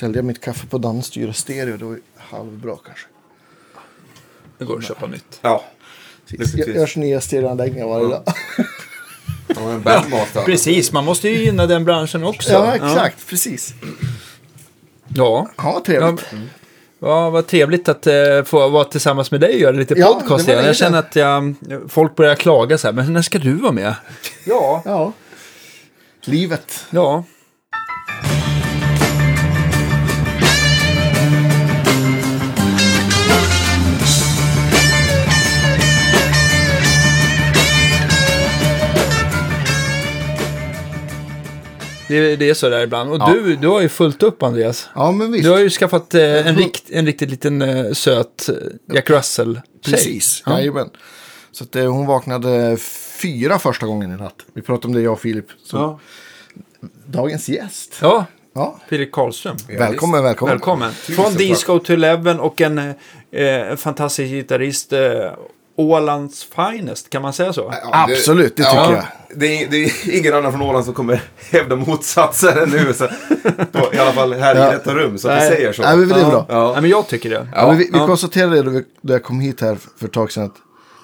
Ställde jag mitt kaffe på dammstyre stereo, det var halvbra kanske. Det går att köpa nytt. Ja. Det Lyckligtvis. görs nya stereoanläggningar varje dag. Ja, en bandmaster. Precis, man måste ju gynna den branschen också. Ja, exakt. Precis. Ja. Ja, trevligt. Ja, vad trevligt att eh, få vara tillsammans med dig och göra lite Ja, podcast igen. Jag känner att jag, folk börjar klaga så här, men när ska du vara med? Ja. Ja. Livet. Ja. Det, det är så där ibland. Och Ja. du, du har ju fullt upp Andreas. Ja, men visst. Du har ju skaffat eh, en, rikt, en riktigt liten eh, söt eh, Jack Russell. Precis, Ja. jajamän. Så att, eh, hon vaknade fyra första gången i natt. Vi pratade om det, jag och Filip. Så Ja. Dagens gäst. ja, Ja. Filip Karlström. välkommen, välkommen. Välkommen. Från. Disco to Eleven och en eh, fantastisk gitarrist. Eh, Ålands finest, kan man säga så? Ja, det- Absolut, det tycker ja, jag. Det är, det är ingen annan från Åland som kommer hävda motsatsen än nu. Så, på, I alla fall här Ja. i detta rum, så Nej. vi säger så. Nej, men det är bra. Ja. Nej, men jag tycker det. Ja, men vi vi ja. konstaterade det då, vi, då jag kom hit här för ett tag sedan. Att,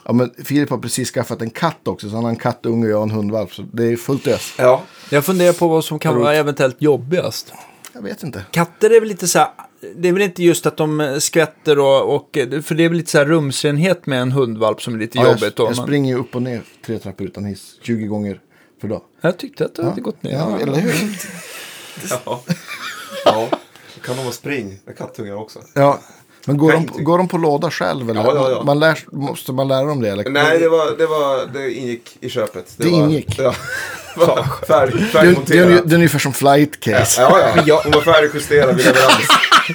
ja, men Filip har precis skaffat en katt också. Så han har en kattunge och jag har en hundvalp. Så det är fullt ös. Ja. Jag funderar på vad som kan vara eventuellt jobbigast. Jag vet inte. Katter är väl lite så här, det är väl inte just att de skvätter och, och för det är väl lite så här rumsrenhet med en hundvalp som är lite Ja, jag, jobbigt. Jag Men springer ju upp och ner tre trappor utan hiss 20 gånger per dag. jag tyckte att det hade gått ner. Ja, eller hur? Ja. ja. Det kan vara spring med kattungar också. Ja. Men går de, går de på låda själv? Eller? Ja, ja, ja. Man lär, måste man lära dem det? Eller? Nej, det, var, det, var, det ingick i köpet. Det var, ingick? Ja. Det var färdig, det, det, det är ungefär som flight case. Ja, ja. Hon var färdigjusterad vid leverans.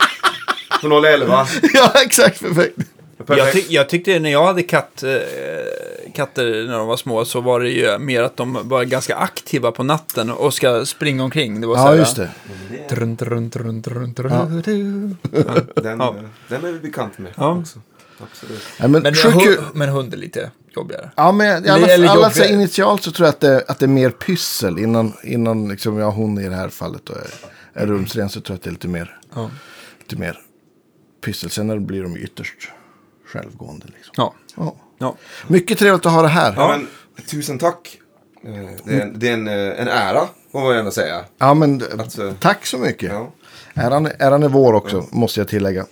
Från 011. ja, exakt. Perfekt. Jag, tyck, jag tyckte när jag hade katt, eh, katter när de var små så var det ju mer att de var ganska aktiva på natten och ska springa omkring. Det var så Ja, här, just det. Den, Ja. den är vi bekant med Ja. också. Absolut. Ja, men, Men, sjukt hu, kul. men hund är lite jobbigare. Ja, men i Eller alla, alla initialt så tror jag att det, att det är mer pyssel. Innan, innan liksom, ja, hon i det här fallet då är, är rumsren så tror jag att det är lite mer, Ja. lite mer pyssel. Sen blir de ytterst självgående. Liksom. Ja. Ja. ja. Mycket trevligt att ha det här. Ja, men, tusen tack. Eh, Det är, en, det är en, eh, en ära, får man ändå säga. Ja, men Alltså- tack så mycket. Ja. Äran, äran är vår också, måste jag tillägga.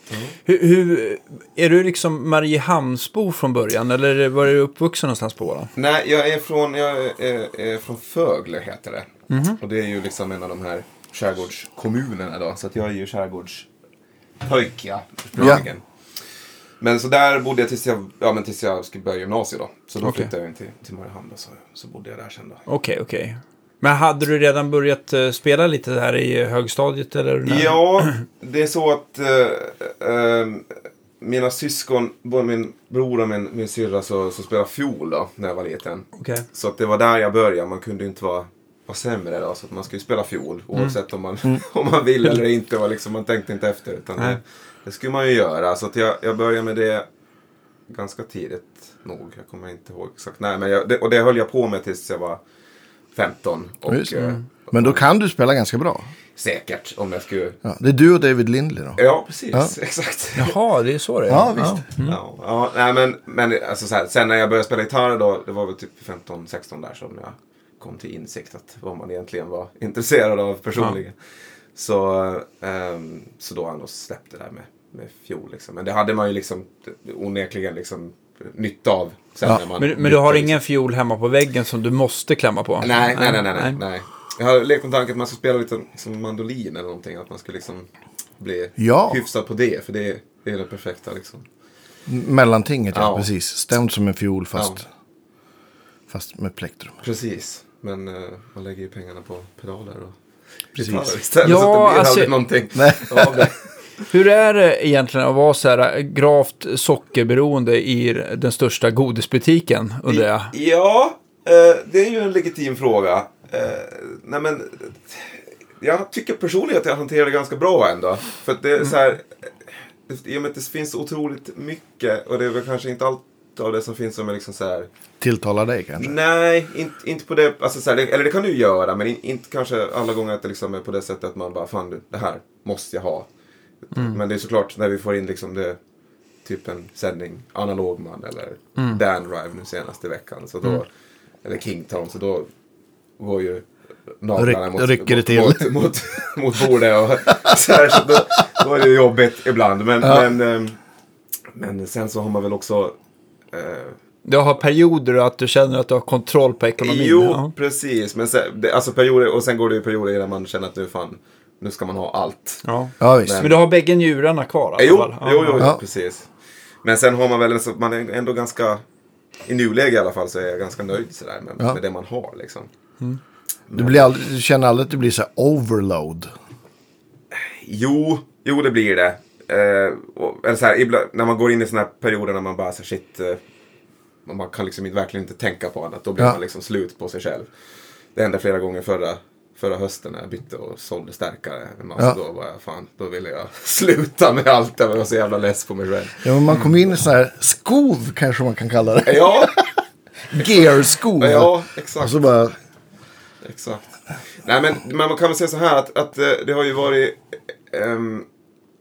Hur, hur, är du liksom Mariehamnsbo från början eller var du uppvuxen någonstans på Åland? Nej, jag är från, jag är, är från Fögle, heter det. Och det är ju liksom en av de här skärgårdskommunerna då. Så att jag är ju skärgårdspojke, ursprungligen. Men så där bodde jag tills jag, ja, men tills jag skulle börja gymnasiet då. Så då Okej. flyttade jag in till, till Mariehamn och så, så bodde jag där sen då. Okej, okej. Men hade du redan börjat eh, spela lite här i högstadiet eller? när- Ja, det är så att eh, eh, mina syskon, både min bror och min, min syrra, så, så spelade fiol då när jag var liten. Okej. Så att det var där jag började. Man kunde inte vara, vara sämre då. Så att man skulle spela fiol oavsett om man, om man vill eller inte. Och liksom, man tänkte inte efter. Utan det, det skulle man ju göra. Så att jag, jag började med det ganska tidigt nog. Jag kommer inte ihåg exakt. Nej, men jag, det, och det höll jag på med tills jag var 15. Och, Just eh, Men då kan du spela ganska bra. Säkert om jag skulle... Ja, det är du och David Lindley då. Ja, precis. Ja. Exakt. Jaha, det är så det är. Ja, visst. Ja, ja, nej men, men alltså så här, sen när jag började spela gitarr då, det var väl typ 15-16 där som jag kom till insikt att vad man egentligen var intresserad av personligen. Så, ehm, så då har jag nog släppt det där med, med fiol liksom. Men det hade man ju liksom onekligen liksom nytta av. Sen Ja. när man Men, men du har liksom. ingen fiol hemma på väggen som du måste klämma på? Nej, nej, nej, nej, nej, nej. Jag har lekt med tanken att man ska spela lite som mandolin eller någonting. Att man ska liksom bli Ja. hyfsad på det. För det är, det är det perfekta liksom. Mellantinget, ja. Ja. Precis. Stämd som en fiol fast, fast med plektrum. Precis, men eh, man lägger ju pengarna på pedaler och Precis. gitarrer istället. Ja, så att det blir alltså- aldrig någonting Nej. av det. Hur är det egentligen att vara så här gravt sockerberoende i den största godisbutiken, undrar jag? Ja, eh, det är ju en legitim fråga. Eh, nej men, jag tycker personligen att jag hanterar det ganska bra ändå. För att det är så här, eh, i och med att det finns otroligt mycket och det är väl kanske inte allt av det som finns som är liksom så här Tilltalar dig kanske? Nej, inte, inte på det, alltså så här, det, eller det kan du göra, men in, inte kanske alla gånger att det liksom är på det sättet att man bara, fan du, det här måste jag ha. Mm. Men det är såklart när vi får in liksom det, typ en sändning, Analogman eller Mm. Dan Drive nu senaste veckan. Så då, Eller Kingtown, så då går ju naglarna mot, rycker mot, till. mot, mot, mot bordet. Och så här, så då, då är det jobbigt ibland. Men, Ja. men, ehm, men sen så har man väl också eh, Du har perioder att du känner att du har kontroll på ekonomin. Jo, ja. precis. Men sen, det, alltså perioder, och sen går det ju perioder där man känner att nu fan, nu ska man ha allt. Ja. Ja, visst. Men- Men du har bägge njurarna kvar i alla jo, fall? jo, jo, Ja. precis. Men sen har man väl, en så, man är ändå ganska, i nuläge i alla fall så är jag ganska nöjd sådär med, Ja. med det man har liksom. Du, blir aldrig, du känner aldrig att du blir så här overload. Jo, jo det blir det. Eh, och, eller så här, ibland, när man går in i sådana här perioder när man bara så här, shit, eh, man man kan liksom inte, verkligen inte tänka på annat. Då blir Ja. man liksom slut på sig själv. Det hände flera gånger förra, förra hösten när jag bytte och sålde stärkare. Massa, Ja. Då var jag fan, då ville jag sluta med allt. Jag var så jävla less på mig själv. Ja, men man kommer in i sån här skov kanske man kan kalla det. Ja, Gear-skov. ja exakt. Och så bara, Exakt. Nej men, men man kan väl säga så här att, att eh, det har ju varit ehm,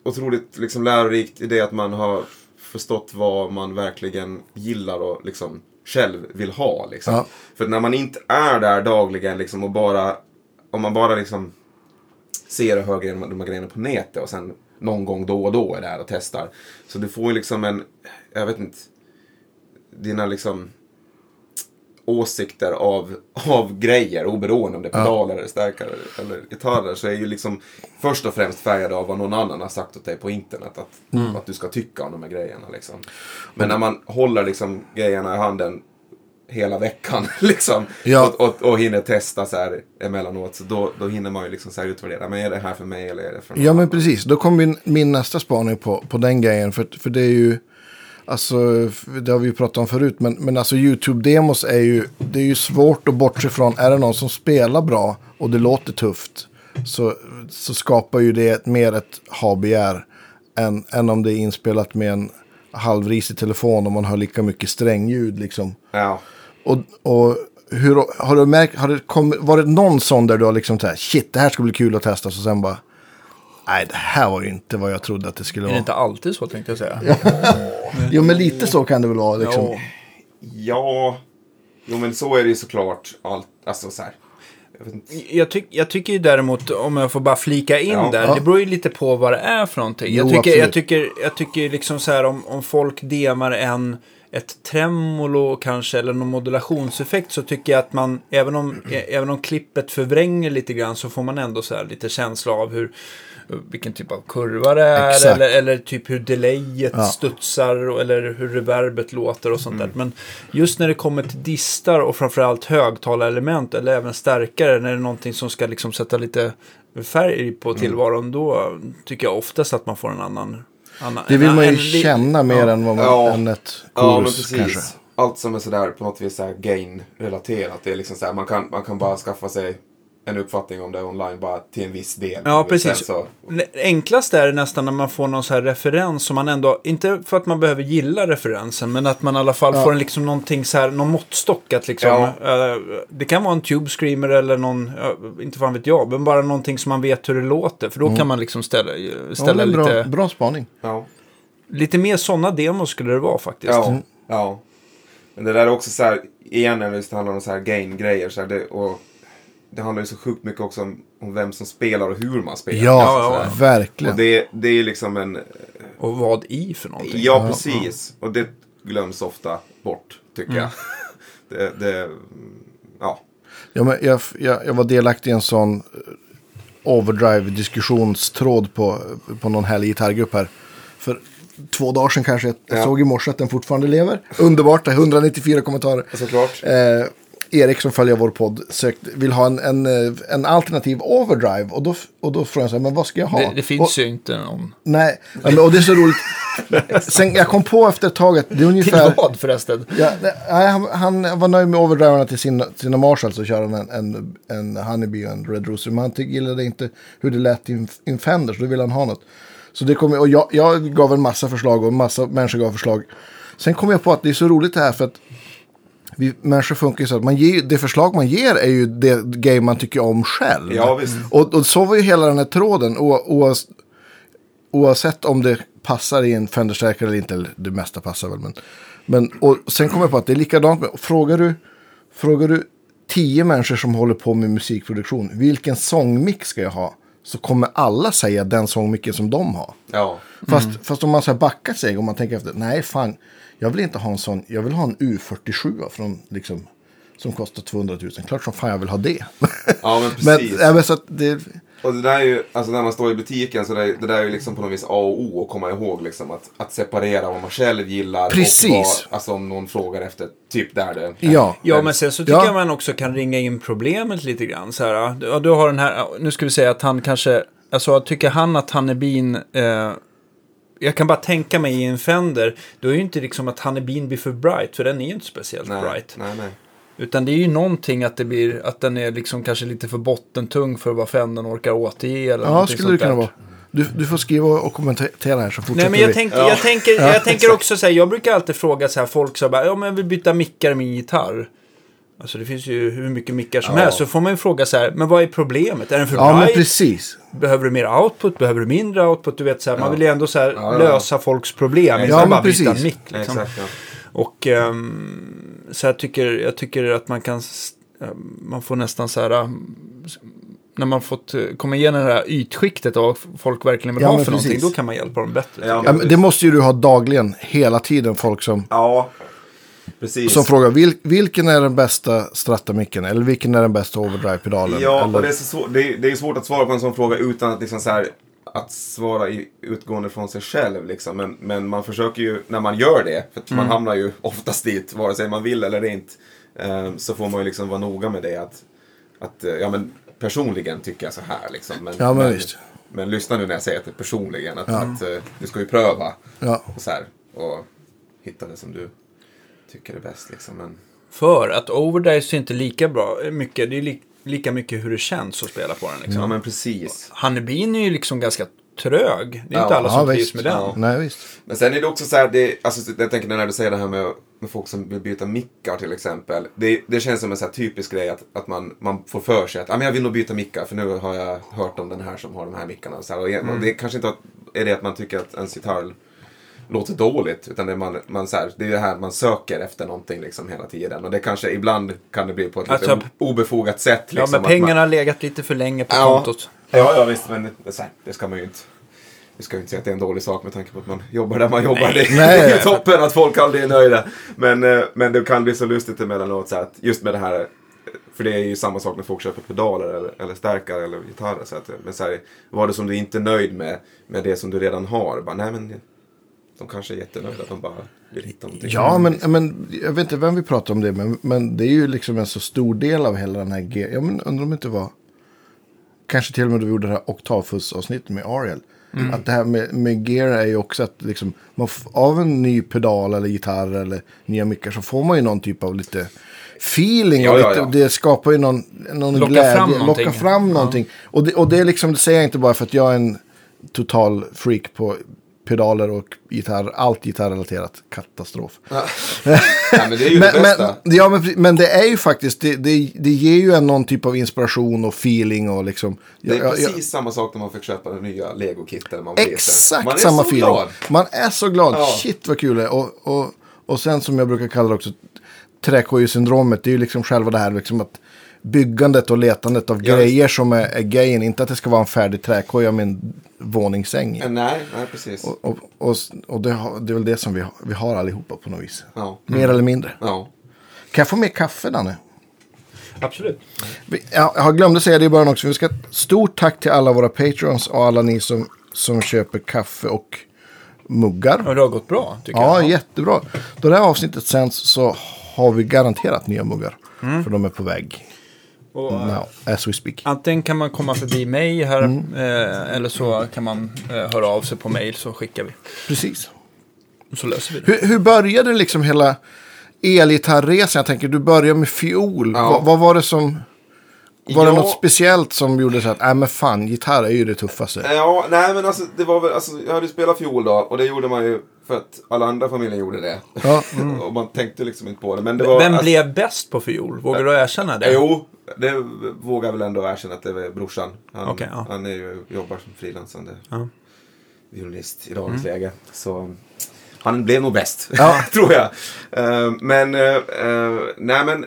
otroligt liksom, lärorikt i det att man har förstått vad man verkligen gillar och liksom själv vill ha. Liksom. Ja. För när man inte är där dagligen liksom, och bara, om man bara liksom ser och hör grejerna, de här grejerna på nätet och sen någon gång då och då är där och testar. Så du får ju liksom en, jag vet inte, dina liksom åsikter av, av grejer oberoende om det är pedaler, eller stärkare eller gitarrer så är ju liksom först och främst färgade av vad någon annan har sagt åt dig på internet att, Mm. att du ska tycka om de här grejerna liksom. Men när man håller liksom grejerna i handen hela veckan liksom Ja. och, och, och hinner testa så här emellanåt så då, då hinner man ju liksom så utvärdera. Men är det här för mig eller är det för någon ja men precis. Då kommer min, min nästa spaning på, på den grejen. För, för det är ju, alltså, det har vi ju pratat om förut. Men, men alltså YouTube-demos är ju, det är ju svårt att bortse från. Är det någon som spelar bra och det låter tufft. Så, så skapar ju det mer ett ha-begär. Än, än om det är inspelat med en halvrisig telefon och man har lika mycket strängljud liksom. Ja. Och, och hur, har du märkt, har det kommit, varit någon sån där du har liksom såhär, shit det här ska bli kul att testa. Så sen bara, nej det här var ju inte vad jag trodde att det skulle Är det vara. inte alltid så tänkte jag säga? Jo men lite så kan det väl vara liksom. Ja. Ja, jo men så är det ju såklart. Allt, alltså så här. Jag tyck, jag tycker ju däremot, om jag får bara flika in Ja. där, Ja. det beror ju lite på vad det är för någonting. Jo, jag, tycker, jag, tycker, jag tycker liksom så här om, om folk demar en, ett tremolo kanske eller någon modulationseffekt så tycker jag att man, även om, även om klippet förvränger lite grann så får man ändå så här lite känsla av hur vilken typ av kurva det är eller, eller typ hur delayet Ja. studsar eller hur reverbet låter och sånt Mm. där. Men just när det kommer till distar och framförallt högtalarelement eller även stärkare när det är någonting som ska liksom sätta lite färg på Mm. tillvaron då tycker jag oftast att man får en annan... Det vill man ju en känna mer ja. än vad man, Ja. än ett Ja, men chorus precis. kanske. Allt som är sådär på något vis gain-relaterat. Det är liksom man kan, man kan bara skaffa sig en uppfattning om det online bara till en viss del. Ja, precis. Så, Det enklaste är det nästan när man får någon så här referens som man ändå, inte för att man behöver gilla referensen, men att man i alla fall Ja. får en liksom någonting så här, någon måttstock att liksom, Ja. eh, det kan vara en tube screamer eller någon, ja, inte fan vet jag, men bara någonting som man vet hur det låter, för då kan man liksom ställa, Ja, ställa är bra, lite, bra spaning. ja. lite mer sådana demos skulle det vara faktiskt. Ja, ja. Men det där är också så här, igen när det handlar om så här gain-grejer. Så här, det, och det handlar ju så sjukt mycket också om, om vem som spelar och hur man spelar. Ja, så här. verkligen. Och det, det är ju liksom en... Och vad i för någonting. Ja, precis. Och det glöms ofta bort, tycker Mm. jag. det, det, ja. Ja, men jag, jag, jag var delaktig i en sån eh, overdrive-diskussionstråd på, på någon härlig gitarrgrupp här. För två dagar sedan kanske. Jag Ja. såg i morse att den fortfarande lever. Underbart, det är 194 kommentarer. Såklart. Eh, Erik som följer vår podd sökt, vill ha en, en, eh, en alternativ overdrive. Och då, och då frågade jag så här, men vad ska jag ha? Det, det finns och, ju inte någon. Nej, och det är så roligt. Sen, jag kom på efter ett tag att det är Till ungefär... vad förresten? Ja, han, han var nöjd med overdrivarna till sina, sina Marshalls och körde en, en, en Honeybee och en Red Rooster. Men han gillade inte hur det lät i en, i en Fender, så då ville han ha något. Så det kom, och jag, jag gav en massa förslag och en massa människor gav förslag. Sen kom jag på att det är så roligt det här för att vi människor funkar ju så att man ger, det förslag man ger är ju det game man tycker om själv. Ja, visst. Och, och så var ju hela den här tråden. Och, och, oavsett om det passar i en Fender-stärkare eller inte, eller det mesta passar väl. Men, men och sen kommer jag på att det är likadant med, frågar du, frågar du tio människor som håller på med musikproduktion, vilken sångmix ska jag ha? Så kommer alla säga den sångmicken som de har. Ja. Fast, fast om man så här backar sig och man tänker efter, nej fan, jag vill inte ha en sån, jag vill ha en U47 från liksom, som kostar 200 000. Klart som fan jag vill ha det. Ja, men men, precis. ja, men så att det, Och det där är ju, alltså när man står i butiken så det, det där är ju liksom på något vis A och O att komma ihåg liksom att, att separera vad man själv gillar. Precis. Och vad, alltså om någon frågar efter, typ där det. ja. Ja, men sen så tycker Ja. jag man också kan ringa in problemet lite grann. Så här, ja, du har den här, nu ska vi säga att han kanske, alltså tycker han att Hannebin, eh, jag kan bara tänka mig i en Fender, då är ju inte liksom att Hannebin blir för bright, för den är ju inte speciellt Nej, bright. nej, nej. Utan det är ju någonting att det blir, att den är liksom kanske lite för bottentung för vad Fendern orkar återge eller Ja, skulle det sånt kunna där. vara. Du, du får skriva och kommentera här så fortsätter Nej, men jag, vi. tänk, Ja. jag tänker, jag tänker också så här, jag brukar alltid fråga så här, folk så här, bara, ja men jag vill byta mickar i min gitarr. Alltså det finns ju hur mycket mickar som Ja. helst. Så får man ju fråga så här, men vad är problemet? Är den för Ja, men bright? precis. Behöver du mer output? Behöver du mindre output? Du vet så här, man vill ju ändå så här, Ja, ja. lösa folks problem. Ja, men bara en precis. mick. Liksom. Exakt, ja. Och ehm, så jag tycker, jag tycker att man kan, ehm, man får nästan så här, ehm, när man fått eh, komma igenom det här ytskiktet och folk verkligen vill Ja, ha men för någonting, precis. då kan man hjälpa dem bättre. Ja. Ja, men det måste ju du ha dagligen, hela tiden, folk som, Ja, precis. som frågar vil, vilken är den bästa strattamicken eller vilken är den bästa overdrive-pedalen? Ja, eller, och det är, svår, det, är, det är svårt att svara på en sån fråga utan att liksom så här, att svara i, utgående från sig själv. Liksom. Men, men man försöker ju, när man gör det, för att man Mm. hamnar ju oftast dit, vare sig man vill eller inte, eh, så får man ju liksom vara noga med det. Att, att eh, ja men personligen tycker jag så här liksom. Men, Ja, men visst. men lyssna nu när jag säger att det personligen. Att, att eh, du ska ju pröva Ja. och så här, och hitta det som du tycker är bäst. Liksom. Men, För att overdrives är inte lika bra, mycket, det är li, lika mycket hur det känns att spela på den. Liksom. ja men precis. Hannebin är ju liksom ganska trög. Det är Ja, inte alla ja, som trivs visst. med den. Ja. Nej, visst. Men sen är det också så här, det, alltså, jag tänker när du säger det här med, med folk som vill byta mickar till exempel. Det, det känns som en så här typisk grej att, att man, man får för sig att ah, men jag vill nog byta mickar för nu har jag hört om den här som har de här mickarna. Så här, och Mm. och det är kanske inte att, är det att man tycker att ens gitarr låter dåligt. Utan det är, man, man, så här, det är det här man söker efter någonting liksom hela tiden. Och det kanske ibland kan det bli på ett Alltså, lite obefogat sätt. Liksom, Ja, men att man- pengarna har legat lite för länge på Ja. kontot. Ja, ja visst, men det, här, det ska man ju inte. Vi ska ju inte säga att det är en dålig sak med tanke på att man jobbar där man jobbar. Nej. det är ju toppen att folk aldrig är nöjda. Men, eh, men det kan bli så lustigt emellanåt så att just med det här. För det är ju samma sak när folk köper pedaler eller, eller stärkare eller gitarrer. Så att, men så här, vad är det som du inte är nöjd med, med det som du redan har? Bara, nej men de kanske är jättenöjda, de bara vill hitta någonting. Ja, men, men jag vet inte vem vi pratar om det, men, men det är ju liksom en så stor del av hela den här G. Ja, men undrar om det inte var. Kanske till och med då vi gjorde det här Octavus-avsnittet med Ariel. Att det här med, med gear är ju också att liksom, man av en ny pedal eller gitarr eller nya mickar så får man ju någon typ av lite feeling. Ja, och ja, lite, ja. Det skapar ju någon, någon Locka glädje. fram någonting. Locka fram någonting. Och, det, och det är liksom, det säger jag inte bara för att jag är en total freak på pedaler och gitarr. Allt gitarrrelaterat. Katastrof. ja, men det är ju Men, det bästa. men, ja, men, men det är ju faktiskt, det, det, det ger ju en någon typ av inspiration och feeling och liksom. Det är jag- jag- precis samma sak när man fick köpa den nya Lego-kit. eller man blir så- Exakt samma så feeling. glad. Man är så glad. Ja. Shit vad kul det är. Och, och, och sen som jag brukar kalla det också, träkojesyndromet. Det är ju liksom själva det här liksom att byggandet och letandet av Ja, grejer som är, är grejen. Inte att det ska vara en färdig träkoja med en våningssäng. Nej, nej precis. Och, och, och, och det, har, det är väl det som vi har, vi har allihopa på något vis. Ja. Mer eller mindre. Ja. Kan jag få mer kaffe Danne? Absolut. Vi- Jag jag glömde säga det i början också. Vi ska stort tack till alla våra patrons och alla ni som, som köper kaffe och muggar. Och det har gått bra, tycker Ja, jag. jättebra. Då det här avsnittet sänds så har vi garanterat nya muggar. Mm. För de är på väg. Och, eh, Now, as we speak. Antingen kan man komma förbi mig här, Mm. eh, eller så kan man eh, höra av sig på mail så skickar vi. Precis. Och så löser vi det. Hur, hur började liksom hela elgitarrresan? Jag tänker, du började med fiol. Ja. Vad, vad var det som... Var det Ja. något speciellt som gjorde så att, nej men fan, gitarr är ju det tuffaste. Ja, nej men alltså det var väl, alltså jag hade ju spelat fiol då och det gjorde man ju för att alla andra i familjen gjorde det. Ja. och man tänkte liksom inte på det. Men det var, Vem alltså, blev bäst på fiol? Vågar du erkänna det? Jo, det vågar jag väl ändå erkänna att det var brorsan. Han, Okej, ja. han är ju, jobbar som frilansande. Ja. violinist i dagens läge. Så han blev nog bäst, Ja. tror jag. Eh, men, eh, nej men.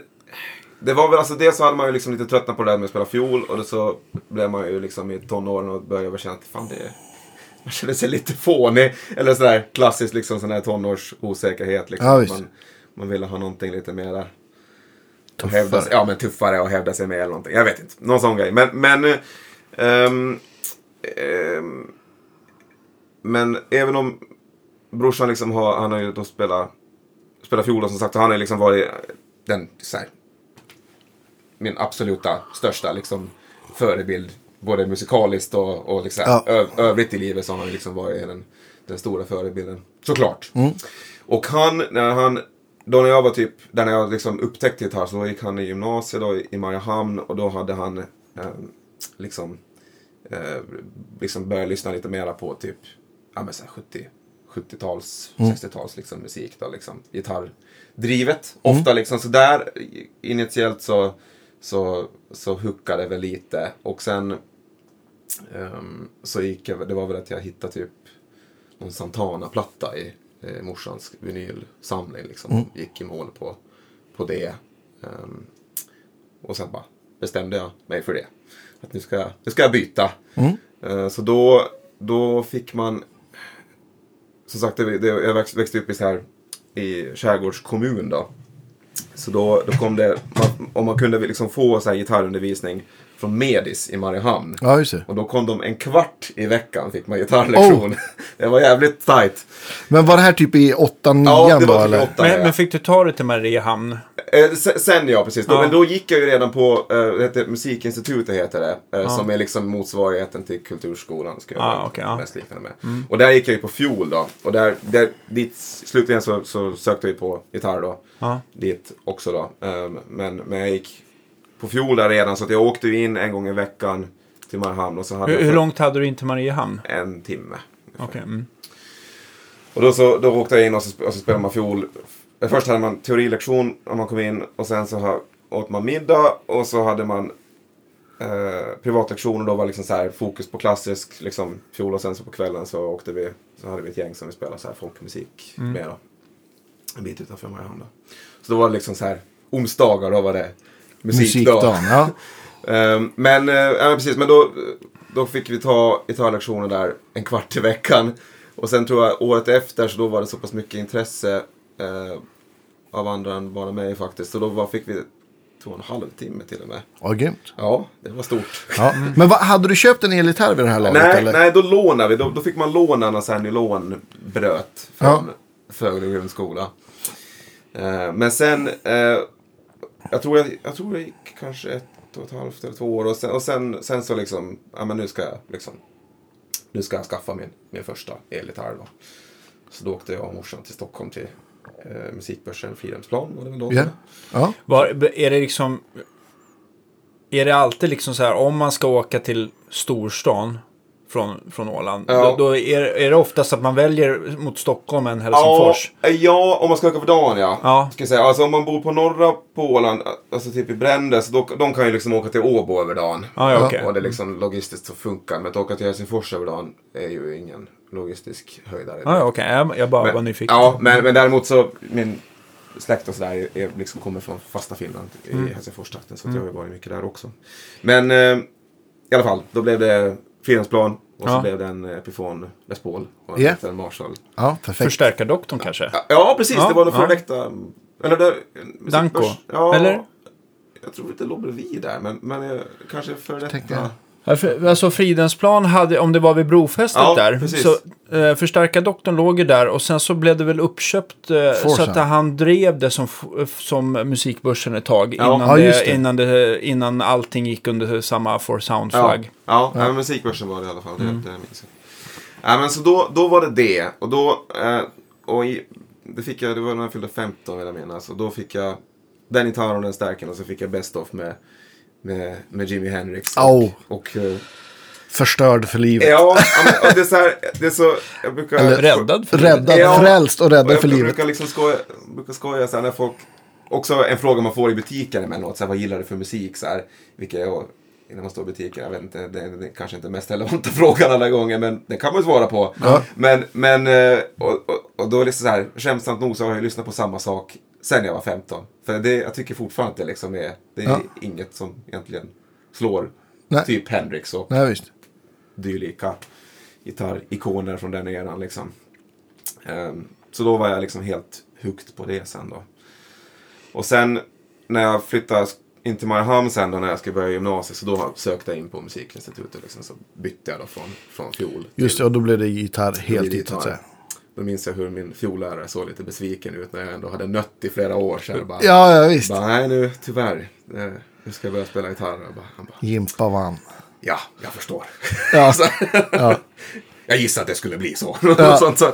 Det var väl alltså dels så hade man ju liksom lite tröttnat på det där med att spela fiol och då så blev man ju liksom i tonåren och började känna att fan det är man känner sig lite fånig. Eller sådär klassiskt liksom sån här tonårsosäkerhet. Liksom. Ja, man, man ville ha någonting lite. Hävda, sig- ja, men tuffare och hävda sig med eller någonting. Jag vet inte. Någon sån grej. Men, men, ehm, ehm, men även om brorsan liksom har, han har ju då spelat, spelat fiol som sagt, han har liksom varit den, så här, min absoluta största liksom förebild. Både musikaliskt och, och liksom, Ja. ö, övrigt i livet så har han liksom varit den, den stora förebilden. Såklart. Mm. Och han, när han, då när jag var typ, där när jag liksom upptäckte gitarr så då gick han i gymnasiet då i Mariehamn och då hade han eh, liksom, eh, liksom börjat lyssna lite mera på typ, ja men så här 70, 70-tals, 60-tals liksom musik då liksom, gitarrdrivet. Ofta liksom så där initiellt så, så, så huckade det väl lite och sen ehm, så gick jag, det var väl att jag hittade typ någon Santana-platta i eh, morsans vinylsamling. Liksom. Gick i mål på, på det. Ehm, och sen bara bestämde jag mig för det. Att nu ska jag, nu ska jag byta. Eh, så då, då fick man... Som sagt, det, det, jag växt- växte upp i, så här, i Skärgårds kommun då. Så då, då kom det, man, om man kunde liksom få så här gitarrundervisning från Medis i Mariehamn. Ja, just det. Och då kom de en kvart i veckan fick man gitarrlektion. Det var jävligt tight. Men var det här typ i 8 9 Ja, det då var typ eller? åtta. Men, ja. men fick du ta dig till Mariehamn? Eh, se- sen ja, precis. Då, Ja. Men då gick jag ju redan på, eh, heter Musikinstitutet heter det. Eh, Som är liksom motsvarigheten till Kulturskolan. Ska jag Ja, vara okej, ja. mest liknande med. Och där gick jag ju på fiol då. Och där, där dit, slutligen så, så sökte jag ju på gitarr då. Ja. Dit också då. Eh, men, men jag gick på fiol där redan så att jag åkte ju in en gång i veckan till Mariehamn. Och så hade Hur, jag hur för- långt hade du in till Mariehamn? En timme. Okej. mm. Och då, så, då åkte jag in och så, och så spelade man fiol. Först hade man teorilektion när man kom in och sen så åt man middag och så hade man eh, privatlektion och då var liksom så här fokus på klassisk liksom, fiol och sen så på kvällen så åkte vi, så hade vi ett gäng som vi spelade så här folkmusik med då. En bit utanför Mariehamn då. Så då var det liksom så här onsdagar då var det musikdag. Musikdagen, ja. Ehm, men, eh, ja, precis, men då, då fick vi ta gitarrlektioner där en kvart i veckan. Och sen tror jag året efter så då var det så pass mycket intresse eh, av andra än bara mig faktiskt. Så då fick vi två och en halv timme till och med. Ja, grymt. Ja, det var stort. Ja. Men vad, hade du köpt en elgitarr vid det här laget? Nej, eller? nej, då lånade vi. Då, då fick man låna en sån här nylonbröt från Ja. Fögle grundskola. Eh, men sen, eh, jag, tror jag, jag tror det gick kanske ett och ett halvt eller två år och sen, och sen, sen så liksom, ja men nu ska jag liksom, nu ska jag skaffa min, min första elgitarr då. Så då åkte jag och morsan till Stockholm till eh, musikbörsen Fridhemsplan var det väl då? Ja. ja. Var, är det liksom... Är det alltid liksom så här, om man ska åka till storstan från, från Åland, Ja. då, då är, är det oftast att man väljer mot Stockholm än Helsingfors? Ja, ja, om man ska åka för dagen ja. Ja. Ska jag säga. Alltså om man bor på norra på Åland, alltså typ i Brändes, då, de kan ju liksom åka till Åbo över dagen. Ja, ja, okej. Och det liksom logistiskt så funkar. Men att åka till Helsingfors över dagen är ju ingen logistisk höjdare. Ja, okej. Jag, jag bara var men, nyfiken. ja, men, men däremot så, min släkt och sådär är, är liksom kommer från fasta Finland i Mm. Helsingforstrakten. Så att jag har ju varit mycket där också. Men eh, i alla fall, då blev det Fridhemsplan och så Ja. blev det en Epiphone Les Paul och en liten Marshall. ja, perfekt. Förstärkardoktorn kanske? Ja, Ja, precis. Ja, det var den före detta... Eller det, Danko, Ja, eller? Jag tror inte det låg bredvid där, men, men eh, kanske före detta. Alltså Fridhemsplan hade, om det var vid brofästet Ja, där, precis. så eh, förstärkardoktorn låg ju där och sen så blev det väl uppköpt eh, så att han drev det som, f- som musikbörsen ett tag Ja. innan, Ja, det, just det. innan, det, innan allting gick under samma For Ja, Sound-flagg. ja, ja. musikbörsen var det i alla fall. Det, Mm. det minns jag. Ja, men så då, då var det det. Och då... Eh, och i, det fick jag, det var när jag fyllde 15 vill jag minnas. Och då fick jag den gitarren och den stärken och så fick jag Best of med, med, med Jimi Hendrix. Och, Au. och, eh, Förstörd för livet. ja, men, och det är så här, det är så... Jag brukar... Eller- Räddad för Räddad, Ja. frälst och räddad Och jag, för jag livet. brukar liksom skoja, brukar skoja så här när folk... Också en fråga man får i butiken emellanåt. Så här, vad gillar du för musik? Så här, vilka är innan man står i butiken. Jag vet inte, det är, det är kanske inte den mest relevanta frågan alla gånger, men det kan man ju svara på. Ja. Men, men eh, och, och, och då är det så här, skämtsamt nog så har jag lyssnat på samma sak sen jag var 15. För det, jag tycker fortfarande att det liksom är, det är Ja. inget som egentligen slår Nej. typ Hendrix och Nej, visst. dylika gitarrikoner från den eran liksom. Ehm, så då var jag liksom helt hooked på det sen då. Och sen när jag flyttade in till Mariehamn sen då när jag skulle börja gymnasiet så då sökte jag in på musikinstitutet liksom, så bytte jag då från, från fiol. Just det, och då blev det gitarr heltid så att säga. Då minns jag hur min fiollärare såg lite besviken ut när jag ändå hade nött i flera år sedan. Bara, Ja, ja visst. bara, nej nu tyvärr. Eh, Nu ska jag börja spela gitarr. Jag bara, han bara, Jimpa vann. ja, jag förstår. Ja. Så- Ja. Jag gissade att det skulle bli så. Ja. Sånt, så.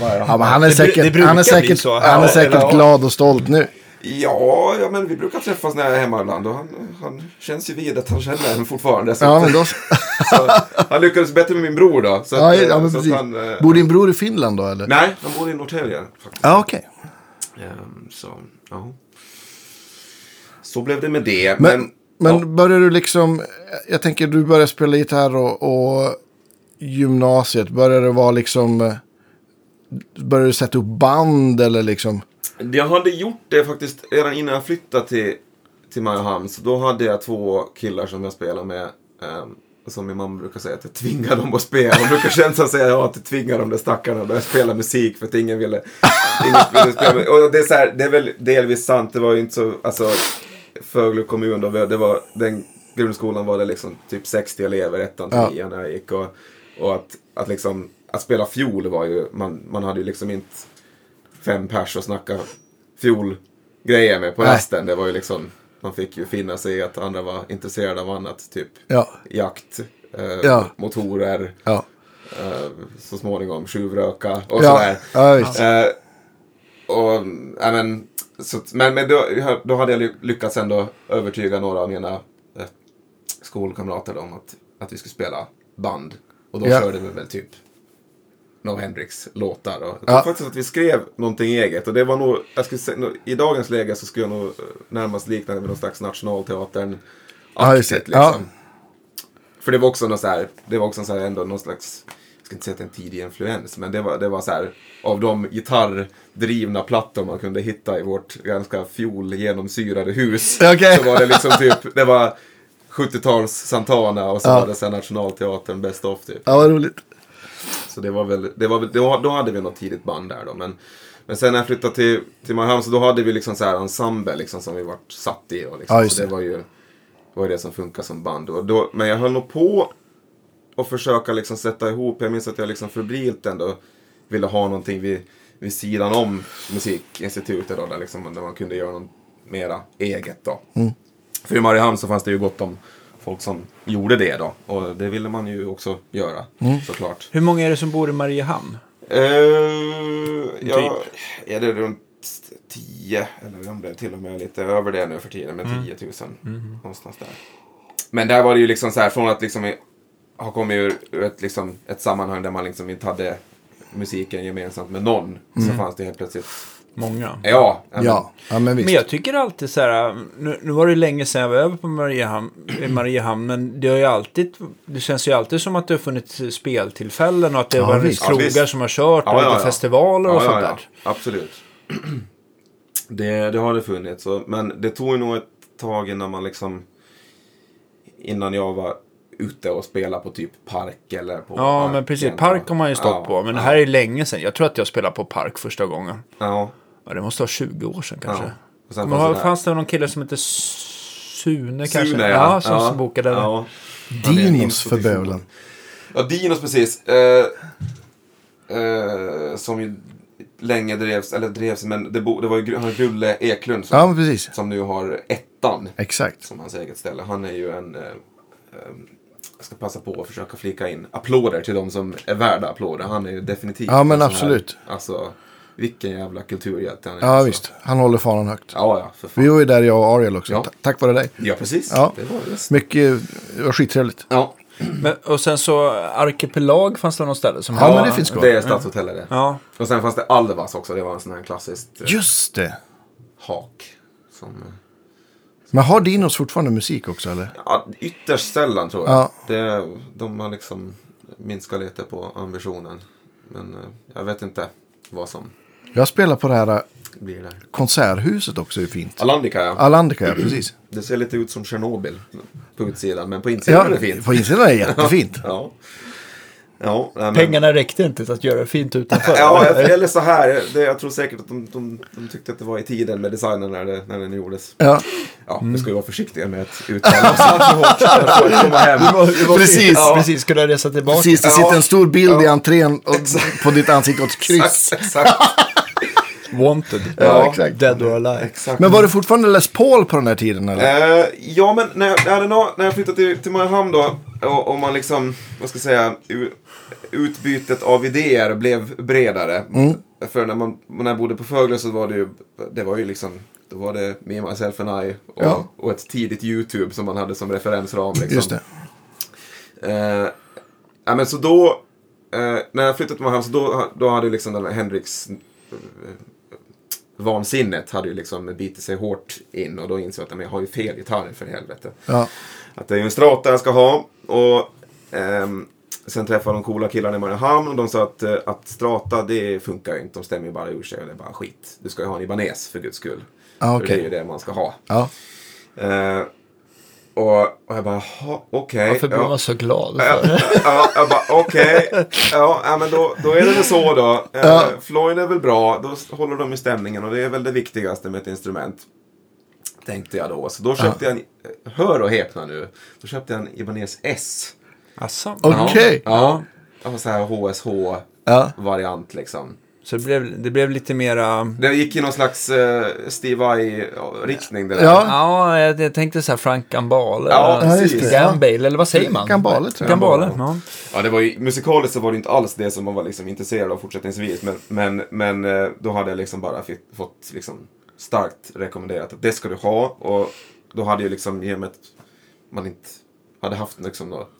Bara, Ja, men han är säkert, det han är säkert, så. han är säkert glad och stolt nu. Ja, ja, men vi brukar träffas när jag är hemma ibland och han, han känns ju vid att han känner henne fortfarande. Så, Ja, men då... så, han lyckades bättre med min bror då. Så Ja, att, ja, men så precis. han, eh, Bor din bror i Finland då eller? Nej, han bor i Norrtälje. Ja, okej. Ehm, så, ja. Så blev det med det. Men, Men, men ja. börjar du liksom, jag tänker du börjar spela gitarr och, och gymnasiet, börjar det vara liksom, eh, börjar du sätta upp band eller liksom? Jag hade gjort det faktiskt redan innan jag flyttade till, till Mariehamn. Så då hade jag två killar som jag spelade med. ehm, som min mamma brukar säga att jag tvingade dem att spela. Hon brukar känslan säga ja, att jag tvingade de där stackarna att börja spela musik för att ingen ville, ingen ville spela. Och det är, så här, det är väl delvis sant. Det var ju inte så, alltså Fögle kommun då, det var, den grundskolan var det liksom typ 60 elever, ettan till Ja. nian när jag gick. Och, och att, att liksom, att spela fiol var ju, man, man hade ju liksom inte fem pers och snacka fiolgrejer med på Nej. rasten. Det var ju liksom, man fick ju finna sig i att andra var intresserade av annat. Typ Ja, jakt, eh, Ja. motorer, ja, eh, så småningom tjuvröka och sådär. Eh, och, ja, men, så, men, men då, då hade jag ly- lyckats ändå övertyga några av mina eh, skolkamrater om att, att vi skulle spela band. Och då körde vi väl typ No Hendrix låtar. Och jag tror Ja. faktiskt att vi skrev någonting eget. Och det var nog, jag skulle säga, i dagens läge så skulle jag nog eh, närmast likna det vid någon slags nationalteatern Ja, aktigt Ja. liksom. För det var också någon så här, det var också så här ändå någon slags, jag ska inte säga att det är en tidig influens, men det var, det var så här, av de gitarrdrivna plattor man kunde hitta i vårt ganska fiol genomsyrade hus. Okej. Så var det liksom typ, det var 70-tals Santana och så Ja. var det här Nationalteatern Best of typ. Ja, vad roligt. Så det var väl, det var väl, då, då hade vi något tidigt band där då. Men, men sen när jag flyttade till, till Mariehamn så då hade vi liksom så här ensemble liksom som vi vart satt i. Och liksom. Just så det det. var ju var ju det som funkar som band. Och då, men jag höll nog på att försöka liksom sätta ihop. Jag minns att jag liksom febrilt ändå ville ha någonting vid, vid sidan om musikinstitutet då, där, liksom, där man kunde göra något mera eget då. Mm. För i Mariehamn så fanns det ju gott om folk som gjorde det då. Och det ville man ju också göra Mm. såklart. Hur många är det som bor i Mariehamn? Uh, ja, Typ. är det runt 10 eller om det är till och med lite över det nu för tiden med 10 000. Någonstans där. Men där var det ju liksom så här från att liksom ha kommit ur, ett, liksom, ett sammanhang där man liksom inte hade musiken gemensamt med någon. Så fanns det helt plötsligt, Många. ja. men- Ja, ja men visst. Men jag tycker alltid så här, nu, nu var det länge sedan jag var över på Mariehamn, i Mariehamn, men det har ju alltid, det känns ju alltid som att det har funnits speltillfällen och att det Ja, har varit visst. Ja, krogar visst. som har kört Ja, och ja, ja. festivaler och ja, sånt ja, där. ja, absolut. Det, det har det funnits. Så, men det tog ju nog ett tag innan man liksom... Innan jag var ute och spelade på typ park eller på... Ja, men precis. Park har man ju stått Ja, på, men det ja, här är länge sedan. Jag tror att jag spelade på Park första gången. Ja. Ja, det måste vara 20 år sedan kanske. ja. Och sen fanns det fanns det någon kille som hette Sune kanske? Sune, ja. som bokade. Ja. Ja, är en Dinos för bövelen. Ja, Dinos precis. Eh, eh, som ju länge drevs, eller drevs, men det, bo, det var ju han Grulle Eklund som, Ja, men precis. som nu har ettan Exakt. som hans eget ställe. Han är ju en... Eh, eh, jag ska passa på att försöka flika in applåder till de som är värda applåder. Han är ju definitivt Ja, men absolut. Här, alltså, vilken jävla kulturhjälte han är. Ja, alltså. visst. Han håller fanan högt. Ja, ja, för fan. Vi var ju där, jag och Ariel också. Ja. Ta- Tack vare dig. Ja, precis. Ja. Det var just. Mycket, det var skittrevligt. Ja. Men, och sen så Arkipelag fanns det något ställe som Ja, men det finns kvar. Det är Stadshotellet det. Ja, Och sen fanns det Alvas också. Det var en sån här klassiskt eh, Just det. hak. Som, eh, Men har Dinos fortfarande musik också eller? Ja, ytterst sällan tror jag. Ja. Det, de har liksom minskat lite på ambitionen. Men eh, jag vet inte vad som Jag spelar på det här blir där. konserthuset också, är fint. Alandica ja. Alandica, ja, precis. Det ser lite ut som Tjernobyl på utsidan. Men på insidan är Ja, det fint. på insidan är det jättefint. Ja. Ja, men, Pengarna räckte inte till att göra det fint utanför. Ja, eller så här. Det, jag tror säkert att de, de, de tyckte att det var i tiden med designen när, det, när den gjordes. Ja, Ja, vi ska ju vara försiktiga med att uttala oss alltför hårt. Precis. Ja. Precis, skulle jag resa tillbaka. precis. Det Ja. sitter en stor bild i Ja. entrén och på ditt ansikte och ett kryss. Exakt, exakt. Wanted. Ja, exakt. Dead or alive. exakt. Men var det fortfarande Les Paul på den här tiden eller? Eh, ja, men när jag, när jag, hade- när jag flyttade till, till Mariehamn då och, och man liksom, vad ska jag säga, utbytet av idéer blev bredare. För när, man, när jag bodde på Fögle så var det ju, det var ju liksom, då var det Me, Myself and I och, Ja. och ett tidigt YouTube som man hade som referensram. Liksom. Just det. Eh, ja, men så då, eh, när jag flyttade till Mariehamn så då, då hade ju liksom den här Hendrix eh, vansinnet hade ju liksom bitit sig hårt in och då insåg jag att jag har ju fel gitarr för helvete. Ja. Att det är ju en strata jag ska ha. Och ehm, sen träffade de coola killarna i Mariehamn och de sa att, eh, att strata det funkar ju inte. De stämmer ju bara ur sig och det är bara skit. Du ska ju ha en Ibanez för guds skull. Ja, För okej. det är ju det man ska ha. Ja. Eh, och, och jag bara, "Jaha, okej. Varför blir ja. man så glad? Ja, För? ja, jag bara okej. Ja, ja, men då, då är det väl så då. Eh, Ja. Floyd är väl bra. Då håller de i stämningen och det är väl det viktigaste med ett instrument. Tänkte jag då. Så då köpte jag en, hör och häpna nu. Då köpte jag en Ibanez S. Asså? Okej. Ja. ja. Så här HSH-variant Ja. liksom. Så det blev, det blev lite mera... Det gick i någon slags uh, Steve Vai-riktning det där. Ja. Ja, jag, jag tänkte så här Frank Gambale. Ja. Gambale, eller vad säger man? Gambale, tror jag. Gambale, ja. Ja, det var ju, musikaliskt så var det inte alls det som man var liksom intresserad av fortsättningsvis. Men, men, men eh, då hade jag liksom bara fick, fått liksom starkt rekommenderat att det ska du ha. Och då hade ju liksom, i och med att man inte hade haft liksom något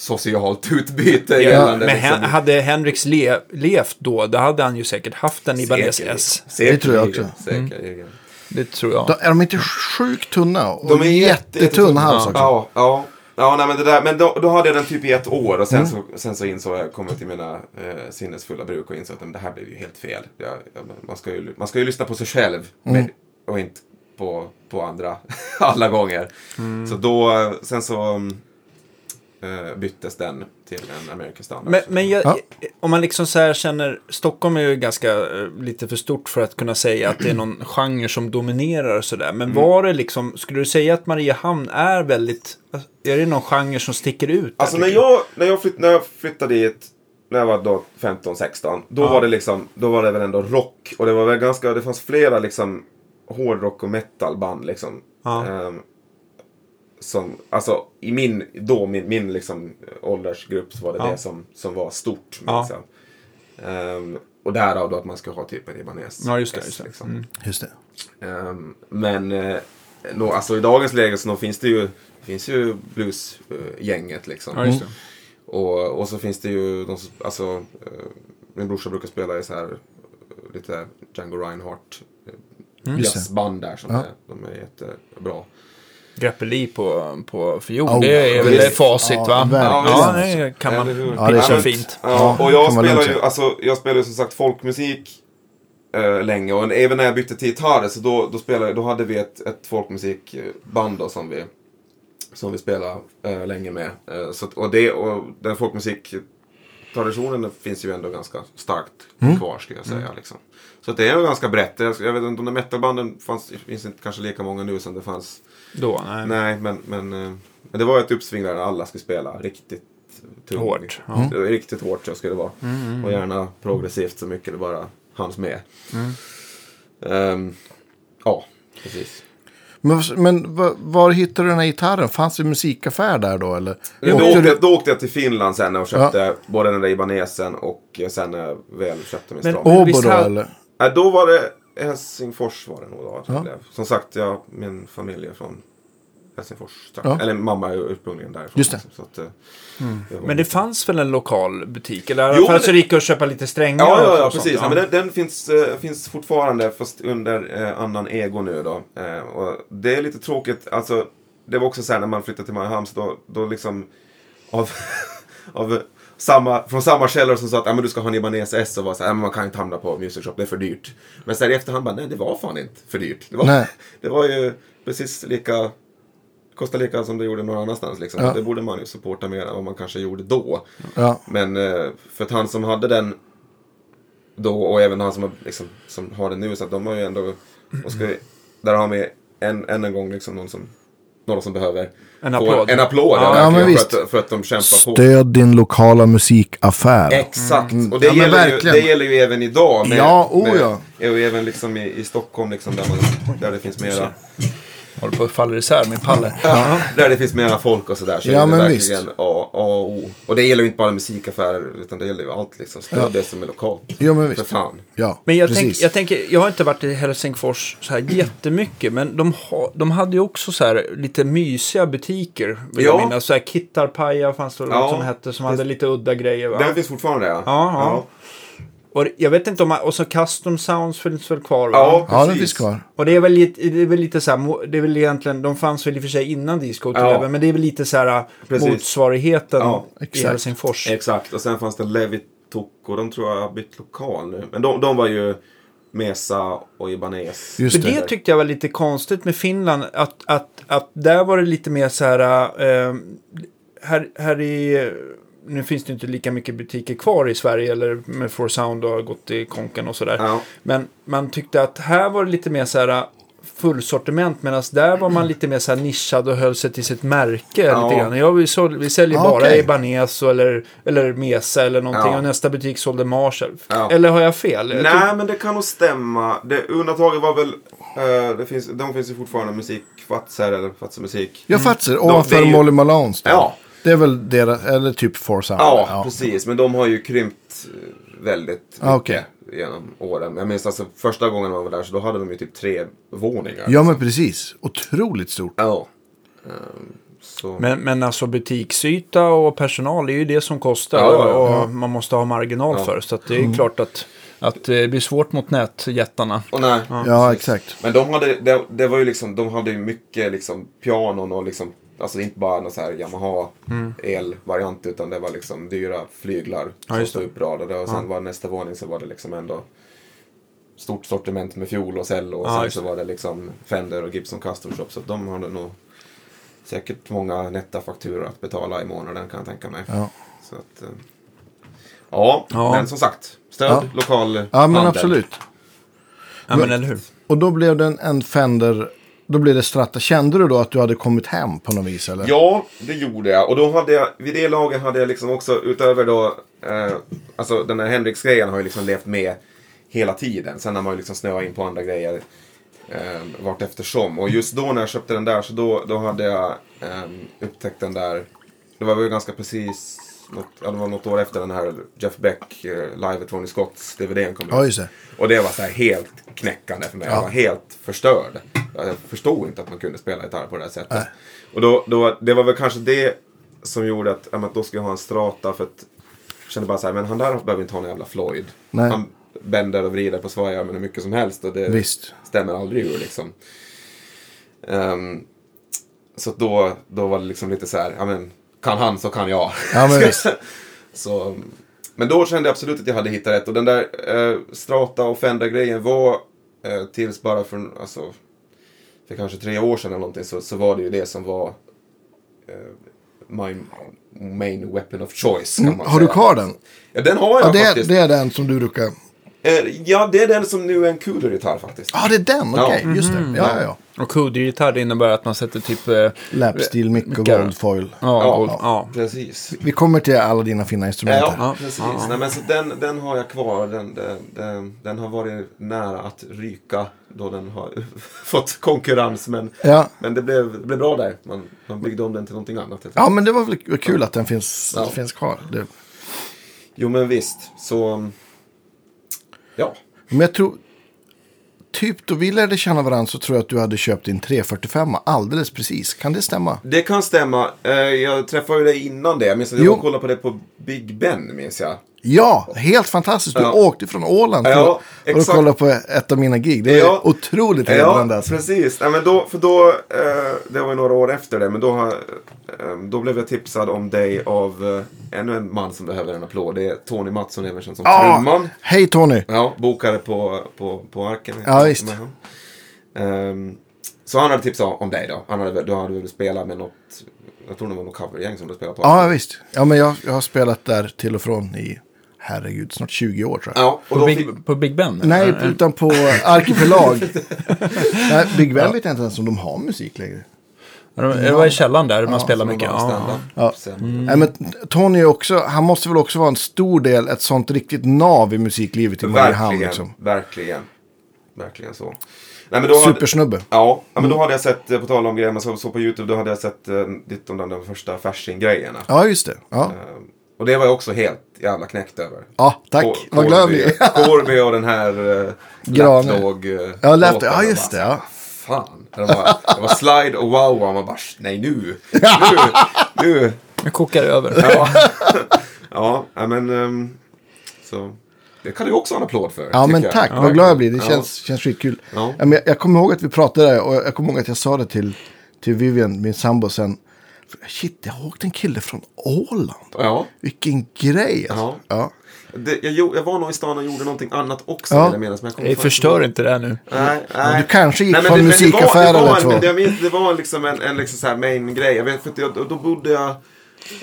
socialt utbyte Ja, gällande men liksom, hade Henriks le, levt då, då hade han ju säkert haft en Ibanez. S. Säkerligen, Det tror jag också. Säkerligen. Det tror jag. Då är de inte sjukt tunna? Och De är jätte- jättetunn hals också. Ja, ja. Ja, nej, men, det där, men då, då hade jag den typ i ett år och Mm. sen, så, sen så insåg jag, kom jag till mina eh, sinnesfulla bruk och insåg att men det här blev ju helt fel. Jag, jag, man, ska ju, man ska ju lyssna på sig själv Mm. med, och inte på, på andra alla gånger. Mm. Så då, eh, sen så mm, eh, byttes den till en American Standard. Men, men jag, Ja. om man liksom så här känner, Stockholm är ju ganska eh, lite för stort för att kunna säga att det är någon genre som dominerar och sådär. Men Mm. var det liksom, skulle du säga att Mariehamn är väldigt, är det någon genre som sticker ut? där, Alltså när tycker jag, när jag, flytt, när jag flyttade dit, när jag var då 15-16, då var det liksom, då var det väl ändå rock. Och det var väl ganska, det fanns flera liksom hårdrock och metalband liksom. Ja. Ehm, som, alltså i min, då min, min liksom åldersgrupp så var det Ja. det som, som var stort. Ja. Liksom. Ehm, och därav då att man ska ha typ en Ibanez. Ja, just det, S, just det. Liksom. Mm. Just det. Ehm, men eh, nå, alltså i dagens läge så finns det ju, finns ju bluesgänget liksom. Ja, just det. Och, och så finns det ju, de, som- alltså, eh, min brorsa brukar spela i så här eh, lite Django Reinhardt eh, det. jazzband där som Ja. är, de är jättebra. Grappelli på, på fiol, Oh, det är väl facit Ja, va? verkligen. Ja, det kan man? Ja, det är pitcha fint. Ja, Ja, och jag spelar ju, alltså, jag spelar ju som sagt folkmusik eh, länge och även när jag bytte till gitarr så då, då, spelade, då hade vi ett, ett folkmusikband då som vi, som vi spelade eh, länge med. Eh, så, och, det, och den folkmusiktraditionen finns ju ändå ganska starkt Mm. kvar skulle jag säga. Liksom. Så att det är ganska brett. Jag, jag vet inte om de där metalbanden fanns, finns inte kanske lika många nu som det fanns. Då, nej. Nej, men, men, eh, men det var ett uppsving där alla skulle spela riktigt tungt. Hårt, ja. Det var Riktigt hårt så skulle det vara. Och gärna progressivt så mycket det bara hanns med. Ehm, ja, precis. Men, men var, var hittade du den här gitarren? Fanns det musikaffär där då eller? Då Åkte då åkte jag till Finland sen och köpte både den där Ibanesen och sen när jag väl köpte min Men- stram. Åbo visst då eller? Nej, då var det Helsingfors var det nog då. att det Ja. blev. Som sagt, jag, min familj är från Helsingfors. Ja. Eller mamma är ju ursprungligen därifrån. Just det. Så att, eh, var- Men det fanns väl en lokal butik? Eller Jo, så det- det gick att köpa lite strängar Ja, ja, ja precis. Ja. men den, den finns, eh, finns fortfarande fast under eh, annan ego nu då. Eh, och det är lite tråkigt. Alltså, det var också så här när man flyttade till Mariehamns då, då liksom av, av samma, från samma källor som sa att ah, men du ska ha en Ibanez S och var så här, ah, man kan inte hamna på Music Shop, det är för dyrt. Men sen i efterhand bara, nej det var fan inte för dyrt. Det var, Nej. det var ju precis lika Kostade lika som det gjorde någon annanstans. Liksom. Ja. Det borde man ju supporta mer än vad man kanske gjorde då. Ja. Men eh, för att han som hade den då och även han som, liksom, som har den nu så att de har ju ändå, de ska, där har vi än, än en gång liksom någon som, några som behöver En applåd. En applåd Ja, ja, men visst. för, att, för att de kämpar på. Stöd din lokala musikaffär. Exakt, Mm. och det, Ja, gäller ju, det gäller ju även idag. Med, Ja, oh med, ja. Och även liksom i, i Stockholm liksom, där, man, där det finns mera Håller på att falla isär min palle. Där det finns mera folk och sådär. Så Ja, är det men verkligen A, A och O. Och det gäller ju inte bara musikaffärer utan det gäller ju allt liksom. Stöd Ja. det som är lokalt. Ja, men För visst. fan. Ja, Men jag, tänk, jag tänker, jag har inte varit i Helsingfors så här jättemycket, men de, ha, de hade ju också så här lite mysiga butiker. Vill Ja. jag minnas. Så här Kittarpaja fanns det Ja. något som hette, som hade lite udda grejer. Va? Den finns fortfarande ja. Ja, ja. Och jag vet inte om, och så Custom Sounds finns väl kvar? Va? Ja, Ja, den precis. finns kvar. Och det är väl lite, det är väl lite så här, det är väl egentligen, de fanns väl i och för sig innan Disco Ja. ja. men det är väl lite så här Precis. motsvarigheten Ja, i exakt. Helsingfors. Exakt. Och sen fanns det Levitok och de tror jag har bytt lokal nu. Men de, de var ju Mesa och Ibanez. Just För det tyckte jag var lite konstigt med Finland. Att, att, att där var det lite mer så här. Eh, här, här i... Nu finns det inte lika mycket butiker kvar i Sverige. Eller med For Sound och har gått i konken och sådär. Ja. Men man tyckte att här var det lite mer så här fullsortiment. Medan där var man lite mer så här nischad och höll sig till sitt märke. Ja. Lite grann. Ja, vi, sål, vi säljer Ja, bara okej. Ibanez eller, eller Mesa eller någonting. Ja. Och nästa butik sålde Marshall. Ja. Eller har jag fel? Jag Nej, men det kan nog stämma. Det, undantaget var väl... eh, det finns, de finns ju fortfarande musik, Fatser eller Fatser musik. Jag fattar. det Ovanför Molly Malones då. Ja. Det är väl deras, eller typ Four Sound. Ja, precis. Men de har ju krympt eh, väldigt mycket Ah, okej. genom åren. Jag minns alltså första gången man var där så då hade de ju typ tre våningar. Ja, men precis. Otroligt stort. Ja. Ehm, så. Men, men alltså butiksyta och personal är ju det som kostar Ja, ja, ja. och man måste ha marginal Ja. för. Så att det är ju klart att, att det blir svårt mot nätjättarna. Och nej. Ja, exakt. Men de hade, det, det var ju liksom, de hade ju mycket liksom pianon och liksom, alltså inte bara någon så här Yamaha elvariant utan det var liksom dyra flyglar som just stod det. uppradade och sen var nästa våning så var det liksom ändå stort sortiment med fiol och cello och Ja, sen så var det liksom Fender och Gibson Custom Shop så de har nog säkert många nätta fakturor att betala i månaden kan jag tänka mig. Ja. Så att, eh, ja, Ja. men som sagt, stöd Ja. lokal Ja, men handel. absolut. Ja, men eller hur? Och då blev det en Fender, då blev det stratta. Kände du då att du hade kommit hem på något vis eller? Ja, det gjorde jag. Och då hade jag, vid det laget hade jag liksom också utöver då, eh, alltså den här Henriks-grejen har ju liksom levt med hela tiden. Sen har man ju liksom snöat in på andra grejer eh, vart eftersom. Och just då när jag köpte den där så då, då hade jag eh, upptäckt den där, det var väl ganska precis, något, det var något år efter den här Jeff Beck eh, Live at Tony Scotts DVDn kom Ja, ut. det. Och det var så här helt knäckande för mig. Ja. Jag var helt förstörd. Jag förstod inte att man kunde spela gitarr på det här sättet. Nej. Och då, då, det var väl kanske det som gjorde att, ja, då skulle jag ha en strata för att jag kände bara så här, men han där behöver inte ha någon jävla Floyd. Nej. Han bänder och vrider på svajar med hur mycket som helst och det Visst. stämmer aldrig ur liksom. Ehm, så då, då var det liksom lite så här, ja men kan han så kan jag. Ja, men. Så, men då kände jag absolut att jag hade hittat rätt. Och den där eh, Strata och Fender-grejen var eh, tills bara för, alltså, för kanske tre år sedan eller någonting så, så var det ju det som var eh, my main weapon of choice. Mm, Har du säga. kvar den? Ja, den har jag Ja, det faktiskt. det är den som du brukar... Eh, ja, det är den som nu är en Cooler-gitarr faktiskt. Ja, det är den. Ja. Okej, just det. Ja, ja, ja. Och det innebär att man sätter typ... Eh, Lapsteel, mick och goldfoil. ja, Ja. gold, ja. Precis. Vi kommer till alla dina fina instrument. Ja. Ja. precis. Ja. Nej, men så den, den har jag kvar. Den, den, den, den har varit nära att ryka då den har fått konkurrens. Men, Ja. men det, blev, det blev bra där. Man, man byggde om den till någonting annat. ja, men det var väl kul att den finns, Ja. finns kvar. Det. Jo, men visst. Så... Ja. Men jag tror... typ då vi lärde känna varandra så tror jag att du hade köpt din 345 alldeles precis. Kan det stämma? Det kan stämma. Eh, Jag träffade ju dig innan det. Jag minns att jag kollade på det på Big Ben, minns jag. Ja, helt fantastiskt. Du Ja. åkte från Åland för, Ja, för att kolla på ett av mina gig. Det är Ja. otroligt Ja, hedrande. alltså. precis. Nej, men då, för då, eh, det var ju några år efter det, men då, eh, då blev jag tipsad om dig av eh, ännu en man som behöver en applåd. Det är Tony Mattsson, känd som Ja, trumman. hej Tony! Ja, bokade på, på, på Arken. Ja, visst. Ehm, så han hade tipsat om dig då. Han hade, du hade väl spelat med något, jag tror det var något covergäng som du spelade på. Ja, visst. Ja, men jag, jag har spelat där till och från i, herregud, snart 20 år tror jag. Ja, och På Big, fick, på Big Ben? Nej, eller? utan på Arkipelag. Nej, Big Ben vet jag inte ens om de har musik längre. Ja, de- Det var i källaren där man spelar mycket. Ja, Ja. sen. Nej, men Tony också, han måste väl också vara en stor del, ett sånt riktigt nav i musiklivet i Mariehamn. Verkligen, Liksom. verkligen. Verkligen så. Nej, men då hade, Supersnubbe. ja, ja, men då hade jag sett, eh, på tal om grejer man så, så på YouTube, då hade jag sett eh, ditt om de första Fasching-grejerna. Ja, just det. Ja, Ehm, och det var jag också helt jävla knäckt över. ja tack. Vad glad jag Corby- blir. Corby och den här uh, Grane. Lapdog. Uh, Ja, Lapdog. Ja, just det, ja. Fan. Det var, det var slide och wow och man bara, nej nu. Nu. nu. Nu kokar det över. Ja, ja men ehm, så. Det kan du också ha en applåd för. Ja, men jag. tack. Ja, Vad glad jag blir. Det ja. känns, känns skitkul. Ja. Ja. men jag, jag kommer ihåg att vi pratade och jag kommer ihåg att jag sa det till, till Vivian, min sambo, sen. Shit, jag har åkt en kille från Åland. Ja. Vilken grej alltså. Ja. Ja. Det, jag, jag var nog i stan och gjorde någonting annat också Ja. jag minnas. Men jag Nej, förstör inte det här nu. Nej, nej. Du kanske gick Nej, men på en det- det musikaffär det var eller en- två. Det, minns, det var liksom en, en liksom så här main grej. Jag vet, för att jag, då, bodde jag...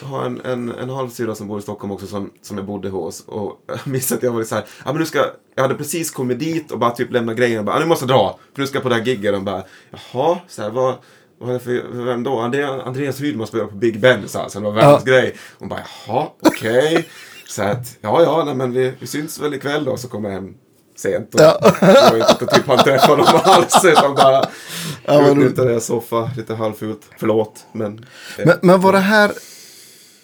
Jag har en, en, en halvsyrra som bor i Stockholm också som, som jag bodde hos. Och jag minns att jag var så här, ja men nu ska, jag hade precis kommit dit och bara typ lämnat grejerna och bara, ah, nu måste jag dra. För nu ska jag på det här gigget och de bara, jaha, så här, vad, vad för, vem då? Andrea, Andreas Rydman spelar på Big Ben, sa han. Så det var världens grej. Och hon bara, jaha, okej. Så att, ja, ja, nej, men vi, vi syns väl ikväll då. Så kommer jag hem sent. Och Ja. Det var inte typ han träffade dem alls. Utan bara Ja, utnyttjade deras soffa lite halvfult. Förlåt, men. Men, men var det här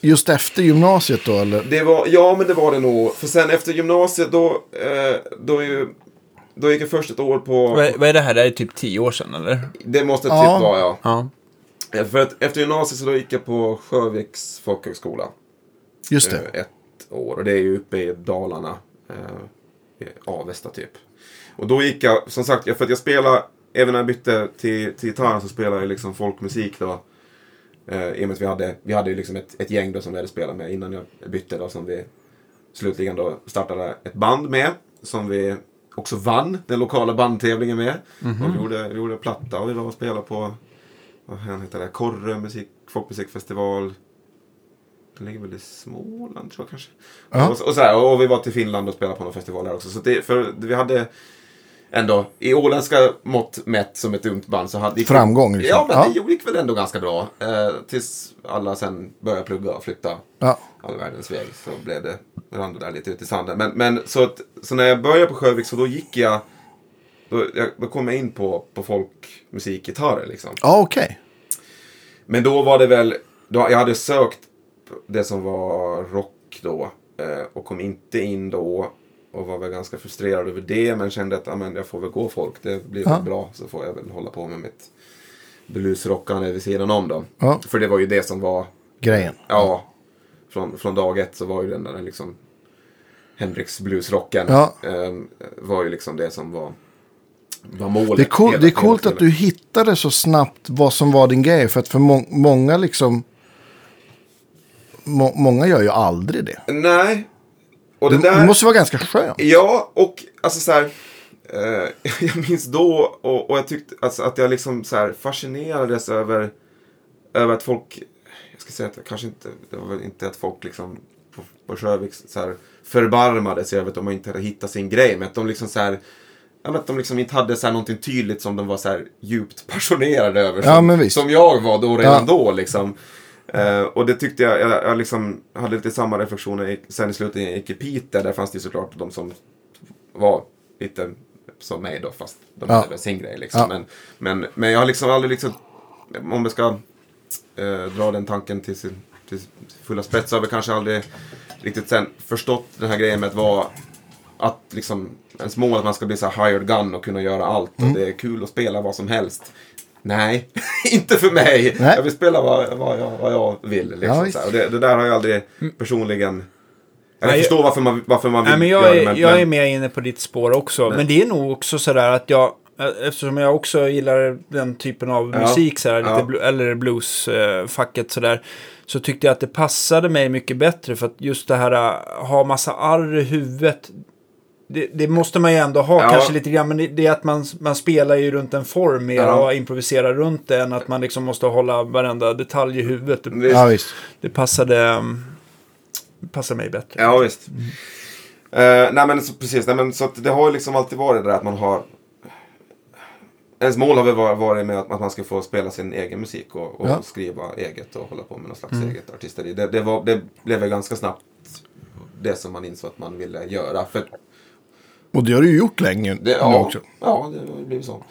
just efter gymnasiet då eller? Det var, ja, men det var det nog. För sen efter gymnasiet då, eh, då, är ju, då gick jag först ett år på... Vad, vad är det här? Det här är typ tio år sedan, eller? Det måste typ Ja. vara ja. Ja. För att efter gymnasiet så då gick jag på Sjöviks folkhögskola. Just det. eh, Ett år. Och det är ju uppe i Dalarna. Eh, Avesta typ. Och då gick jag, som sagt, för att jag spelade, även när jag bytte till, till gitarren så spelade jag liksom folkmusik då. Eh, I och med att vi hade, vi hade ju liksom ett, ett gäng då som vi hade spelat med innan jag bytte då som vi slutligen då startade ett band med. Som vi också vann den lokala bandtävlingen med. Och vi gjorde, vi gjorde platta och vi var och spelade på, vad heter det, Korre musik, folkmusikfestival. Den ligger väl i Småland tror jag kanske. Ja. Och, och, så här, och vi var till Finland och spelade på någon festival där också. Så det, för vi hade ändå, i åländska mått mätt som ett ungt band så hade gick Framgång, liksom. Ja, men Ja. det gick väl ändå ganska bra. Eh, tills alla sen började plugga och flytta Ja. All världens väg. Så blev det, rann det där lite ut i sanden. Men, men så, att, så när jag började på Sjövik så då gick jag, då, jag, då kom jag in på, på folkmusikgitarrer liksom. Ja, okej. Men då var det väl, då, jag hade sökt det som var rock då eh, och kom inte in då och var väl ganska frustrerad över det men kände att ja, men jag får väl gå folk, det blir väl bra så får jag väl hålla på med mitt bluesrockande vid sidan om då. Ja. För det var ju det som var, Grejen. ja, från, från dag ett så var ju den där liksom Hendrix bluesrocken Ja. eh, var ju liksom det som var, var målet. Det är, cool, det är coolt att du hittade så snabbt vad som var din grej. För att för må många liksom... Må många gör ju aldrig det. Nej. Och det Det, där... det måste vara ganska skönt. Ja, och alltså så här. Eh, jag minns då och, och jag tyckte alltså, att jag liksom så här fascinerades över, över att folk, jag ska säga att jag kanske inte, det var väl inte att folk liksom på, på Sjövik så här förbarmade sig över att de inte hade hittat sin grej, men att de liksom så här Ja, att de liksom inte hade så här någonting tydligt som de var så här djupt passionerade över. Ja, som, visst. som jag var då redan Ja. då liksom. Eh, och det tyckte jag, jag, jag liksom hade lite samma reflektioner sen i slutet när jag gick i Piteå. Där fanns det ju såklart de som var lite som mig då, fast de Ja. hade väl sin grej liksom. Ja. Men, men, men jag har liksom aldrig liksom, om jag ska eh, dra den tanken till sin till fulla spets, så har jag väl kanske aldrig riktigt sen förstått den här grejen med att vara att liksom, ens mål att man ska bli så hired gun och kunna göra allt. Mm. Och det är kul att spela vad som helst. Nej, inte för mig. Nej. Jag vill spela vad, vad, jag, vad jag vill. Liksom, Ja, det, det där har jag aldrig personligen... Jag Nej, förstår varför man, varför man vill Nej, men jag, göra det. är, Men, jag men, är mer inne på ditt spår också. Men, det är nog också sådär att jag, eftersom jag också gillar den typen av Ja. musik, sådär, lite Ja. blu- eller bluesfacket sådär, så tyckte jag att det passade mig mycket bättre. För att just det här eh, ha massa arr i huvudet, det, det måste man ju ändå ha Ja. kanske lite grann. Men det, det är att man, man spelar ju runt en form mer Ja. och improviserar runt det än att man liksom måste hålla varenda detalj i huvudet. Det, Ja, visst. det passade, mm, passade mig bättre. Ja, visst. Eh, nej, men så, precis. Nej, men, så att det har ju liksom alltid varit det där att man har... Ens mål har väl varit- med att, man ska få spela sin egen musik och, och Ja. skriva eget och hålla på med någon slags eget artisteri. Det, det, var, det blev väl ganska snabbt det som man insåg att man ville göra. För Och det har du ju gjort länge det, nu ja, också. ja, det blivit så.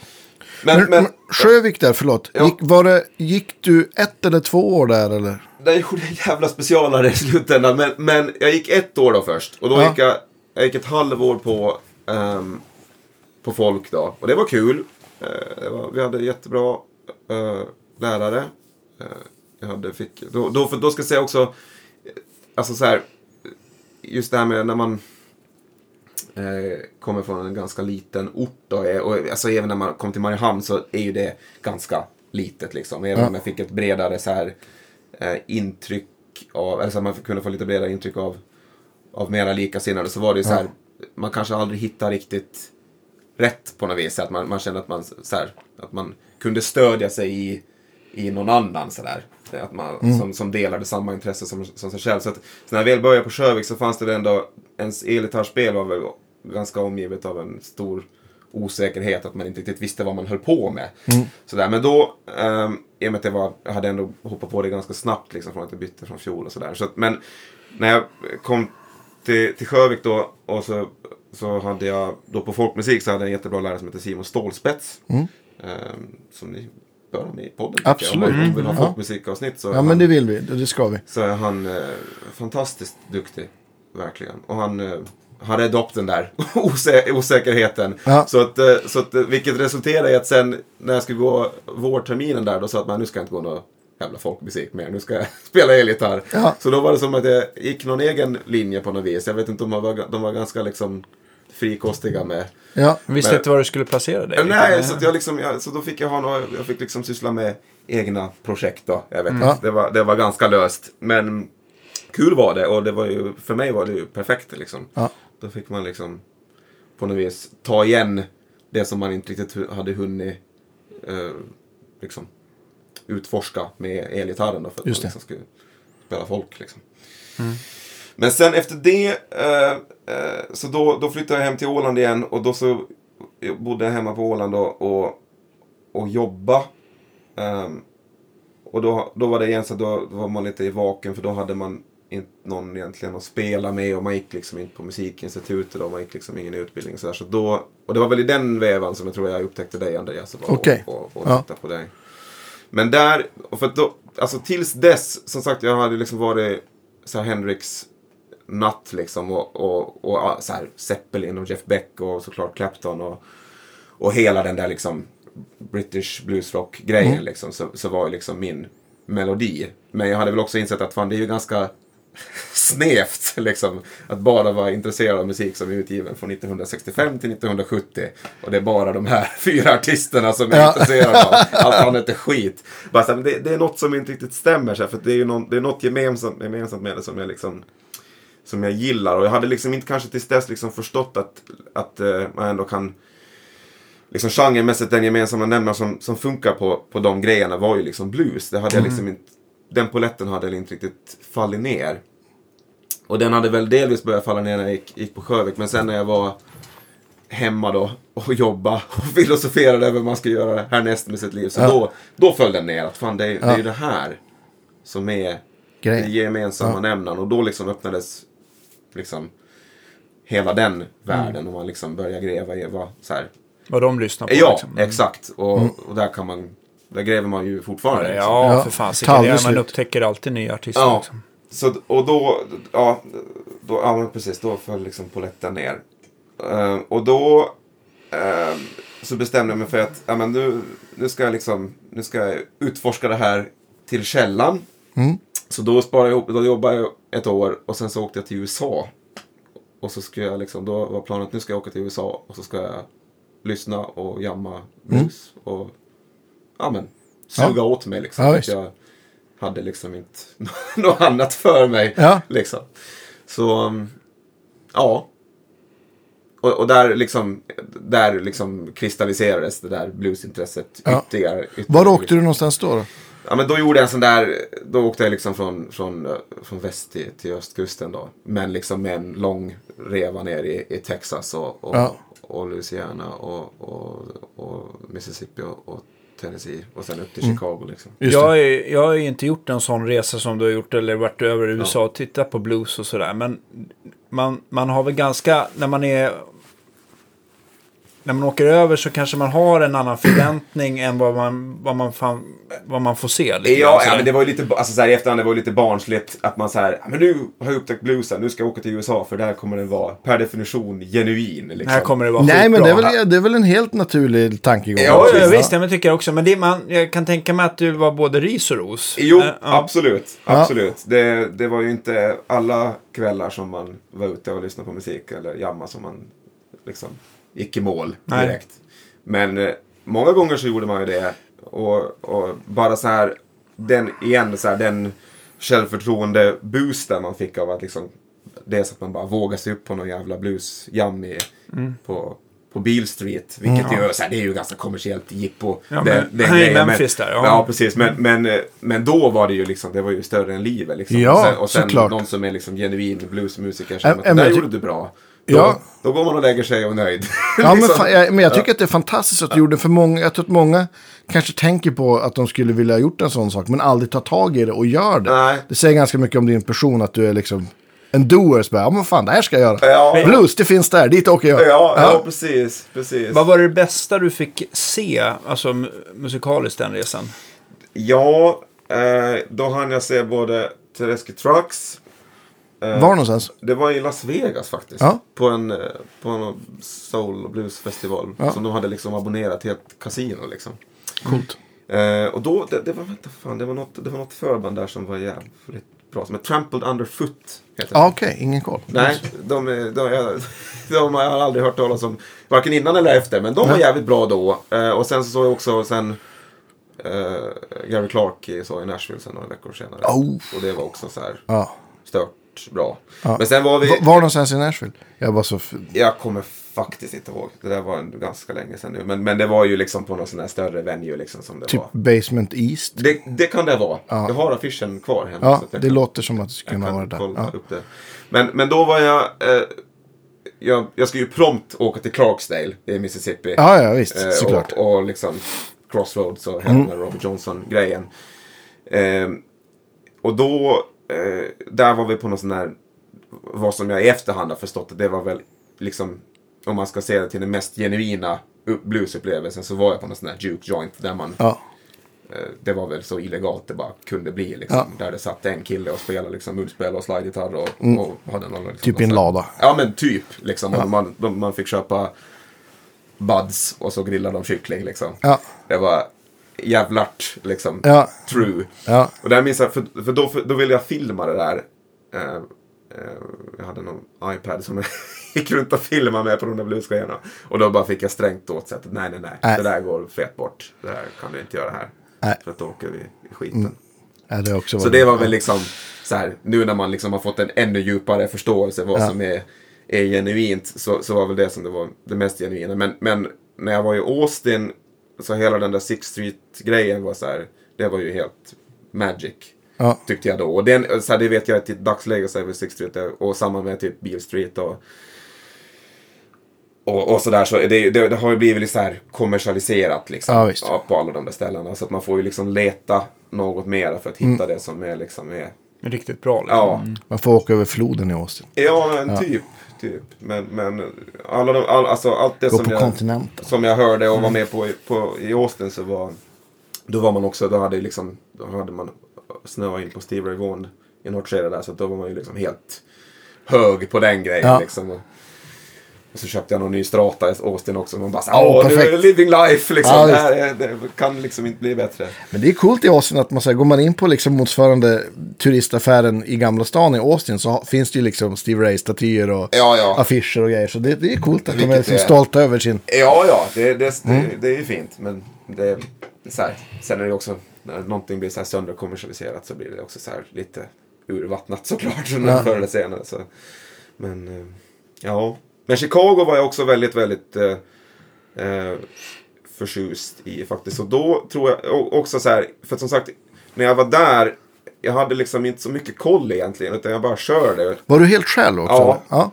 Men, Men, men, Sjövik där, förlåt. Ja. Gick, var det, gick du ett eller två år där eller? det gjorde en jävla specialare i slutändan. Men, men jag gick ett år då först. Och då Ja. gick jag, jag gick ett halvår på, ehm, på folk då. Och det var kul. Eh, var, vi hade jättebra eh, lärare. Eh, jag hade, fick, då, då, för då ska jag säga också, alltså så här, just det här med när man eh, kommer från en ganska liten ort då, och alltså även när man kom till Mariehamn så är ju det ganska litet liksom. Även Ja. om jag fick ett bredare så här eh, intryck av, eller så att man kunde få lite bredare intryck av, av mera likasinnade så var det ju så här, man kanske aldrig hittar riktigt rätt på något vis. Att man, man kände att man, så här, att man kunde stödja sig i, i någon annan sådär. Att man, som, som delade samma intresse som, som sig själv. Så, att, så när jag väl började på Sjövik så fanns det ändå, ens elgitarrspel var väl ganska omgivet av en stor osäkerhet. Att man inte riktigt visste vad man höll på med. Sådär. Men då, um, i och med att jag, var, jag hade ändå hoppat på det ganska snabbt liksom, från att jag bytte från fjol och sådär. Så att, men när jag kom till, till Sjövik då och så, så hade jag då på folkmusik så hade jag en jättebra lärare som heter Simon Stålspets. Ehm, som ni bör ha med i podden. Absolut. Om man vill ha Mm. Ja. folkmusikavsnitt så, Ja, han, men det vill vi. Det ska vi. så är han eh, fantastiskt duktig. Verkligen. Och han eh, han redde upp den där osä osäkerheten. Ja. Så att, eh, så att, eh, vilket resulterade i att sen när jag skulle gå vårterminen där, då sa att man, nu ska jag inte gå någon jävla folkmusik mer. Nu ska jag spela elgitarr. Ja. Så då var det som att jag gick någon egen linje på något vis. Jag vet inte om de var, de var ganska liksom frikostiga med Ja, visste inte var du skulle placera dig. Nej, så, att jag liksom, jag, så då fick jag ha några, jag fick liksom syssla med egna projekt då. Jag vet inte, det var, det var ganska löst. Men kul var det och det var ju, för mig var det ju perfekt liksom. Ja. Då fick man liksom på något vis ta igen det som man inte riktigt hade hunnit eh, liksom utforska med elgitarren då. För att Just man det. liksom skulle spela folk liksom. Men sen efter det, eh, eh, så då, då flyttade jag hem till Åland igen och då så jag bodde jag hemma på Åland och, och, och jobba. Ehm, och då, då var det igen så då, då var man lite i vaken för då hade man inte någon egentligen att spela med och man gick liksom inte på musikinstitutet och man gick liksom ingen utbildning. Så, där. så då, och det var väl i den vävan som jag tror jag upptäckte dig Andreas. Och, Okej. och, och, och Ja. tittade på dig. Men där, och för då, alltså tills dess, som sagt jag hade liksom varit så här Hendrix natt liksom och, och, och så här Zeppelin och Jeff Beck och såklart Clapton och, och hela den där liksom British bluesrock grejen Mm. liksom så, så var ju liksom min melodi. Men jag hade väl också insett att fan det är ju ganska snävt liksom att bara vara intresserad av musik som är utgiven från 1965 till 1970 och det är bara de här fyra artisterna som är Ja. intresserade av allt annat är skit. Bara så det, det är något som inte riktigt stämmer så här, för det är ju någon, det är något gemensamt, gemensamt med det som jag liksom som jag gillar och jag hade liksom inte kanske tills dess liksom förstått att, att eh, man ändå kan liksom genremässigt den gemensamma nämnaren som, som funkar på, på de grejerna var ju liksom blues. Det hade jag liksom inte, den poletten hade inte riktigt fallit ner. Och den hade väl delvis börjat falla ner när jag gick, gick på Sjövik men sen när jag var hemma då och jobba och filosoferade över vad man ska göra härnäst med sitt liv. Så Ja. då, då föll den ner att fan det, är- det är ju Ja. det här som är Grejen. den gemensamma Ja. nämnaren. Och då liksom öppnades liksom hela den världen och man liksom började gräva i vad så här. Vad de lyssnar på. Ja, liksom. Mm. exakt. Och, och där kan man, där gräver man ju fortfarande. liksom. Ja, Ja, för fan. man upptäcker alltid nya artister. Ja, Liksom. så, och då, ja, då, ja men precis, då föll liksom poletten ner. Eh, och då eh, så bestämde jag mig för att ja, men nu, nu, ska jag liksom, nu ska jag utforska det här till källan. Mm. Så då sparade jag ihop, då jobbade jag ett år och sen så åkte jag till USA. Och så skulle jag liksom, då var planen att nu ska jag åka till USA och så ska jag lyssna och jamma blues. Och ja men, suga Mm. Ja. åt mig liksom. Ja, att jag hade liksom inte något annat för mig. Ja. Liksom. Så, um, ja. Och, och där liksom, där liksom kristalliserades det där bluesintresset Ja. ytterligare. ytterligare. Var åkte du någonstans då? då? Ja men då gjorde jag en sån där, då åkte jag liksom från, från, från väst till, till östkusten då. Men liksom med en lång reva ner i, i Texas och, och, Ja. och Louisiana och, och, och Mississippi och, och Tennessee. Och sen upp till Mm. Chicago liksom. Jag, är, jag har ju inte gjort en sån resa som du har gjort eller varit över i USA och tittat på blues och sådär. Men man, man har väl ganska, när man är... När man åker över så kanske man har en annan förväntning än vad man, vad man, fan, vad man får se. Lite Ja, ja, men det var ju lite, alltså så här, i efterhand det var ju lite barnsligt att man så här, "Ja, men nu har jag upptäckt bluesen, nu ska jag åka till USA för där kommer den vara per definition genuin. Liksom. Här kommer det vara Nej, men det är, väl, det är väl en helt naturlig tankegång. Ja, Ja, ja, visst, ja, men tycker jag också. Men det, man, jag kan tänka mig att du var både ris och ros. Jo, ja. absolut. absolut. Det, det var ju inte alla kvällar som man var ute och lyssnade på musik eller jamma som man liksom gick i mål Nej. direkt. Men eh, många gånger så gjorde man ju det. Och, och bara så här, den, igen, så här, den självförtroende boosten man fick av att liksom, dels att man bara vågade sig upp på någon jävla bluesjam i, Mm. på, på Beale Street. Vilket ju, så här, det är ju ganska kommersiellt jippo. Ja, den, men- han är i. Memphis där, ja. Ja, precis. Men, men, eh, men då var det ju liksom, det var ju större än livet. Liksom. Ja, och sen, och sen någon som är liksom genuin bluesmusiker Ja, som att men det där gjorde du bra. Då, Ja. då går man och lägger sig och är nöjd. Ja, men, Liksom. fan, jag, men jag tycker att det är fantastiskt att du gjorde det. För många, jag tror att många kanske tänker på att de skulle vilja ha gjort en sån sak, men aldrig tar tag i det och gör det. Nej. Det säger ganska mycket om din person att du är liksom en doer. Bara, ja, men fan, det här ska jag göra. Ja. Blues, det finns där, dit åker jag. Ja, ja, precis. precis. Vad var det bästa du fick se, alltså mu- musikaliskt den resan? Ja, eh, då hann jag se både Tedeschi Trucks. Eh, Var någonstans? Det var i Las Vegas faktiskt. Ja. På en, eh, på en soul och bluesfestival. Ja. Som de hade liksom abonnerat till ett kasino liksom. Coolt. Eh, och då, det, det var, vänta fan, det var något, det var något förband där som var jävligt bra. Som är Trampled Underfoot. Heter. Ja, okej, ingen koll. Nej, de, de, de, de har jag aldrig hört talas om. Varken innan eller efter. Men de var Nej. jävligt bra då. Eh, och sen så såg jag också sen eh, Gary Clark i, så i Nashville sen några veckor senare. Oh. Och det var också så här Ja. stört bra. Ja. Men sen var vi... Va- Var någonstans i Nashville? Jag var så... Jag kommer faktiskt inte ihåg. Det där var ganska länge sedan nu. Men, men det var ju liksom på någon sån här större venue liksom som det Typ var. Basement East. Det, det kan det vara. Ja. Jag har affischen kvar hemma. Ja, det kan- låter som att det skulle kunna vara där. kolla Ja. upp det. Men, men då var jag... Eh, jag, jag ska ju prompt åka till Clarksdale i Mississippi. ja, ja, visst. Eh, Såklart. Och, och liksom Crossroads och hela Mm. Robert Johnson-grejen. Eh, och då, där var vi på någon sån här, vad som jag i efterhand har förstått, att det var väl liksom, om man ska se det till den mest genuina upp- bluesupplevelsen så var jag på någon sån här juke joint där man, Ja. eh, det var väl så illegalt det bara kunde bli liksom. Ja. Där det satt en kille och spelade liksom munspel och slidegitarr och, och hade någon liksom, Typ i en lada. Ja men typ. Liksom. Och Man, de- man fick köpa buds och så grillade de kyckling liksom. Ja. Det var jävlart liksom. Ja. True. Ja. Och där minns jag, för, för, då, för då ville jag filma det där. Eh, eh, jag hade någon iPad som jag gick runt och filmade med på de där bluesgrejerna. Och då bara fick jag strängt åt sig att nej, nej, nej. Nej. Det där går fet bort. Det där kan du inte göra här. Nej. För att då åker vi i skiten. Ja, det också Så det var väl liksom så här, nu när man liksom har fått en ännu djupare förståelse vad som är, är genuint så, så var väl det som det var det mest genuina. Men, men när jag var i Austin så hela den där Sixth Street-grejen var så här, det var ju helt magic. Ja. Tyckte jag då. Och den, så här, det vet jag att i dagsläget så är väl Sixth Street och samma med typ Beale Street och och, och sådär så det, det, det har ju blivit så här kommersialiserat liksom. Ja, på alla de där ställena. Så att man får ju liksom leta något mera för att Mm. hitta det som är liksom är, Riktigt bra. Liksom. ja, Man får åka över floden i Austin. ja men typ, typ. Men, men alla de, all, alltså allt det Gå som jag, som jag hörde och var med på, i- på i Austin så var, då var man också, då hade liksom, då hade man snöat in på Steve Ray Vaughan i något skede där så då var man ju liksom helt hög på den grejen Ja. liksom. Och, så köpte jag någon ny Strata i Austin också. Man bara så, åh, nu är living life liksom. Ja, det, här är, det kan liksom inte bli bättre. Men det är coolt i Austin att man säger, går man in på liksom motsvarande turistaffären i Gamla stan i Austin så finns det ju liksom Steve Ray-statyer och Ja, ja. affischer och grejer. Så det, det är coolt att de är Vilket liksom är. stolta över sin... Ja, ja, det, det, Mm. det, det är ju fint. Men det, så här, sen är det också, när någonting blir så här sönderkommersialiserat så blir det också så här lite urvattnat såklart. Ja. Förr eller senare. Så. Men, eh, ja. Men Chicago var jag också väldigt, väldigt eh, eh, förtjust i faktiskt. Och då tror jag också så här, för att som sagt, när jag var där, jag hade liksom inte så mycket koll egentligen, utan jag bara körde. Var du helt själv också? Ja. ja.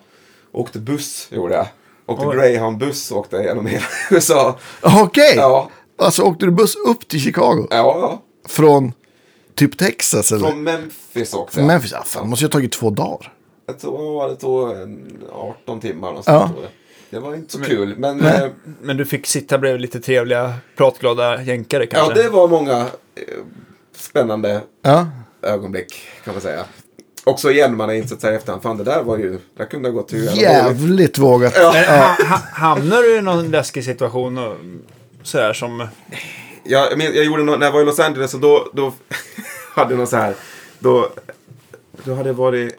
Åkte buss, gjorde jag. Åkte Oj. Greyhound-buss åkte jag genom hela USA. Okej! Ja, Alltså åkte du buss upp till Chicago? ja. Från typ Texas eller? Från Memphis åkte Från jag. Memphis? Ja, fan, det måste ju ha tagit två dagar. Jag tror det tog en 18 timmar någonstans. Ja. Det var inte så kul, men eh, Men du fick sitta bredvid lite trevliga, pratglada jänkare ja, kanske? det var många eh, spännande Ja. ögonblick kan man säga. Också igen, man har insett så här efterhand, fan det där var ju, det kunde ha gått hur. Jävligt vågat. Ja. Men ha, ha, hamnar du i någon läskig situation och sådär som... Jag, men jag gjorde nå- när jag var i Los Angeles och då, då hade jag någon så här, då, då hade jag varit,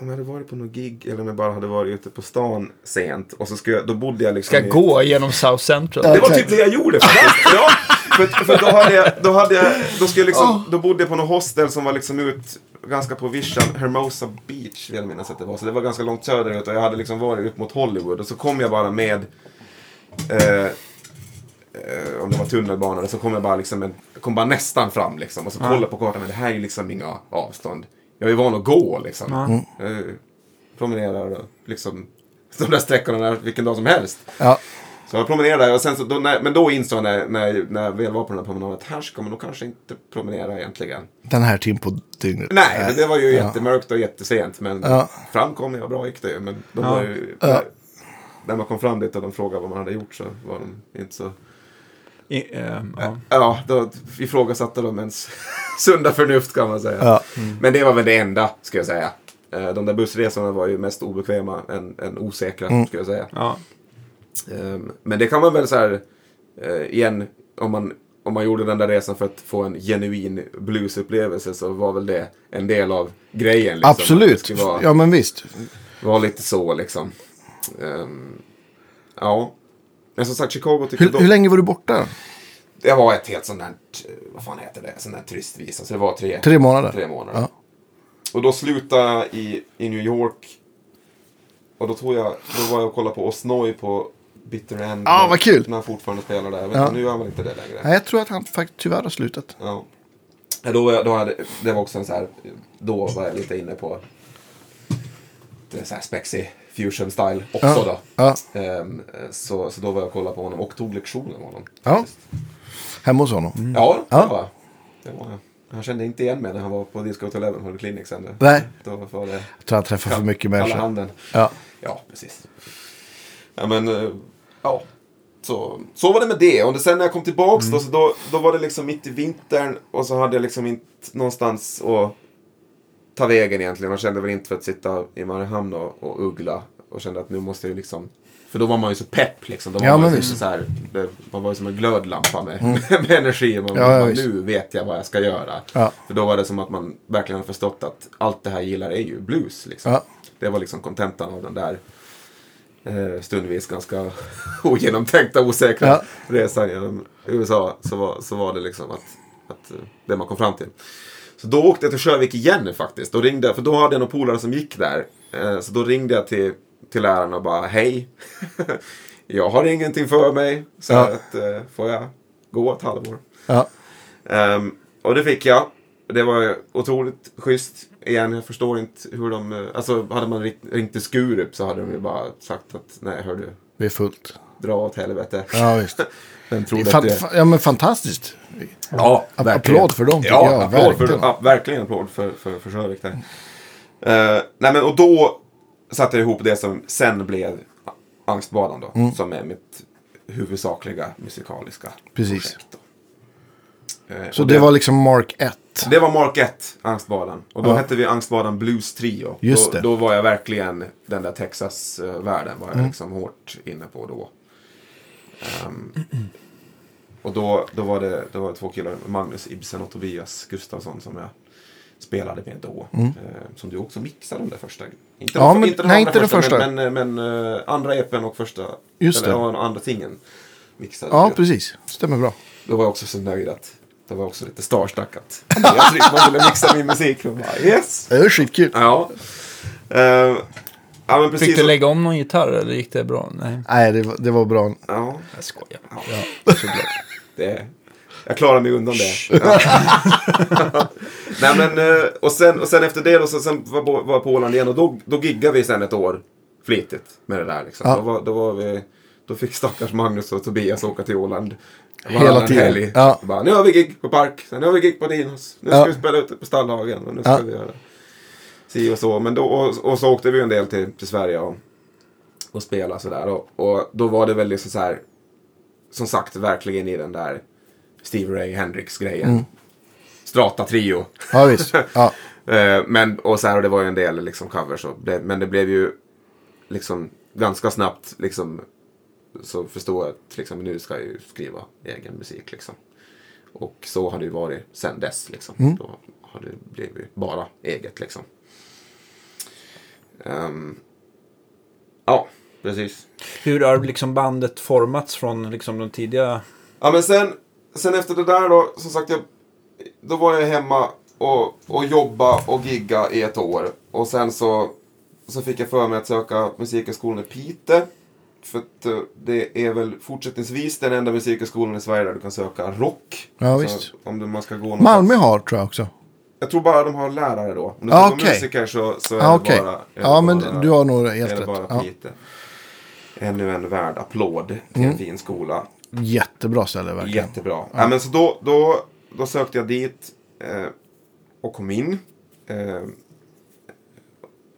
om jag hade varit på någon gig eller om jag bara hade varit ute på stan sent och så skulle jag, då bodde jag liksom Ska i- gå genom South Central? Det var typ det jag gjorde faktiskt. ja, för, för då hade jag, då hade jag, då skulle jag liksom, då bodde jag på någon hostel som var liksom ut ganska på vischan, Hermosa Beach vill jag minnas att det var. Så det var ganska långt söderut och jag hade liksom varit upp mot Hollywood och så kom jag bara med eh, eh, om det var tunnelbana, så kom jag bara liksom, jag kom bara nästan fram liksom. Och så kollade på kartan, men det här är liksom inga avstånd. Jag är van att gå liksom. Ja. Jag promenerar och liksom de där sträckorna där, vilken dag som helst. Ja. Så jag promenerade där och sen så, då, när, men då insåg jag när, när, när jag väl var på den här promenaden att här ska man nog kanske inte promenera egentligen. Den här timmen på dygnet. Nej, men det var ju Ja. jättemörkt och jättesent. Men Ja. fram kom jag, bra gick det ju. Men de Ja. var ju, Ja. när man kom fram dit och de frågade vad man hade gjort så var de inte så... I, eh, ja. Ja, då ifrågasatte de ens sunda förnuft kan man säga. Ja. Men det var väl det enda, ska jag säga. Eh, De där bussresorna var ju mest obekväma än, än osäkra, Mm. ska jag säga. Ja. Ehm, Men det kan man väl så här, eh, igen, om man, om man gjorde den där resan för att få en genuin bluesupplevelse så var väl det en del av grejen. Liksom. Absolut. vara, Ja, men visst. vara lite så liksom. Ehm, ja. Men som sagt, Chicago tyckte Hur, då, hur länge var du borta? Det var ett helt sånt där, vad fan heter det, sån där turistvisa. Så det var tre, Tre månader? tre månader. Ja. Och då slutade jag i, i New York. Och då tror jag, då var jag och kollade på Osnoy på Bitter End. Ah, när- vad kul. När han fortfarande spelar där. Ja. Nu är han väl inte det längre. Nej, jag tror att han faktiskt tyvärr har slutat. Ja. Ja, Då, då hade, det var också en så här, då var jag lite inne på det är så här spexy fusion style också då. Ja. Ehm, så, så då var jag och kollade på honom och tog lektioner med honom. Ja. Hemma hos honom. Ja, det var jag. det. Var jag. Han kände inte igen mig när han var på Disco Hotel Eleven Hall Clinic sen. Nej. Då var det Jag tror han träffar för mycket kalla människor. handen. Ja. Ja, precis. Ja, men eh, ja. Så, så var det med det. Och sen när jag kom tillbaks Mm. då, så då, då var det liksom mitt i vintern och så hade jag liksom inte någonstans att ta vägen egentligen. Man kände väl inte för att sitta i Mariehamn och, och uggla och kände att nu måste jag ju liksom för då var man ju så pepp liksom. Då var Ja, man. Mm. så här, det, man var ju som en glödlampa med, med energi. Man, Ja, man, nu vet jag vad jag ska göra. Ja. För då var det som att man verkligen har förstått att allt det här gillar är ju blues. Liksom. Det var liksom kontentan av den där eh, stundvis ganska ogenomtänkta, osäkra resan genom USA. Så var, så var det liksom att, att eh, det man kom fram till. Så då åkte jag till Sjövik igen faktiskt. Då ringde, jag- för då hade jag några polare som gick där. Eh, så då ringde jag till, till läraren och bara hej. jag har ingenting för mig. Så Ja. att, eh, får jag gå ett halvår? Ja. Ehm, och det fick jag. Det var otroligt schysst. Igen, jag förstår inte hur de... eh, Alltså, hade man ringt, ringt till Skurup så hade de ju bara sagt att nej, hör du, Det är fullt. Dra åt helvete. Ja, visst. Vem Det trodde är att fan, det... ja, men fantastiskt. Ja, verkligen. applåd för dem, Ja, jag, applåd verkligen. För, ja, verkligen applåd för, för, för Sjövik där. Eh, nej, men och då satte jag ihop det som sen blev Angstbadan då. Mm. Som är mitt huvudsakliga musikaliska Precis. projekt. Då. Eh, Så och det var liksom Mark 1. 1. Det var Mark 1, Angstbadan. Och då Ja. hette vi Angstbadan Blues Trio. Just då, det. då var jag verkligen den där Texas-världen var jag Mm. liksom hårt inne på då. Ehm, och då, då, var det, då var det två killar, Magnus Ibsen och Tobias Gustafsson som jag spelade med då. Eh, som du också mixade de där första. Inte Mm. Ja, de, men- inte de nej, andra inte det första. Men, men, men eh, andra EPn och första. Just eller, det. den andra tingen mixade Ja, precis. Stämmer bra. Då var jag också så nöjd att det var också lite starstruck att man skulle mixa min musik. Och bara, yes! Det är skitkul. Ja. Eh, ja, men precis. Fick du lägga om någon gitarr eller gick det bra? Nej, Nej, det var, det var bra. Ja, jag skojar. ja. såklart. Det, jag klarar mig undan det. Ja. Nej, men, eh, och, sen, och sen efter det då, så sen var, på- var jag på Åland igen och då, då giggade vi sen ett år flitigt med det där. Liksom. Ja. Då, var, då, var vi, då fick stackars Magnus och Tobias åka till Åland. Hela tiden. helg. Ja. Bara, nu har vi gig på Park, sen har vi gig på Dinos. Nu ska Ja. vi spela ute på Stallhagen. Och nu ska Ja. vi göra si och så. Men då, och, och så åkte vi en del till, till Sverige och, och spela sådär. Och, och då var det väl liksom så här, som sagt, verkligen i den där Steve Ray Hendrix-grejen. Mm. Strata Trio. Ja, visst. Ja. Eh, men, och så här, och det var ju en del liksom covers. Och men det blev ju liksom ganska snabbt liksom så förstod jag att liksom, nu ska jag ju skriva egen musik liksom. Och så har det ju varit sen dess liksom. Mm. Då har det blivit bara eget liksom. Ehm, ja, precis. Hur har liksom bandet formats från liksom de tidiga... Ja men sen, sen efter det där då, som sagt, jag, då var jag hemma och, och jobba och gigga i ett år. Och sen så, så fick jag för mig att söka musikhögskolan i Piteå. För att eh, det är väl fortsättningsvis den enda musikhögskolan i Sverige där du kan söka rock. Ja, visst. Om du, man ska gå Malmö har, tror jag också. Jag tror bara de har lärare då. Om du Ah, okej. musiker så, så är Ja, det okej. bara... är det Ja, men bara- du har nog helt det rätt. bara Ja. Piteå. Ännu en värd applåd till Mm. en fin skola. Jättebra ställe, verkligen. Jättebra. Ja. men så då, då, då sökte jag dit eh, och kom in. Eh,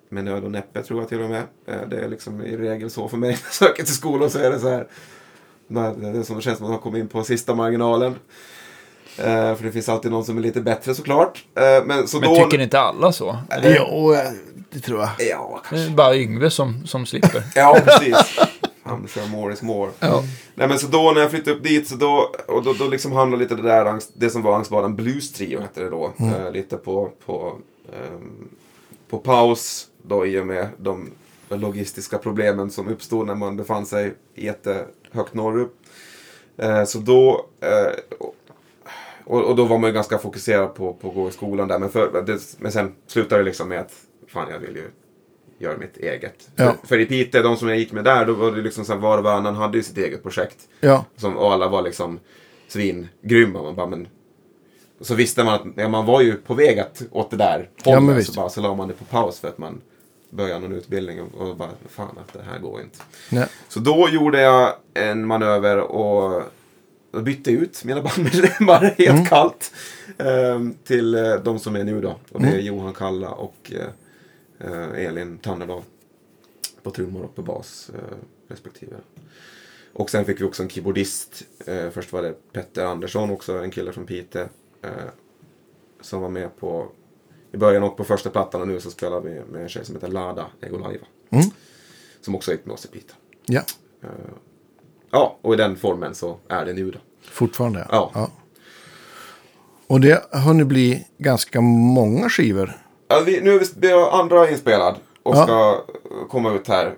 med nöd och näppe tror jag till och med. Eh, det är liksom i regel så för mig. När jag söker till skolor så är det så här. Det är som det känns som att man kommer in på sista marginalen. Eh, för det finns alltid någon som är lite bättre såklart. Eh, men så Men då... tycker inte alla så? Eller? Jo, eh, det tror jag. Ja, Det kanske. är bara Yngve som, som slipper. Ja, precis. Han kör more is more. Ja. Nej men så då när jag flyttade upp dit så då, och då, då liksom hamnade lite det där, angst, det som var Angstbaden Blues Trio hette det då. Eh, lite på, på, ehm, på paus då i och med de logistiska problemen som uppstod när man befann sig jättehögt norrut. Eh, så då, eh, och, och då var man ju ganska fokuserad på, på att gå i skolan där. Men, för, det, men sen slutade det liksom med att fan jag vill ju göra mitt eget. Ja. För, för i Piteå, de som jag gick med där, då var det liksom så här, var och varannan hade ju sitt eget projekt. Ja. Som, och alla var liksom svingrymma. Man bara, men... Så visste man att ja, man var ju på väg att, åt det där Ja, hållet. visst. så, bara, så la man det på paus för att man började någon utbildning. Och, och bara, fan att det här går inte. Nej. Så då gjorde jag en manöver och och bytte ut mina bandmedlemmar helt Mm. kallt. ehm, till eh, de som är nu då. Och det Mm. är Johan Kalla och eh, eh, Elin Tannerdal. På trummor och på bas respektive. Och sen fick vi också en keyboardist. Först var det Petter Andersson också, en kille från Piteå. Som var med på i början och på första plattan och nu så spelar vi med en tjej som heter Lada Egolaiva. Mm. Som också är hypnos i Piteå. Ja, Ja, och i den formen så är det nu då. fortfarande. Ja. Och det har hunnit bli ganska många skivor. Ja, vi, nu är vi, vi har andra inspelad och Ja. ska komma ut här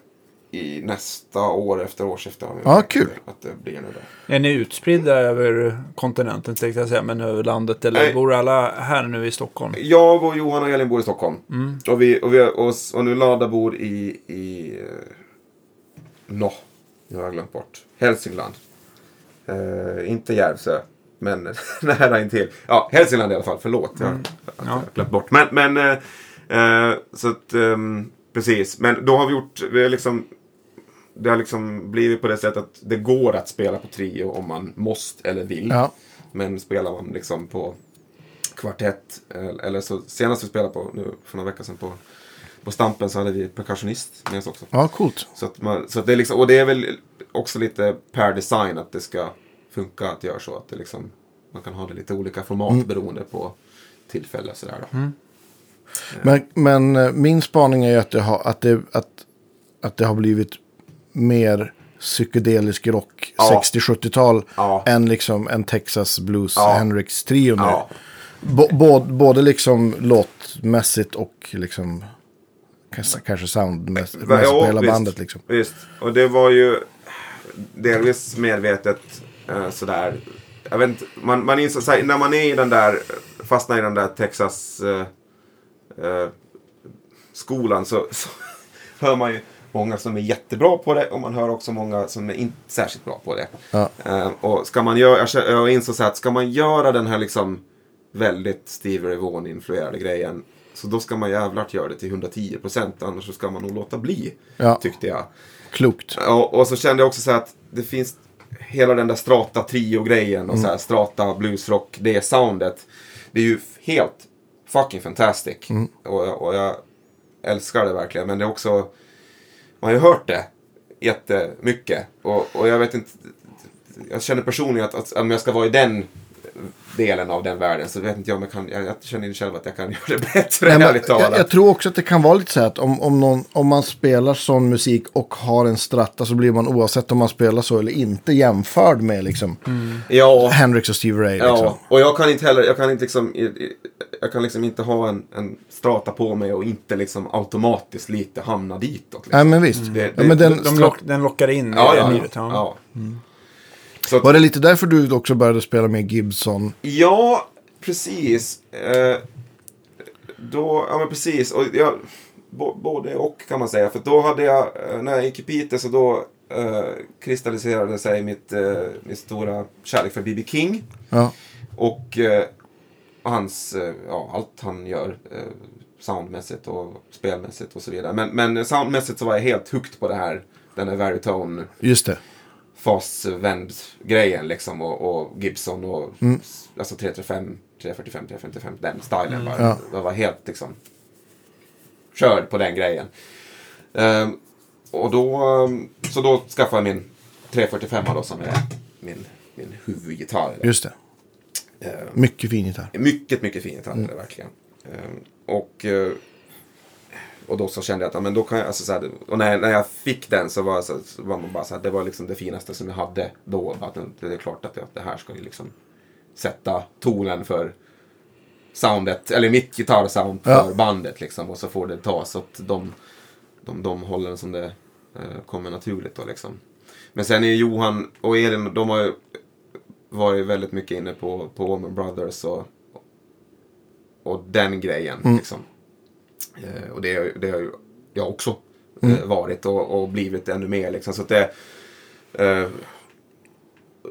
i nästa år efter årsskiftet. Ja, kul. Att det blir nu då. Är ni utspridda över kontinenten tänkte jag säga, men över landet? Eller Nej. bor alla här nu i Stockholm? Jag och Johan och Elin bor i Stockholm. Mm. Och, vi, och, vi, och, och nu Lada bor i... i eh, Nå, nu har jag glömt bort. Hälsingland. Eh, inte Järvsö, men nära intill. Ja, Hälsingland i alla fall. Förlåt, jag, Mm. att Ja. jag glömt bort. Men, men eh, eh, så att, ehm, precis. Men då har vi gjort, vi har liksom, det har liksom blivit på det sättet att det går att spela på trio om man måste eller vill. Ja. Men spelar man liksom på kvartett, eh, eller så senast vi spelade på, nu för några veckor sedan på, på Stampen så hade vi percussionist med oss också. Ja, coolt. Så att man, så att det är liksom, och det är väl också lite per design att det ska funka att göra så. Att det liksom, man kan ha det lite olika format beroende på tillfälle. Sådär då. Mm. Men, men eh, min spaning är ju att det, har, att, det, att, att det har blivit mer psykedelisk rock Ja. 60-70-tal Ja. än liksom en Texas Blues Ja. Hendrix trio nu. Ja. Bo, både liksom låtmässigt och liksom kanske, soundmässigt på ja, hela visst. bandet. Liksom. Visst, och det var ju delvis medvetet eh, sådär. Jag vet inte, man, man inser, såhär, när man är i den där, fastnar i den där Texas eh, eh, skolan så, så hör man ju många som är jättebra på det och man hör också många som är inte särskilt bra på det. Ja. Eh, och ska man göra, jag insåg så här att ska man göra den här liksom väldigt Stevie Ray Vaughan-influerade grejen så då ska man jävlar göra det till 110 procent annars så ska man nog låta bli. Ja. Tyckte jag. Klokt. Och, och så kände jag också så här att det finns hela den där strata trio-grejen och så här strata bluesrock, det soundet. Det är ju helt fucking fantastic. Och, och jag älskar det verkligen. Men det är också, man har ju hört det jättemycket. Och, och jag vet inte, jag känner personligen att, att om jag ska vara i den delen av den världen så vet inte jag om jag kan, jag, jag känner själv att jag kan göra det bättre Nej, men ärligt jag, talat. jag tror också att det kan vara lite så här att om, om, någon, om man spelar sån musik och har en stratta så blir man oavsett om man spelar så eller inte jämförd med liksom ja, Hendrix och Steve Ray. Liksom. Ja, och jag kan inte heller, jag kan inte liksom, jag kan liksom inte ha en, en strata på mig och inte liksom automatiskt lite hamna ditåt. Liksom. Nej men visst. Det- ja, det- men den, De, de lock, den lockar in ja, i ja, livet. ja. Ja. ja. Att, Var det lite därför du också började spela med Gibson? ja, precis. Eh, då, ja men precis. Och jag, bo, både och kan man säga. För då hade jag, eh, när jag gick i Piteå så då eh, kristalliserade sig mitt, eh, min stora kärlek för B.B. King. Ja, Och eh, hans, eh, ja, allt han gör eh, soundmässigt och spelmässigt och så vidare. Men, men soundmässigt så var jag helt hooked på det här, den här Veritone just det. Fasvänd grejen liksom och, och Gibson och Mm. alltså 335, 345, 355, den stilen bara. Ja. Jag var helt liksom körd på den grejen. Ehm, och då, ehm, så då skaffade jag min 345 då som är min, min huvudgitarr. Just det. Ehm, Mycket fin gitarr. mycket, mycket fin gitarr är det verkligen. Ehm, och, eh, och då så kände jag att, men då kan jag, alltså, så här, och när, när jag fick den så var, så, så var man bara så här, det var liksom det finaste som jag hade då. Att det, är klart att det, att det här ska ju liksom sätta tonen för soundet, eller mitt gitarrsound för Ja. bandet liksom. Och så får det ta så att de, de, de håller som det eh, kommer naturligt då liksom. Men sen är Johan och Elin, de har ju varit väldigt mycket inne på, på Allman Brothers och, och den grejen. Liksom. Eh, och det, det har jag också eh, varit och, och blivit ännu mer. Liksom. Så att det, eh,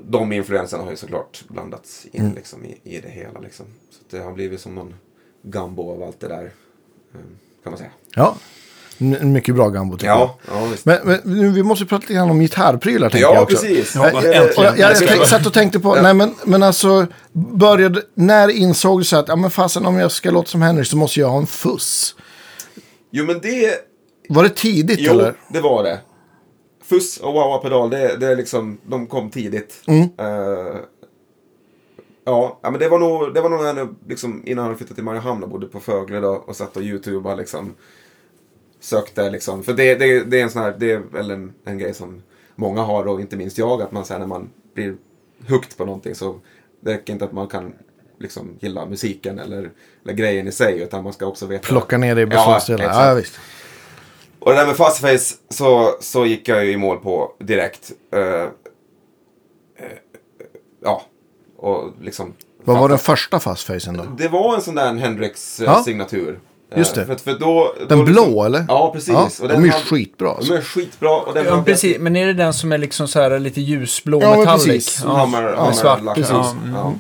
de influenserna har ju såklart blandats in liksom, i, i det hela. Liksom. Så det har blivit som någon gambo av allt det där. Kan man säga. Ja, en mycket bra gambo tycker jag. Ja, ja visst. Men, men nu, vi måste prata lite grann om gitarrprylar tänker Ja, jag också. precis. Jag, Ja, jag, äntligen. jag, jag, tänk, satt och tänkte på, nej men, men alltså, började, när insåg du så att, ja men fasen om jag ska låta som Henry så måste jag ha en fuss. Jo, men det... Var det tidigt Jo, eller? det var det. Fuss och Wawa pedal, det, det är liksom, de kom tidigt. Mm. Eh, ja, ja, men det var nog, det var nog när jag liksom, innan jag flyttade till Mariehamn och bodde på Fögle då, och satt och youtubade liksom. Sökte liksom, för det, det, det är en sån här, det är väl en, en grej som många har och inte minst jag, att man säger när man blir hooked på någonting så det räcker inte att man kan liksom gilla musiken eller, eller grejen i sig, utan man ska också veta. Plocka ner det i Ja, beståndsdelar. exakt. Ja, visst. Och det där med fastface så, så gick jag ju i mål på direkt. Eh, eh, ja, och liksom. Vad var den första fastfacen då? Det var en sån där Hendrix eh, Ja. signatur. Just det. För, för då, Den då blå liksom, eller? Ja, precis. Ja, och de den är ju hade- skitbra. De Alltså. är skitbra. Och den Ja, precis. Men är det den som är liksom så här lite ljusblå Ja, metallic? precis. Ja, Hammer, med hammer, svart. lack, Precis. ja, Mm. ja.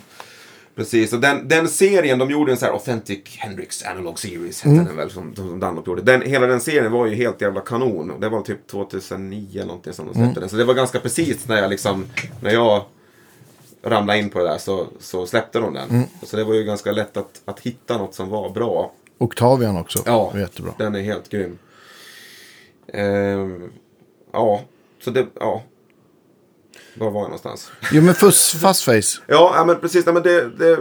Precis, och den, den serien, de gjorde en sån här Authentic Hendrix Analog Series, hette Mm. den väl, som, som Dunlop gjorde. Den, hela den serien var ju helt jävla kanon. Det var typ 2009 eller någonting som de släppte Mm. den. Så det var ganska precis när jag liksom, när jag ramlade in på det där så, så släppte de den. Mm. Så det var ju ganska lätt att, att hitta något som var bra. Octavian också. Ja, Jättebra. den är helt grym. Ehm, ja, så det, ja. Var var jag någonstans? Jo men fuss, fastface. Ja, ja men precis. Ja, men det, det,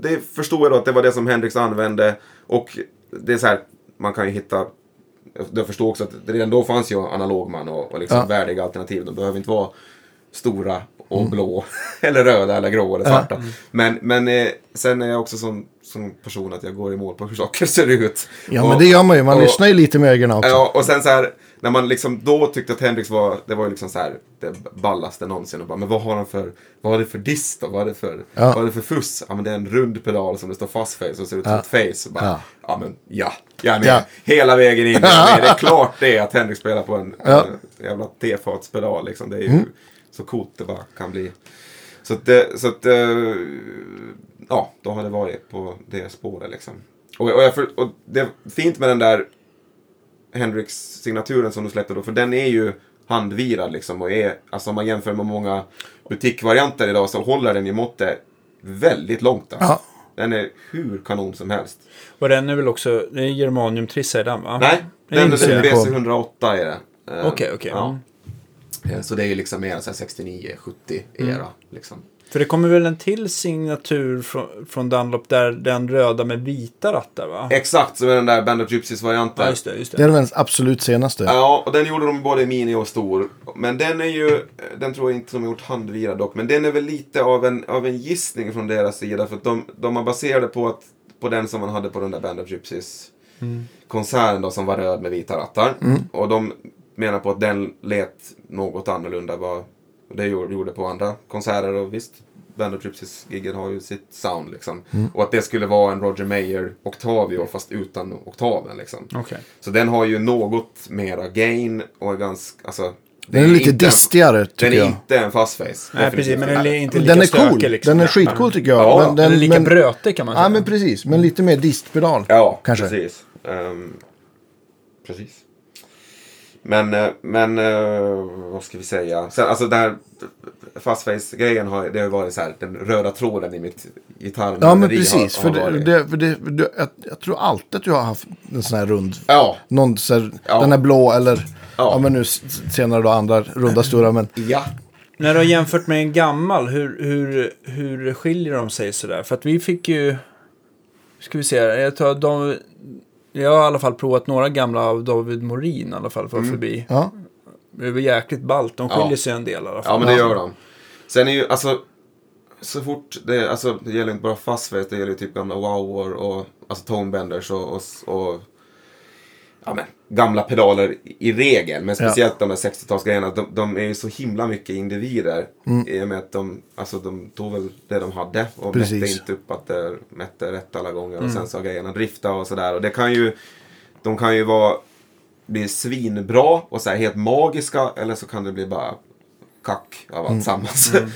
det förstod jag då att det var det som Hendrix använde. Och det är så här, man kan ju hitta jag förstår också att redan då fanns ju analogman och, och liksom Ja. värdiga alternativ. De behöver inte vara stora och blå. eller röda eller grå eller svarta. Men, men eh, sen är jag också som, som person att jag går i mål på hur saker ser ut. Ja, Och- men det gör man ju. Man och- lyssnar ju lite med ögonen också. Ja, och sen så här, när man liksom då tyckte att Hendrix var, det var ju liksom så här, det ballaste någonsin. Och bara, men vad har han för, vad har det för dist då? Vad är det för, Ja. vad är det för fuss? Ja, men det är en rund pedal som det står fast face och ser ut som Ja. ett face. Bara, Ja. ja. men ja, jag är med. Ja. Hela vägen in. Är med. Det är klart det att Hendrix spelar på en, Ja. Mm. en jävla tefatspedal liksom. Det är ju så coolt det bara kan bli. Så att, det, så att eh, ja, då har det varit på det spåret liksom. Och, och, jag, för, och det är fint med den där Hendrix-signaturen som du släppte då, för den är ju handvirad liksom och är, alltså om man jämför med många butikvarianter idag så håller den ju måttet väldigt långt alltså. Ja. Den är hur kanon som helst. Och den är väl också, det är germaniumtrissa i den va? Nej, Den den, inser den jag. BC108 är det. Eh, Okej, okej. Ja. Eh, Så det är ju liksom mer så här 69-70 era. Liksom. För det kommer väl en till signatur från, från Dunlop där den röda med vita rattar va? Exakt, som är den där Band of Gypsies-varianten. Ja, just det. Just Det det. är den absolut senaste. Ja, och den gjorde de både i mini och stor. Men den är ju, den tror jag inte de har gjort handvirad dock, men den är väl lite av en, av en gissning från deras sida. För att de, de har baserat det på, att, på den som man hade på den där Band of Gypsies konserten då, som var röd med vita rattar. Och de menar på att den lät något annorlunda vad det gjorde på andra konserter. Och visst, Band of Gypsies-giggen har ju sitt sound liksom. Och att det skulle vara en Roger Mayer Octavio fast utan oktaven liksom. Okej. Så den har ju något mera gain och är ganska, alltså. Den är lite inte en- distigare Den tycker är jag. inte en fast face. Nej, precis. Men den är inte lika Den är cool. stökig liksom. Den är skitcool tycker jag. Ja, men Den är lika men, brötig kan man säga. Ja, men precis. Men lite mer distpedal. Ja, kanske. precis. Ehm, precis. Men, eh, men eh, vad ska vi säga? Sen, alltså den här fastface-grejen har, det har varit så här, den röda tråden i mitt gitarr. Ja, men precis. För, har, har det, varit. det, för det, för det, jag, jag tror alltid att du har haft en sån här rund. Ja, Någon så här, Ja. den är blå eller, ja. Ja. men nu senare då andra runda stora. Men ja. När du har jämfört med en gammal, hur, hur, hur skiljer de sig sådär? För att vi fick ju... Ska vi se jag tror de... Jag har i alla fall provat några gamla av David Morin i alla fall för förbi. ja, Det var jäkligt ballt. De skiljer Ja. sig en del i alla fall. Ja, men det gör de. Sen är ju, alltså, så fort det, alltså, det gäller inte bara fastface, det gäller ju typ gamla wow och, alltså tonebenders och, och, och ja, men, gamla pedaler i regel. Men speciellt de där 60-talsgrejerna, de, de är ju så himla mycket individer. Mm. I och med att de, alltså, de tog väl det de hade och Precis. mätte inte upp att det mätte rätt alla gånger. Och sen så har grejerna drifta och sådär. Och det kan ju, de kan ju vara, bli svinbra och så här helt magiska eller så kan det bli bara kack av alltsammans. Eh,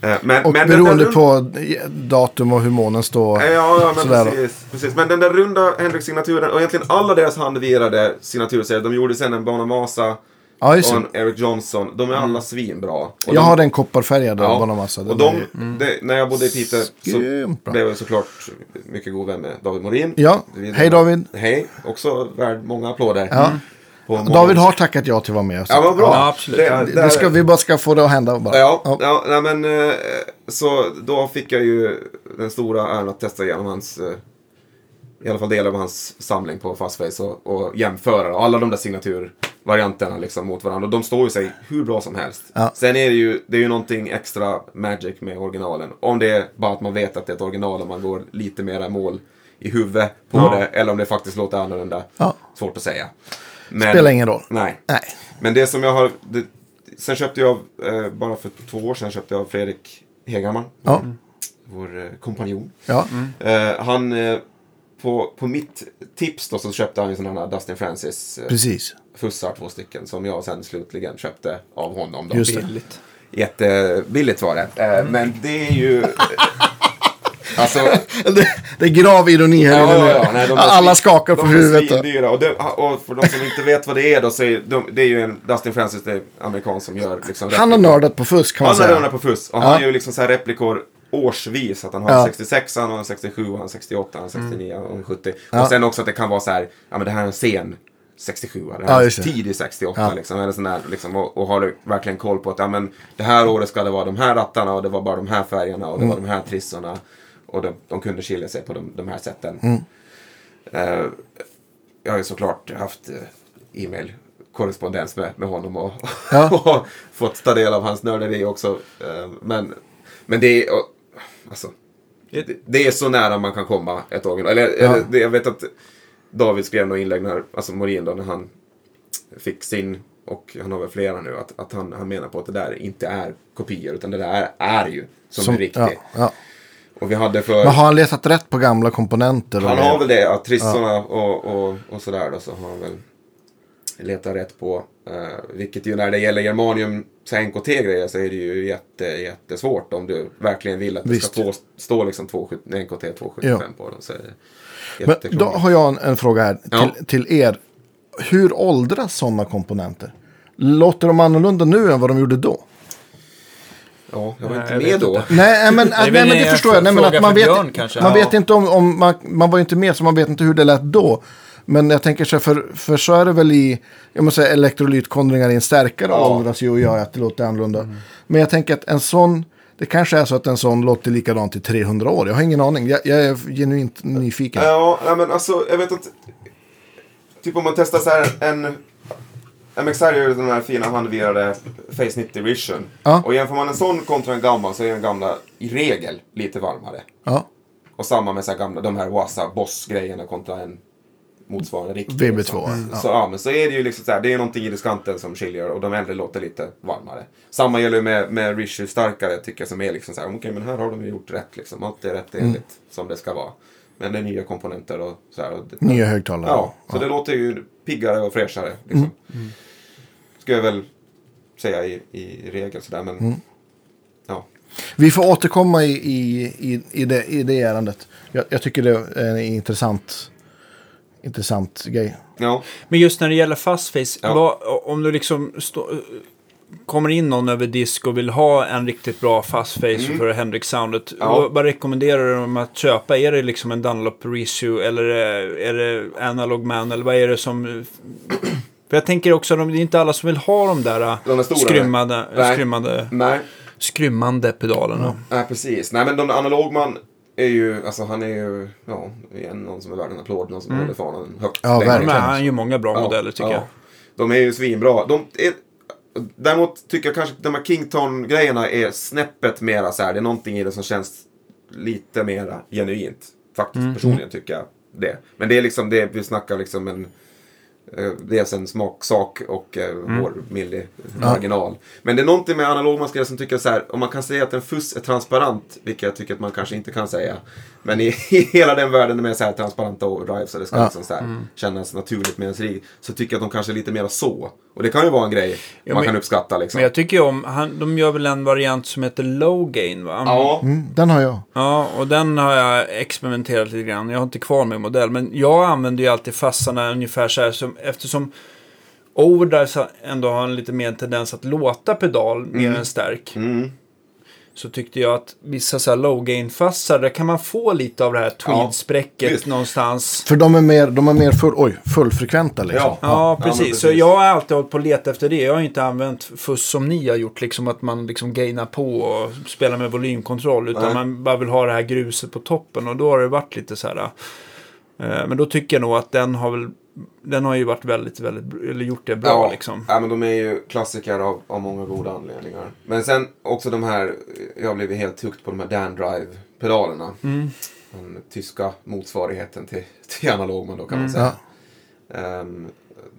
men, Mm. och men beroende där på datum och hur månen står. Ja, ja men precis, precis. Men den där runda Hendrix-signaturen och egentligen alla deras handvirade signaturserier. De gjorde sen en Bonamassa Ja, och en Eric Johnson. De är alla svinbra. Och Jag de, har den kopparfärgade ja, Bonamassa. Och Den de, är ju- det, när jag bodde i Piteå så blev jag såklart mycket god vän med David Morin. Ja, hej David. Hej, också värd många applåder. Ja. David har tackat ja till att vara med. Så. Ja, vad bra. Ja, absolut. Det, Det, det ska, vi bara ska få det att hända bara. Ja, Ja. ja. nej, men eh, så då fick jag ju den stora äran att testa igenom hans, eh, i alla fall delar av hans samling på Fastface och, och jämföra och alla de där signaturvarianterna liksom mot varandra. Och de står ju sig hur bra som helst. Ja. Sen är det ju, det är ju någonting extra magic med originalen. Om det är bara att man vet att det är ett original och man går lite mera mål i huvudet på Ja. det. Eller om det faktiskt låter annorlunda. Ja. Svårt att säga. Men, Spelar ingen roll. Nej. Nej. Men det som jag har... Det, sen köpte jag, eh, bara för två år sedan, köpte jag Fredrik Hegammar. Ja. Vår eh, kompanjon. Ja. Eh, han, eh, på, på mitt tips då så köpte han ju sådana här Dustin Francis eh, Precis. fussar, två stycken. Som jag sen slutligen köpte av honom. Då. Just det. Billigt. Jättebilligt var det. Eh, men det är ju... alltså... Det, det är grav ironi här Ja, ja. Nej, är Alla skakar på de är huvudet. svindyra. Och, det, och för de som inte vet vad det är då så är de, det är ju en Dustin Francis, det är amerikan som gör liksom Han har nördat på fusk kan man Han har säga. rönnat på fuss. Och Ja. han gör ju liksom så här replikor årsvis. Att han har Ja. en 66, han har en 67, han har en 68, han har en 69, han har en 70. Ja. Och sen också att det kan vara så här, ja men det här är en sen 67, det här är det. tidig 68 Ja. liksom. Eller sån där, liksom och, och har du verkligen koll på att ja men det här året ska det vara de här rattarna och det var bara de här färgerna och det Mm. var de här trissorna. Och de, de kunde skilja sig på de, de här sätten. Mm. Eh, jag har ju såklart haft eh, e-mail korrespondens med, med honom och, Ja. och fått ta del av hans nörderi också. Eh, men, men det är, alltså, det, det är så nära man kan komma ett original. Eller, eller det, jag vet att David skrev något inlägg när, alltså Morin då, när han fick sin, och han har väl flera nu, att, att han, han menar på att det där inte är kopior, utan det där är, är ju som, en riktig. ja, ja. Och vi hade för... Men har han letat rätt på gamla komponenter? Han har väl det, ja, trissorna och, och, och sådär då, så har han väl letat rätt på. Eh, vilket ju när det gäller germanium så NKT-grejer så är det ju jätte, jättesvårt om du verkligen vill att det Visst. ska två, stå liksom 270 NKT 275 på dem. Så Men då har jag en, en fråga här Ja. till, till er. Hur åldras sådana komponenter? Låter de annorlunda nu än vad de gjorde då? Ja, jag var inte jag med då. inte. Nej, men, nej, men det förstår jag. Nej, men att man vet, Björn kanske. man Ja. vet inte om, om man, man var inte med så man vet inte hur det lät då. Men jag tänker så här, för, för så är det väl i, jag måste säga elektrolytkondringar i en stärkare Ja. åldras ju och gör att det låter annorlunda. Men jag tänker att en sån, det kanske är så att en sån låter likadant i 300 år. Jag har ingen aning. Jag, jag är genuint nyfiken. Ja, nej, men alltså jag vet att typ om man testar så här en MXR gör den här fina handvirade Face 90 Vision. Ja. Och jämför man en sån kontra en gammal så är den gamla i regel lite varmare. Ja, Och samma med så här gamla, de här Wasa Boss-grejerna kontra en motsvarande riktig. VB2, liksom. ja. Så, ja, men så är det ju liksom så här, det är någonting i diskanten som skiljer och de äldre låter lite varmare. Samma gäller ju med, med Richer starkare tycker jag som är liksom så här, okej men här har de ju gjort rätt liksom. Allt är rätt Mm. enligt som det ska vara. Men det är nya komponenter och så här. Och det, nya högtalare. Ja, så det låter ju piggare och fräschare. Liksom. Mm. Ska jag väl säga i, i regel sådär, men Mm. ja. Vi får återkomma i, i, i, i, det, i det ärendet. Jag, jag tycker det är en intressant, intressant grej. ja. Men just när det gäller fastface, Ja. vad, om du liksom stå, kommer in någon över disk och vill ha en riktigt bra fastface för Hendrix-soundet, Mm. Ja. vad, vad rekommenderar du dem att köpa? Är det liksom en Dunlop Reissue eller är, är det Analog Man eller vad är det som... För jag tänker också, att det är inte alla som vill ha de där De är stora, skrymmande, nej. skrymmande, Nej, skrymmande pedalerna. nej, precis. Nej, men de analogman är ju, alltså han är ju, ja, igen någon som är värd en applåd, någon som håller fanan högt. Ja, verkligen. Men han har ju många bra Ja, modeller tycker ja. jag. De är ju svinbra. De är, däremot tycker jag kanske att de här Kington-grejerna är snäppet mera så här. Det är någonting i det som känns lite mera genuint. Faktiskt, Mm. personligen tycker jag det. Men det är liksom det, vi snackar liksom en Dels en smaksak och eh, Mm. hårmillig marginal. Men det är någonting med analogmaskar som tycker så här, om man kan säga att en fuss är transparent, vilket jag tycker att man kanske inte kan säga. Men i, i hela den världen med så här transparenta overdrives, så det ska Ja. liksom så här, kännas naturligt med en rig, så tycker jag att de kanske är lite mer så. Och det kan ju vara en grej Ja, man men- kan uppskatta liksom. Men jag tycker ju om, han, de gör väl en variant som heter Low Gain va? Ja, Mm, den har jag. Ja, och den har jag experimenterat lite grann. Jag har inte kvar min modell, men jag använder ju alltid fassarna ungefär så här som, eftersom overdrives ändå har en lite mer tendens att låta pedal mer än stärk. mm. Så tyckte jag att vissa så här low gain fassar, där kan man få lite av det här tweed-spräcket visst. någonstans. För de är mer, de är mer full, oj, fullfrekventa liksom. Ja. Ja, men precis. Så jag har alltid hållit på att leta efter det. Jag har inte använt fuss som ni har gjort, liksom att man liksom gainar på och spelar med volymkontroll. Utan Nej. man bara vill ha det här gruset på toppen och då har det varit lite så här. Eh, men då tycker jag nog att den har väl, den har ju varit väldigt, väldigt, eller gjort det bra ja. liksom. Ja, men de är ju klassiker av, av många goda anledningar. Men sen också de här, jag har blivit helt hooked på de här Dan Drive-pedalerna. Mm. Den tyska motsvarigheten till, till analogman då kan man säga. Ehm,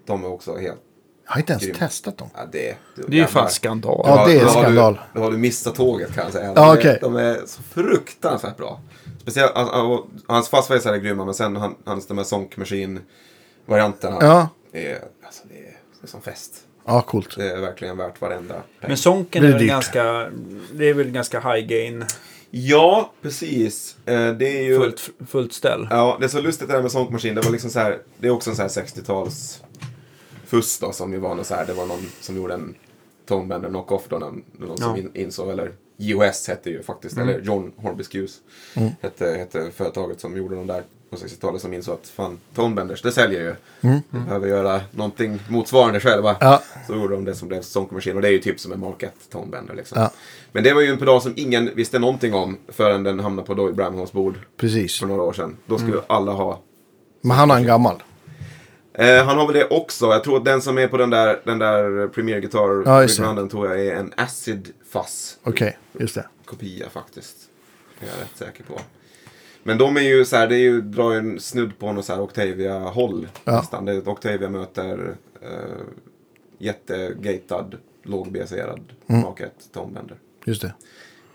de är också helt, Jag har inte ens Grym. testat dem. ja det, Det är ju fan skandal. Ja, det är då har skandal. Du, då har du missat tåget kan jag säga. De, Ja, är, okej. de är så fruktansvärt bra. Speciellt, alltså, hans fastface är grymma, men sen han, hans de här Sonk Machine-varianterna. Ja, är, alltså, det, är, det är som fest. ja coolt. Det är verkligen värt varenda peng. Men Sonken Det är är väl dyrt. ganska, det är väl ganska high gain, Ja, precis. Eh, det är ju... fullt, fullt ställ. Ja, det är så lustigt det där med Sonk Machine. Det var liksom så här, det är också en så här 60-tals fuss då som ju var någon så här, det var någon som gjorde en Tonebender knock-off då, någon, någon som Ja. in, insåg, eller US hette ju faktiskt, eller John Horbiscuse hette, hette företaget som gjorde de där. På 60-talet som insåg att fan, tonebenders, det säljer ju. Mm. Vi behöver göra någonting motsvarande själva. Ja. Så gjorde de det som blev Machine och det är ju typ som en Mark 1 tonebender liksom. Ja. Men det var ju en pedal som ingen visste någonting om förrän den hamnade på Doyle Bramholms bord Precis. för några år sedan. Då Mm. skulle alla ha Men han har en gammal. Eh, han har väl det också. Jag tror att den som är på den där, den där Premier Guitar Ja, tror jag är en Acid Fuzz Okej, just det. kopia faktiskt. Det är jag rätt säker på. Men de är ju så här, det är ju, drar ju en snudd på något så här Octavia-håll. Ja. Nästan. Det är ett Octavia möter eh, jättegatad, lågbaserad Mm. 1 Tonebender. Just det.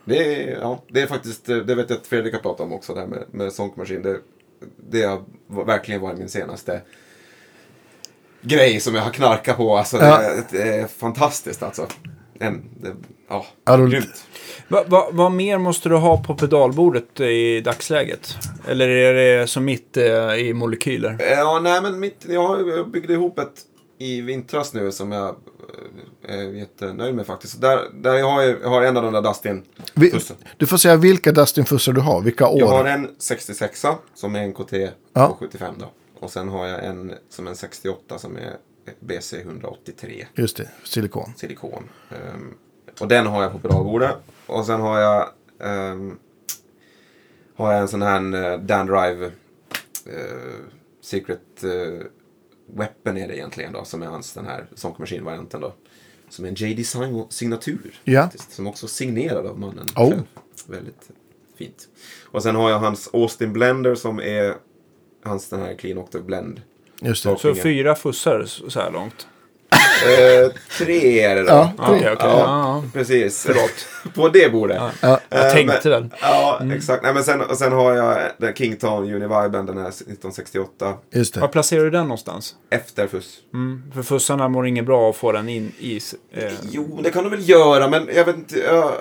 Det är, ja, det är faktiskt, eh, det vet jag att Fredrik har pratat om också, det här med, med Sonk Machine. Det, det har verkligen varit min senaste grej som jag har knarkat på. Alltså, Ja. det, det är fantastiskt alltså. En, det, ja, Ja, grymt. Va, va, vad mer måste du ha på pedalbordet i dagsläget? Eller är det som mitt eh, i molekyler? Ja, nej men mitt, jag byggde ihop ett i vintras nu som jag eh, är jättenöjd med faktiskt. Där, där jag, har, jag har en av de där Dustin. Vi, Fussen. du får säga vilka Dustin-fussar du har, vilka år. Jag har en 66 som är en KT Ja. på 75 då. Och sen har jag en som en 68 som är BC 183 Just det, silikon. silikon. Ehm, och den har jag på pedalbordet. Och sen har jag, ehm, har jag en sån här eh, Dan Drive eh, Secret eh, Weapon är det egentligen då. Som är hans den här Sonk Machine-varianten då. Som är en J Design signatur. Ja. faktiskt, Som också signerad av mannen Oh. själv. Väldigt fint. Och sen har jag hans Austin Blender som är hans den här Clean Octave Blend. Just det. Så fyra fussar så här långt? Eh, tre är det då. Ja, Okej, okej. Ja, Ja, precis. Förlåt. På det bordet. Ja. Ja, Jag Eh, tänkte men- väl. Ja, exakt. Nej, men sen, och sen har jag den Kington Univiben, den här 1968. just Var det. placerar du den någonstans? Efter fuss. Mm, för fussarna mår inget bra att få den in i... s- Eh, Jo, det kan du väl göra, men jag vet inte. Jag,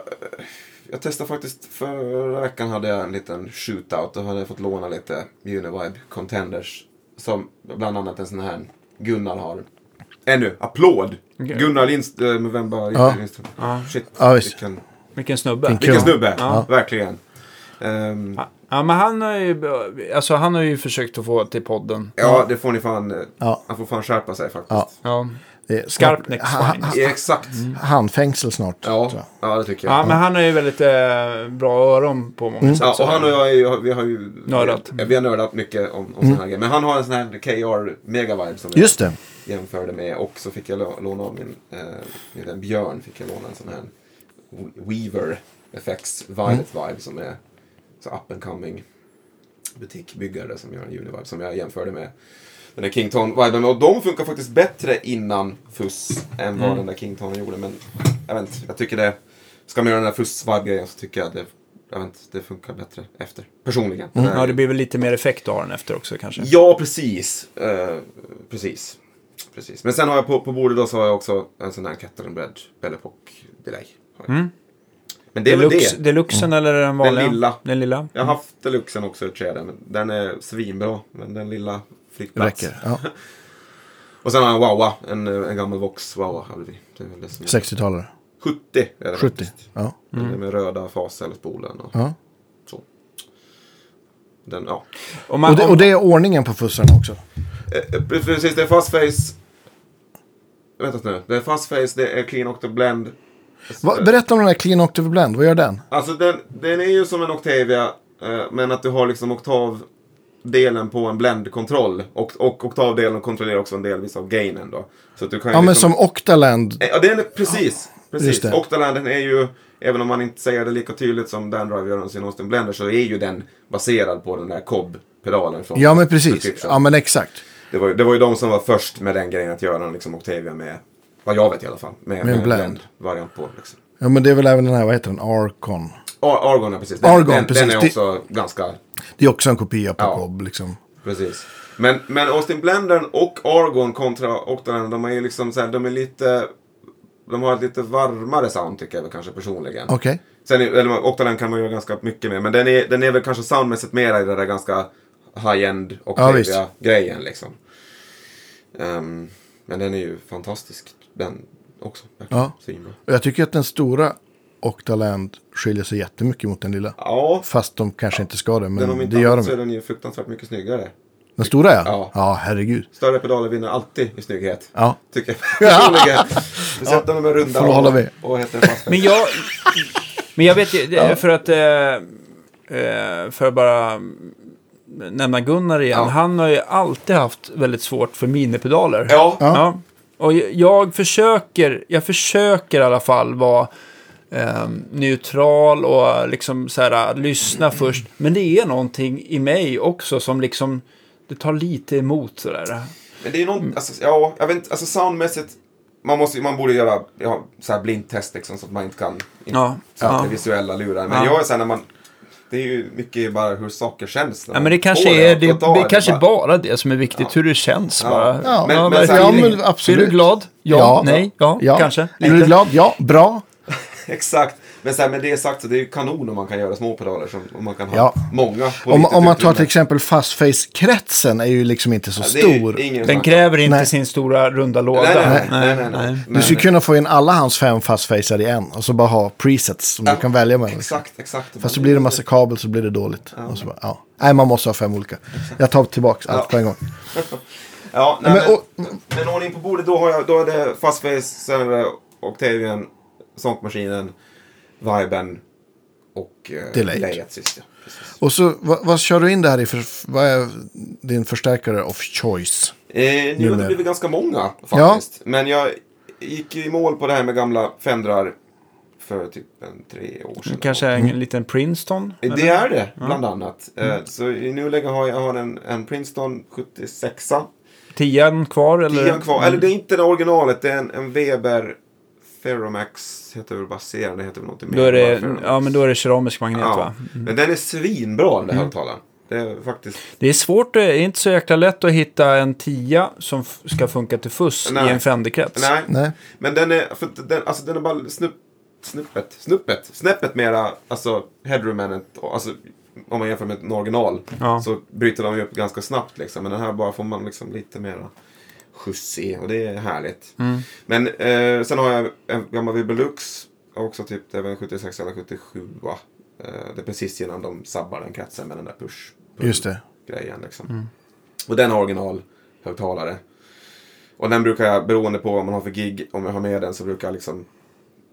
jag testade faktiskt förra veckan hade jag en liten shootout. Då hade jag fått låna lite Univibe Contenders. Som bland annat en sån här Gunnar har. Ännu, applåd! Okej. Gunnar Lindström, men vem bara Ja. Lindström? Ja. Shit, Ja, vilken, vilken snubbe. Vilken snubbe! Ja. Verkligen. Ehm, Ja, men han har ju, alltså, han har ju försökt att få till podden. Ja, det får ni fan... eh, Ja. Han får fan skärpa sig faktiskt. Ja. Är Skarp ha- ha- exakt. Handfängsel snart. Ja, tror jag. ja, det tycker jag. ja men han har ju väldigt eh, bra öron på många sätt. Ja, och han och jag är ju, vi har ju Nördat. Vi, vi har nördat mycket om, om såna här grejer. Men han har en sån här KR Megavibe som Just det. jag jämförde med. Och så fick jag lå- låna av min, eh, min vän Björn. Fick jag låna en sån här Weaver FX Violet Vibe som är så up and coming butikbyggare som gör en Univibe som jag jämförde med den där Kington Viben. Och de funkar faktiskt bättre innan fuss än vad den där Kingtonen gjorde. Men jag vet inte, jag tycker det, ska man göra den där fuss vibe grejen så tycker jag det, jag vet inte, det funkar bättre efter. Personligen. Mm. Ja, det blir väl lite mer effekt ha den efter också kanske. Ja, precis. Eh, precis. Precis. Men sen har jag på, på bordet då så har jag också en sån här Catherine Bread Bellepock delay. Mm. Men det är väl Deluxe, det. Deluxen eller den vanliga? lilla. Den lilla? Jag har haft deluxen också i men Den är svinbra. Men den lilla fick plats. Räcker. Ja. Och sen har jag en Wawa. En, en gammal Vox Wawa hade vi. Det är väl det som 60-talare. 70 är det 70. faktiskt. Ja. Den är med röda fascellspolen och ja. så. Den, ja. Om man, Och, det, och det är ordningen på fussarna också. Eh, eh, Precis, det är fast face. Vänta nu. Det är fast face, det är clean octave blend. Va, berätta om den här Clean Octave Blend. Vad gör den? Alltså den, den är ju som en Octavia. Eh, men att du har liksom oktavdelen på en blendkontroll. Och, och oktavdelen kontrollerar också en delvis av gainen då. Så att du kan Ja, men liksom, som Octaland. Eh, Ja, den är precis. Precis. det. Octalanden är ju, även om man inte säger det lika tydligt som Dan Drive gör sin Austin Blender, så är ju den baserad på den där Cobb-pedalen. från Ja, men precis. Ja, men exakt. Det var, det var ju de som var först med den grejen att göra liksom Octavia med, vad jag vet i alla fall, med, Med en en blend. blend-variant på. Liksom. Ja, men det är väl även den här, vad heter den? Arcon. Ar- Argon, ja precis. Den, Argon, den, precis. Den är Det- också ganska, Det är också en kopia på Ja. Cobb liksom. precis. Men, men Austin Blendern och Argon kontra Octalanden, de är ju liksom så här, de är lite, de har ett lite varmare sound tycker jag väl kanske personligen. Okej. Sen, eller Octaland kan man göra ganska mycket med, men den är, den är väl kanske soundmässigt mer i det där ganska high-end Ja, visst. Octavia-grejen liksom. Ehm, men den är ju fantastisk, den också. Ja. Och jag tycker att den stora Octaland skiljer sig jättemycket mot den lilla. Ja, Fast de kanske inte ska det, men om men inte det gör annat så är de. den ju fruktansvärt mycket snyggare. Den stora ja. Ja. Ja, herregud. Större pedaler vinner alltid i snygghet. Ja. Tycker jag personligen. Speciellt när de är runda du hålla med. och, och heter fast Men jag, men jag vet ju, det- för att, eh, eh, för att bara nämna Gunnar igen, Ja. han har ju alltid haft väldigt svårt för minipedaler. Ja, Ja. Ja. Och jag- jag försöker, jag försöker i alla fall vara eh, neutral och liksom så här, lyssna först. Men det är någonting i mig också som liksom, det tar lite emot sådär. men det är någon, alltså, ja, jag vet inte, alltså soundmässigt. Man, måste, man borde göra ja, så här blindtest liksom, så att man inte kan inte, Ja, så att ja. det visuella lurar. Men Ja. jag är så här när man, det är ju mycket bara hur saker känns. Ja, men det kanske är, det, ta det kanske bara- bara det som är viktigt, hur det känns Ja. bara. Ja, Men- men här- Ja, men absolut. Är du glad? Ja, Ja. nej, ja, Ja. kanske. Är du glad? Ja, bra. Exakt. Men så här, med det sagt så det är ju kanon om man kan göra små pedaler. Som, om man kan ha Ja. många Om, om man tar till exempel fastface-kretsen är ju liksom inte så Ja, är stor. Den kräver inte Nej. sin stora runda låda. Nej, nej, nej. nej, nej, nej. Du Men- skulle kunna få in alla hans fem fastfacer i en och så bara ha presets som Ja, du kan välja mellan. Exakt, exakt. Fast så blir det massa kabel så blir det dåligt. Och så bara, ja. Nej, man måste ha fem olika. Jag tar tillbaka allt Ja. på en gång. Ja, nej, Men, men, och, men ordning på bordet då, har jag, då är det Fastface, är det Octavian, Sångmaskinen, Viben och eh, Delay. Delayet sist. Ja. Och så, vad, vad kör du in det här i för, vad är din förstärkare of choice? Eh, nu har det blivit ganska många faktiskt. Men jag gick ju i mål på det här med gamla Fendrar för typ en tre år sedan. Kanske en liten Princeton? Det eller? är det, bland annat. Eh, Så i nuläget har jag har en, en Princeton 76 Tian kvar? Eller? Tian kvar. Eller det är inte det originalet, det är en, en Weber Ferromax. Heter väl baserad, det heter väl någonting mer. Då är bara det, ja, men då är det keramisk magnet Ja. va? Men den är svinbra den Mm. högtalaren. Det är faktiskt... Det är svårt, det är inte så jäkla lätt att hitta en tia som ska funka till fuss Nej. i en Fenderkrets. Nej, Nej. men den är, för den, alltså den är bara snupp, snuppet, snuppet, snäppet mera, alltså headroom än alltså om man jämför med ett original Ja. så bryter de ju upp ganska snabbt liksom. Men den här bara får man liksom lite mera skjuts i och det är härligt. Mm. Men eh, sen har jag en gammal Vibelux, också typ det väl 76 eller 77 va? Eh, det är precis innan de sabbar den kretsen med den där push. Just det. grejen liksom. Mm. Och den har original högtalare. Och den brukar jag, beroende på vad man har för gig, om jag har med den så brukar jag liksom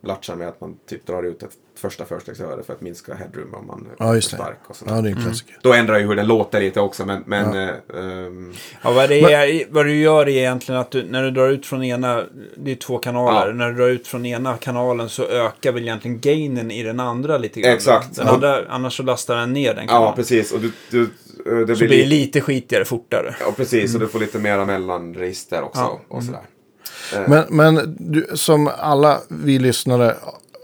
latcha med att man typ drar ut ett första förstegsöre för att minska headroom om man Ja, är stark. Och. Ja, det är en klassiker. Då ändrar ju hur den låter lite också men, men eh, ehm, Ja, vad, det är, vad du gör är egentligen att du, när du drar ut från ena, det är två kanaler, Ja. när du drar ut från ena kanalen så ökar väl egentligen gainen i den andra lite grann. Exakt. Den Ja. andra, annars så lastar den ner den kanalen. ja precis. Och du, du, eh, det så blir blir det lite, skitigare fortare. ja, precis. Och du får lite mera mellanregister också. Ja. Och sådär. Eh, Men, men du, som alla vi lyssnare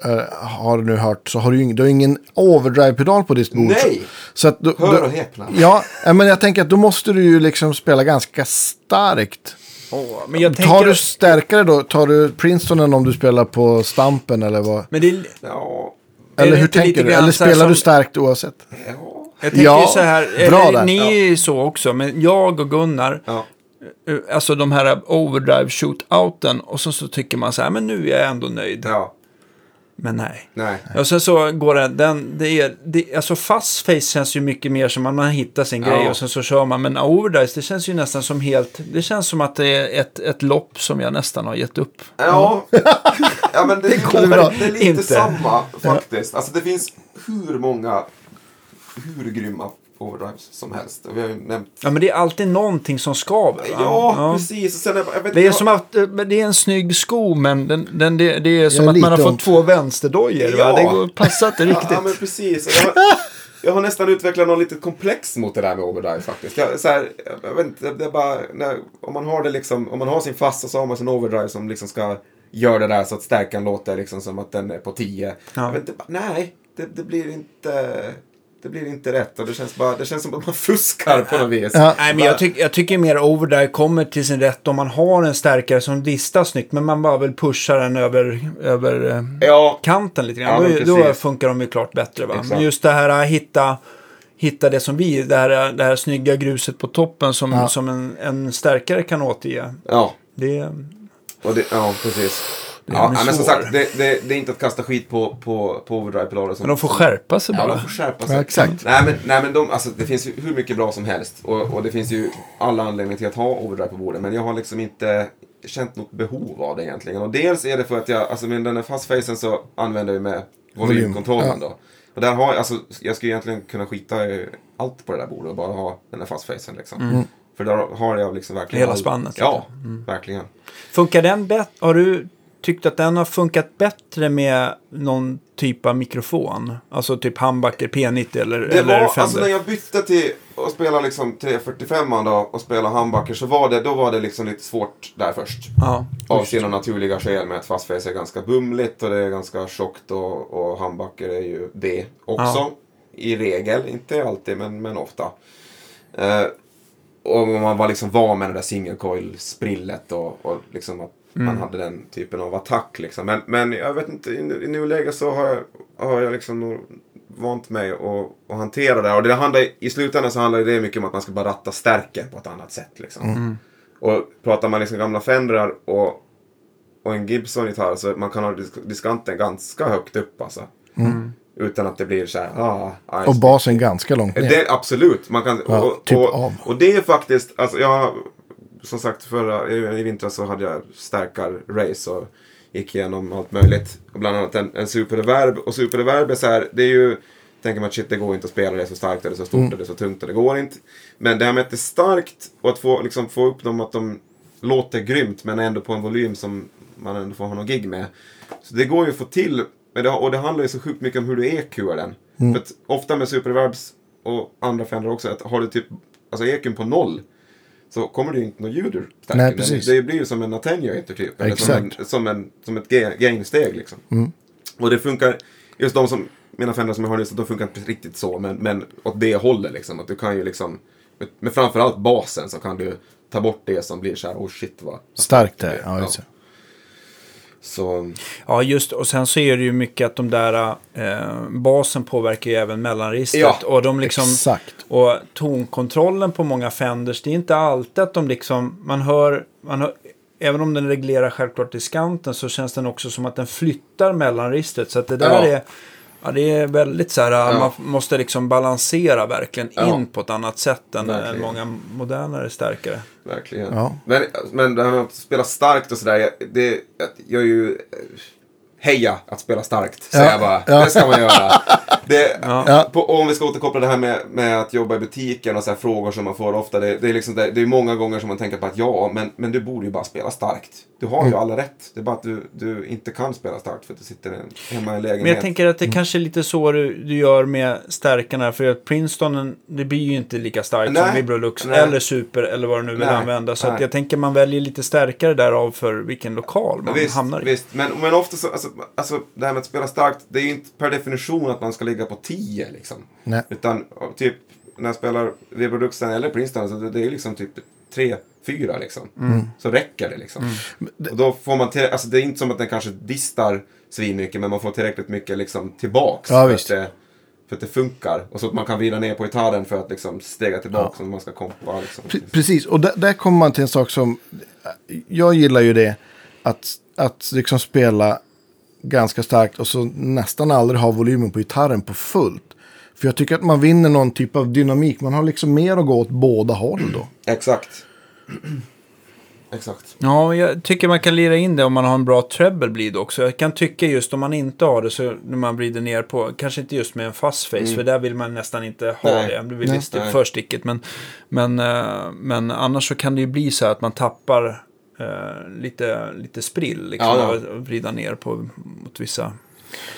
eh, har nu hört så har du du har ingen overdrive-pedal på ditt bord. Nej! Så att då, Hör och häpna. Ja, ja, men jag tänker att då måste du ju liksom spela ganska starkt. Åh, men jag Tar tänker... du starkare då? Tar du Princetonen om du spelar på Stampen eller vad? Men det, är- Ja, Eller hur tänker du? Eller spelar du som- starkt oavsett? ja, jag tänker Ja, så här, bra eller, där. ni Ja. är ju så också, men jag och Gunnar, ja. Eh, alltså de här overdrive shootouten, och så, så tycker man så här, men nu är jag ändå nöjd. ja. Men nej. Nej. Och sen så går det, den, det är, det, alltså fast face känns ju mycket mer som att man hittar sin Ja. grej och sen så kör man. Men overdice, det känns ju nästan som helt, det känns som att det är ett, ett lopp som jag nästan har gett upp. Ja, ja men det, det, bra. det är lite Inte. samma faktiskt. Alltså det finns hur många, hur grymma overdrives som helst. Vi har ju nämnt. Ja, men det är alltid någonting som skaver. va? Ja, precis. Och sen, jag vet, Det är jag, som att eh, men det är en snygg sko, men den, den, det, det är som Ja, att man har fått två vänsterdojor. Ja. Va? Det går, passar inte riktigt. Ja, men precis. Jag, jag har nästan utvecklat något litet komplex mot det där med overdrive faktiskt. Jag, så här, jag vet inte, det är bara, när, om man har det liksom, om man har sin fasta så har man sin overdrive som liksom ska göra det där så att stärkan låter liksom som att den är på 10. Ja. Jag vet inte, bara, nej, det, det blir inte, det blir inte rätt och det känns bara, det känns som att man fuskar på något vis. Ja. Nej, men jag, tyck, jag tycker mer overdrive kommer till sin rätt om man har en stärkare som distar snyggt, men man bara vill pusha den över, över eh, Ja, kanten lite Ja, grann. men då, då funkar de ju klart bättre. Va? Exakt. Men just det här att hitta, hitta det som vi, det här, det här snygga gruset på toppen som, Ja. som en, en stärkare kan återge. ja. Det, Och det, ja, precis. Det Ja, men som sagt, det, det, det är inte att kasta skit på, på, på Overdrive-pedaler. som- Men de får skärpa sig Ja, bara. de får skärpa sig. Ja, exakt. Nej, men, nej, men de, alltså, det finns ju hur mycket bra som helst. Och, och det finns ju alla anledningar till att ha overdrive på bordet. Men jag har liksom inte känt något behov av det egentligen. Och dels är det för att jag, alltså med den här fastfacen så använder jag med volymkontrollen Volym, då. Och där har jag, alltså, jag skulle egentligen kunna skita i allt på det där bordet och bara ha den här fastfacen liksom. För där har jag liksom verkligen... Hela all- spannet, Ja, verkligen. Funkar den bättre? Har du tyckt att den har funkat bättre med någon typ av mikrofon? Alltså typ Humbucker P90 eller, Det eller var, Fender? alltså när jag bytte till att spela liksom 345 då och spela humbucker så var det, då var det liksom lite svårt där först. Ja. Av sina naturliga skäl med att fastface är ganska bumligt och det är ganska tjockt och, och humbucker är ju det också. Ja. I regel, inte alltid men, men ofta. Eh, och man var liksom van med det där single coil sprillet och, och liksom att man hade den typen av attack liksom. Men, men jag vet inte, i, i nuläget så har jag, har jag liksom nog vant mig att, att hantera det. Och det handlar, i slutändan så handlar det mycket om att man ska bara ratta stärken på ett annat sätt liksom. Och pratar man liksom gamla Fendrar och, och en Gibson-gitarr så man kan ha disk- diskanten ganska högt upp alltså. Utan att det blir så här, ah, ah, Och basen ganska långt ner. det, absolut. Man kan, Ja, och, typ och, av. och det är faktiskt, alltså jag, som sagt förra, i, vintras så hade jag stärkar race och gick igenom allt möjligt. Och bland annat en, en superreverb. Och superreverb är så här, det är ju, tänker man att shit det går inte att spela, det är så starkt, eller så stort, Mm. eller så tungt, och det går inte. Men det här med att det är starkt och att få, liksom, få upp dem att de låter grymt men ändå på en volym som man ändå får ha någon gig med. Så det går ju att få till, men det, och det handlar ju så sjukt mycket om hur du EQar den. Mm. För att ofta med superreverbs och andra Fender också, att har du typ alltså EQn på noll så kommer det ju inte något ljud ur stärken. Nej, precis. Det blir ju som en attenuator typ. Eller som, en, som, en, som ett ga- gainsteg liksom. Och det funkar, just de som, mina Fender som jag har nu, så de funkar inte riktigt så, men, men åt det hållet liksom. Att du kan ju liksom, med framförallt basen så kan du ta bort det som blir så här, oh shit vad Starkt det. Ja, det. Så, Ja, just och sen så är det ju mycket att de där eh, basen påverkar ju även mellanregistret. Ja, och de liksom, Exakt. Och tonkontrollen på många Fenders, det är inte alltid att de liksom, man hör, man hör även om den reglerar självklart diskanten så känns den också som att den flyttar mellanregistret. Så att det där Ja. är, ja det är väldigt så här, Ja. man måste liksom balansera verkligen Ja. in på ett annat sätt än, Verkligen. än många modernare stärkare. verkligen. Ja. Men, men det här med att spela starkt och sådär, det, jag är ju... eh, Heja att spela starkt, säger Ja, jag bara. ja. Det ska man göra. Det, Ja. på, om vi ska återkoppla det här med, med att jobba i butiken och så här frågor som man får ofta. Det, det, är liksom det, det är många gånger som man tänker på att ja, men, men du borde ju bara spela starkt. Du har Mm. ju alla rätt. Det är bara att du, du inte kan spela starkt för att du sitter hemma i en lägenhet. Men jag tänker att det kanske är lite så du, du gör med stärkarna. För att Princeton, det blir ju inte lika starkt Nej. som Vibrolux Nej. eller Super eller vad du nu vill Nej. använda. Så jag tänker man väljer lite starkare därav för vilken lokal man visst, hamnar i. visst. Men, men ofta så, alltså, alltså det här med att spela starkt, det är ju inte per definition att man ska ligga på 10 liksom. Nej. Utan typ när jag spelar Reproduxen eller Princeton, så det, det är liksom typ 3, 4 liksom. Mm. Så räcker det liksom. Och då får man, till, alltså det är inte som att den kanske distar svinmycket, men man får tillräckligt mycket liksom tillbaks. Ja, för. Att det, för att det funkar. Och så att man kan vrida ner på gitarren för att liksom stega tillbaks om man ska kompa. Liksom. Pre- Precis, och där, där kommer man till en sak som... Jag gillar ju det. Att, att liksom spela ganska starkt och så nästan aldrig ha volymen på gitarren på fullt. För jag tycker att man vinner någon typ av dynamik. Man har liksom mer att gå åt båda håll då. Exakt. Exakt. Ja, jag tycker man kan lira in det om man har en bra treble bleed också. Jag kan tycka just om man inte har det så när man vrider ner på, kanske inte just med en fast face, för där vill man nästan inte ha Nej. det. Det blir lite för stickigt. Men, men, eh, men annars så kan det ju bli så att man tappar eh, lite, lite sprill liksom, Ja, ja. att vrida ner på mot vissa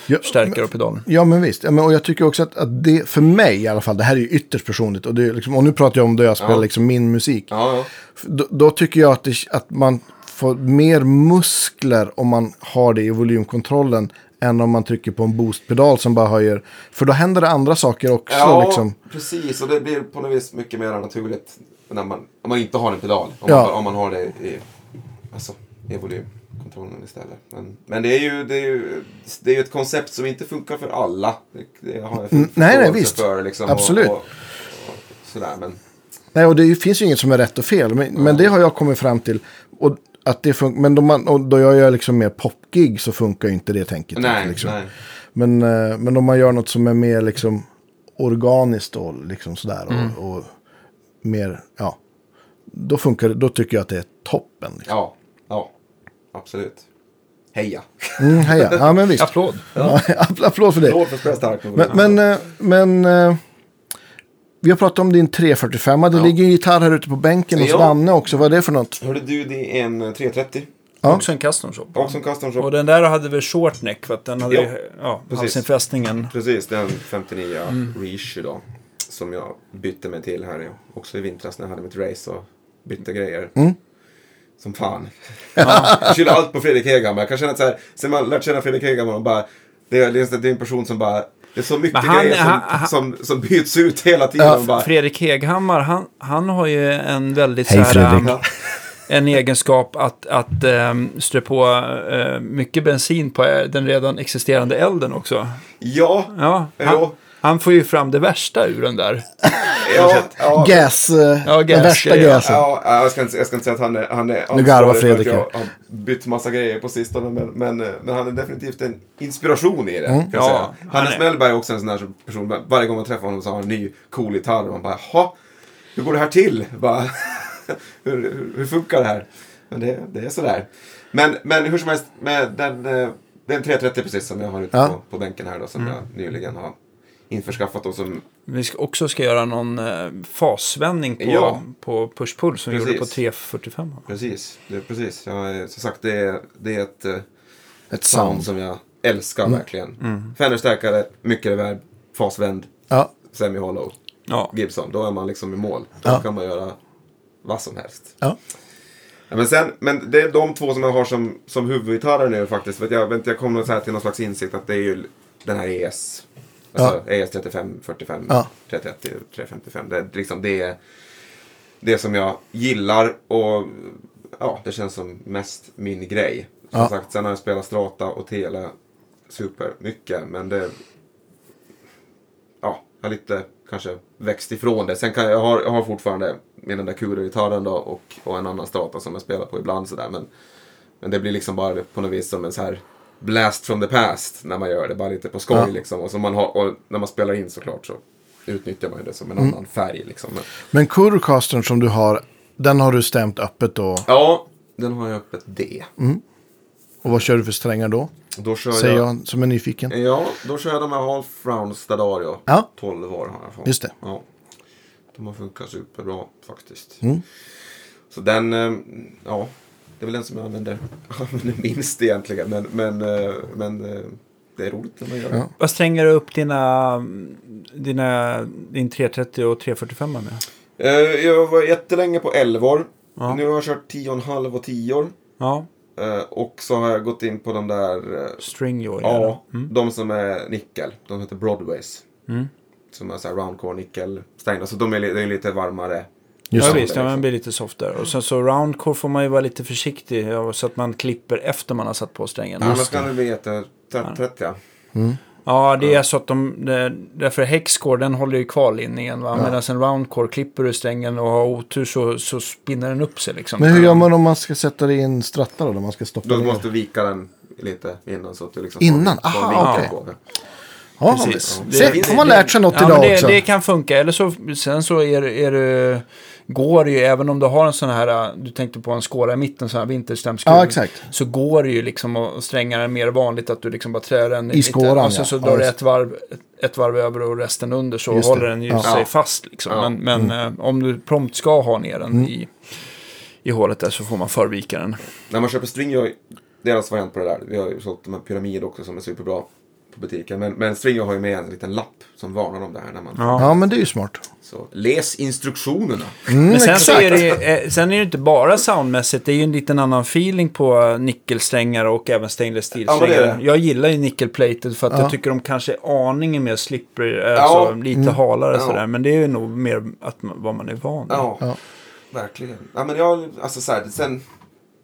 Ja, stärkare och pedaler. Ja, men visst. Ja, men, och jag tycker också att, att det, för mig i alla fall, det här är ju ytterst personligt. Och, det liksom, och nu pratar jag om då jag spelar Ja. liksom min musik. Ja. Då, då tycker jag att, det, att man får mer muskler om man har det i volymkontrollen. Än om man trycker på en boostpedal som bara höjer. För då händer det andra saker också. Ja, Liksom. precis. Och det blir på något vis mycket mer naturligt när man, om man inte har en pedal. Om, Ja. man, om man har det i, alltså, i volymkontrollen istället. Men, men det är ju det är ju det är ju ett koncept som inte funkar för alla. Det, det har jag Mm, nej, nej, visst. För, liksom, Absolut. Och, och, och sådär, men, Nej, och det finns ju inget som är rätt och fel. Men, men det har jag kommit fram till. Och att det funkar. Men då, man, då jag gör liksom mer popgig så funkar ju inte det tänket. Nej, liksom. nej. Men, eh, men om man gör något som är mer liksom organiskt och liksom sådär. Mm. Och, och mer, ja. Då funkar det, då tycker jag att det är toppen. Liksom. Ja, ja. Absolut. Heja. Mm, heja, ja men visst. Applåd. Ja. Applåd för det. Applåd för starkt. Men, men, eh, men eh, vi har pratat om din 345. Det Ja. ligger en gitarr här ute på bänken hos Ja. Danne också. Vad är det för något? Hörde du, det är en 330. Ja. Också en custom shop. Också en custom shop. Och den där hade väl short neck för att den hade Ja, ju, ja, precis. halsen fästningen. Precis, den 59 Mm. reissue då. Som jag bytte mig till här ja. också i vintras när jag hade mitt race och bytte grejer. Mm. Som fan. jag skyller allt på Fredrik Hegammar. Jag kan känna att så här, sen man lärt känna Fredrik Hegammar bara, det är, det är en person som bara, det är så mycket han- grejer som, han- han- som, som byts ut hela tiden. Ja, Fredrik Heghammar, han, han har ju en väldigt Hej, så här, Fredrik. um, en egenskap att, att um, strö på uh, mycket bensin på eh, den redan existerande elden också. ja, Ja, Jo. han, han får ju fram det värsta ur den där. ja, ja, Gas, eh, Ja, den värsta ja, ja. gasen. Ja, ja, jag, ska inte, jag ska inte säga att han är, han är Nu garvar Fredrik jag har bytt massa grejer på sistone. Men, men, eh, men han är definitivt en inspiration i det. Mm. Kan jag Ja, säga. han Hannes är- Mellberg är också en sån där person. Varje gång man träffar honom så har han en ny cool gitarr. Och man bara, jaha, hur går det här till? Bara, hur, hur, hur funkar det här? Men det, det är sådär. Men, men hur som helst, med den, eh, det är en 330 precis som jag har ute Ja. på, på bänken här då. Som Mm. jag nyligen har införskaffat och som Vi ska också ska göra någon uh, fasvändning på, Ja. på push-pull som vi gjorde på Precis. 345. Precis, det är precis. Jag, som sagt, det är, det är ett... eh, Ett sound som jag älskar Mm. verkligen. Fender-stärkare, mycket reverb, fasvänd, Ja, semi-hollow, Ja, Gibson. Då är man liksom i mål. Då Ja. kan man göra vad som helst. ja. Men, sen, men det är de två som jag har som, som huvudgitarrer nu faktiskt. För att jag, jag kom så här till någon slags insikt att det är ju den här ES. Alltså ES 35, 45, Ja. 330, 355. Det, liksom, det är det som jag gillar och ja, det känns som mest min grej. Som Ja. sagt, sen har jag spelat Strata och Tele super mycket. Men det... Ja, jag har lite kanske växt ifrån det. Sen kan jag, jag, har, jag har fortfarande där Kuro-gitarren då och, och en annan Strata som jag spelar på ibland sådär. Men, men det blir liksom bara på något vis som en så här blast from the past när man gör det. Bara lite på skoj Ja. liksom. Och, så man har, och när man spelar in såklart så utnyttjar man det som en annan färg liksom. Men, Men Kurocastern som du har, den har du stämt öppet då. ja, den har jag öppet D. Och vad kör du för strängar då? Då kör Säger jag... jag som är nyfiken. Ja, då kör jag de här Half Round Stadario. Ja. 12 år har jag fått. Just det. Ja. De har funkat superbra faktiskt. Mm. Så den, eh, ja, det är väl den som jag använder, använder minst egentligen. Men, men, eh, men eh, det är roligt när man gör det. Ja. Vad stränger du upp dina, dina, din 330 och 345 med? Eh, Jag var jättelänge på 11 år. Ja. Nu har jag kört 10,5 och 10 år. Ja, Och så har jag gått in på de där, string joy. ja, Mm. de som är nickel. De heter Broadways. Mm. Som är så här roundcore nickel stängda. Så de är, det är lite varmare. Just Ja visst, ja, man blir lite softare. Och sen så roundcore får man ju vara lite försiktig ja, så att man klipper efter man har satt på strängen. Annars kan det bli jätte... 30 ja. Ja, det är så att de, därför hexcore den håller ju kvar linningen. Va? Medan en roundcore klipper du strängen och har otur så, så spinner den upp sig liksom. Men hur gör man om man ska sätta det i en stratta då? Man ska stoppa Då ner? måste du vika den lite innan så att du liksom Innan? Aha, okej. på det. Ja, Precis. Det- Se, det- har man lärt sig något Ja, idag det, också. det kan funka. Eller så, sen så är, är det, går det ju, även om du har en sån här, du tänkte på en skåra i mitten, sån här vinterstämskruv. Ja, exakt. Så går det ju liksom att stränga den mer vanligt att du liksom bara trär den I skåran, Och så, ja. så Ja, drar du just. ett varv, ett, varv över och resten under så håller den ju Ja. sig Ja. fast liksom. Ja. Men, men eh, om du prompt ska ha ner den Mm. i, i hålet där så får man förvika den. När man köper Stringjoy, deras variant på det där. Vi har ju sålt de här Pyramid också som är superbra på butiken. Men, men Stringjoy har ju med en liten lapp som varnar om det här. När man, Ja. Ja, men det är ju smart. Så läs instruktionerna. Mm, Men sen, så är det, ju, eh, sen är det ju inte bara soundmässigt, det är ju en liten annan feeling på eh, nickelsträngar och även stainless Ja, steel-strängar. det. jag gillar ju nickelplated för att Ja. jag tycker de kanske är aningen mer slippery, alltså lite halare Mm. Ja. sådär. Men det är ju nog mer att vad man är van vid. Ja, Ja. verkligen. Ja, men jag, alltså så här, sen,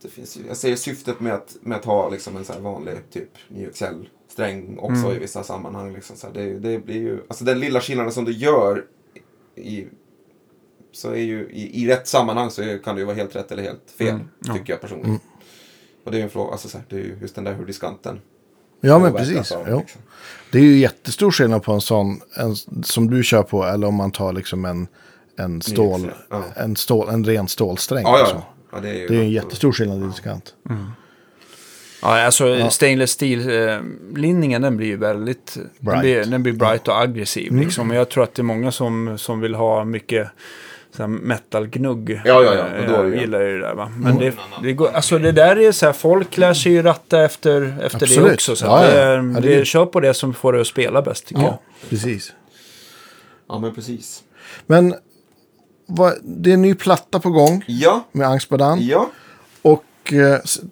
det finns ju, jag säger syftet med att, med att ha liksom en så här vanlig typ New Excel-sträng också Mm. i vissa sammanhang. Liksom, så här, det, det blir ju, alltså den lilla skillnaden som du gör i, så är ju i, i rätt sammanhang så är, kan det ju vara helt rätt eller helt fel. Mm, ja. Tycker jag personligen. Och det är ju en fråga, alltså så här, det är ju just den där hur diskanten Ja, men precis. av, liksom. Det är ju jättestor skillnad på en sån en, som du kör på eller om man tar liksom en, en, stål, Ja. en, stål, en ren stålsträng. Ja, ja, ja. ja det är ju Det är en jättestor skillnad i diskant. Ja, alltså stainless steel-linningen den blir ju väldigt... Den blir, den blir bright och aggressiv liksom. Och jag tror att det är många som, som vill ha mycket metal-gnugg. Ja, ja, ja, och då är det Jag ju- gillar ju det där va. Men det, det går, alltså det där är så här, folk lär sig ju ratta efter, efter det Absolut. också. Så Ja, ja. det, är- Ja, det det, är- kör på det som får det att spela bäst tycker jag. precis. Ja, men precis. Men vad, det är en ny platta på gång Ja, med Angstbadan. ja. Och eh,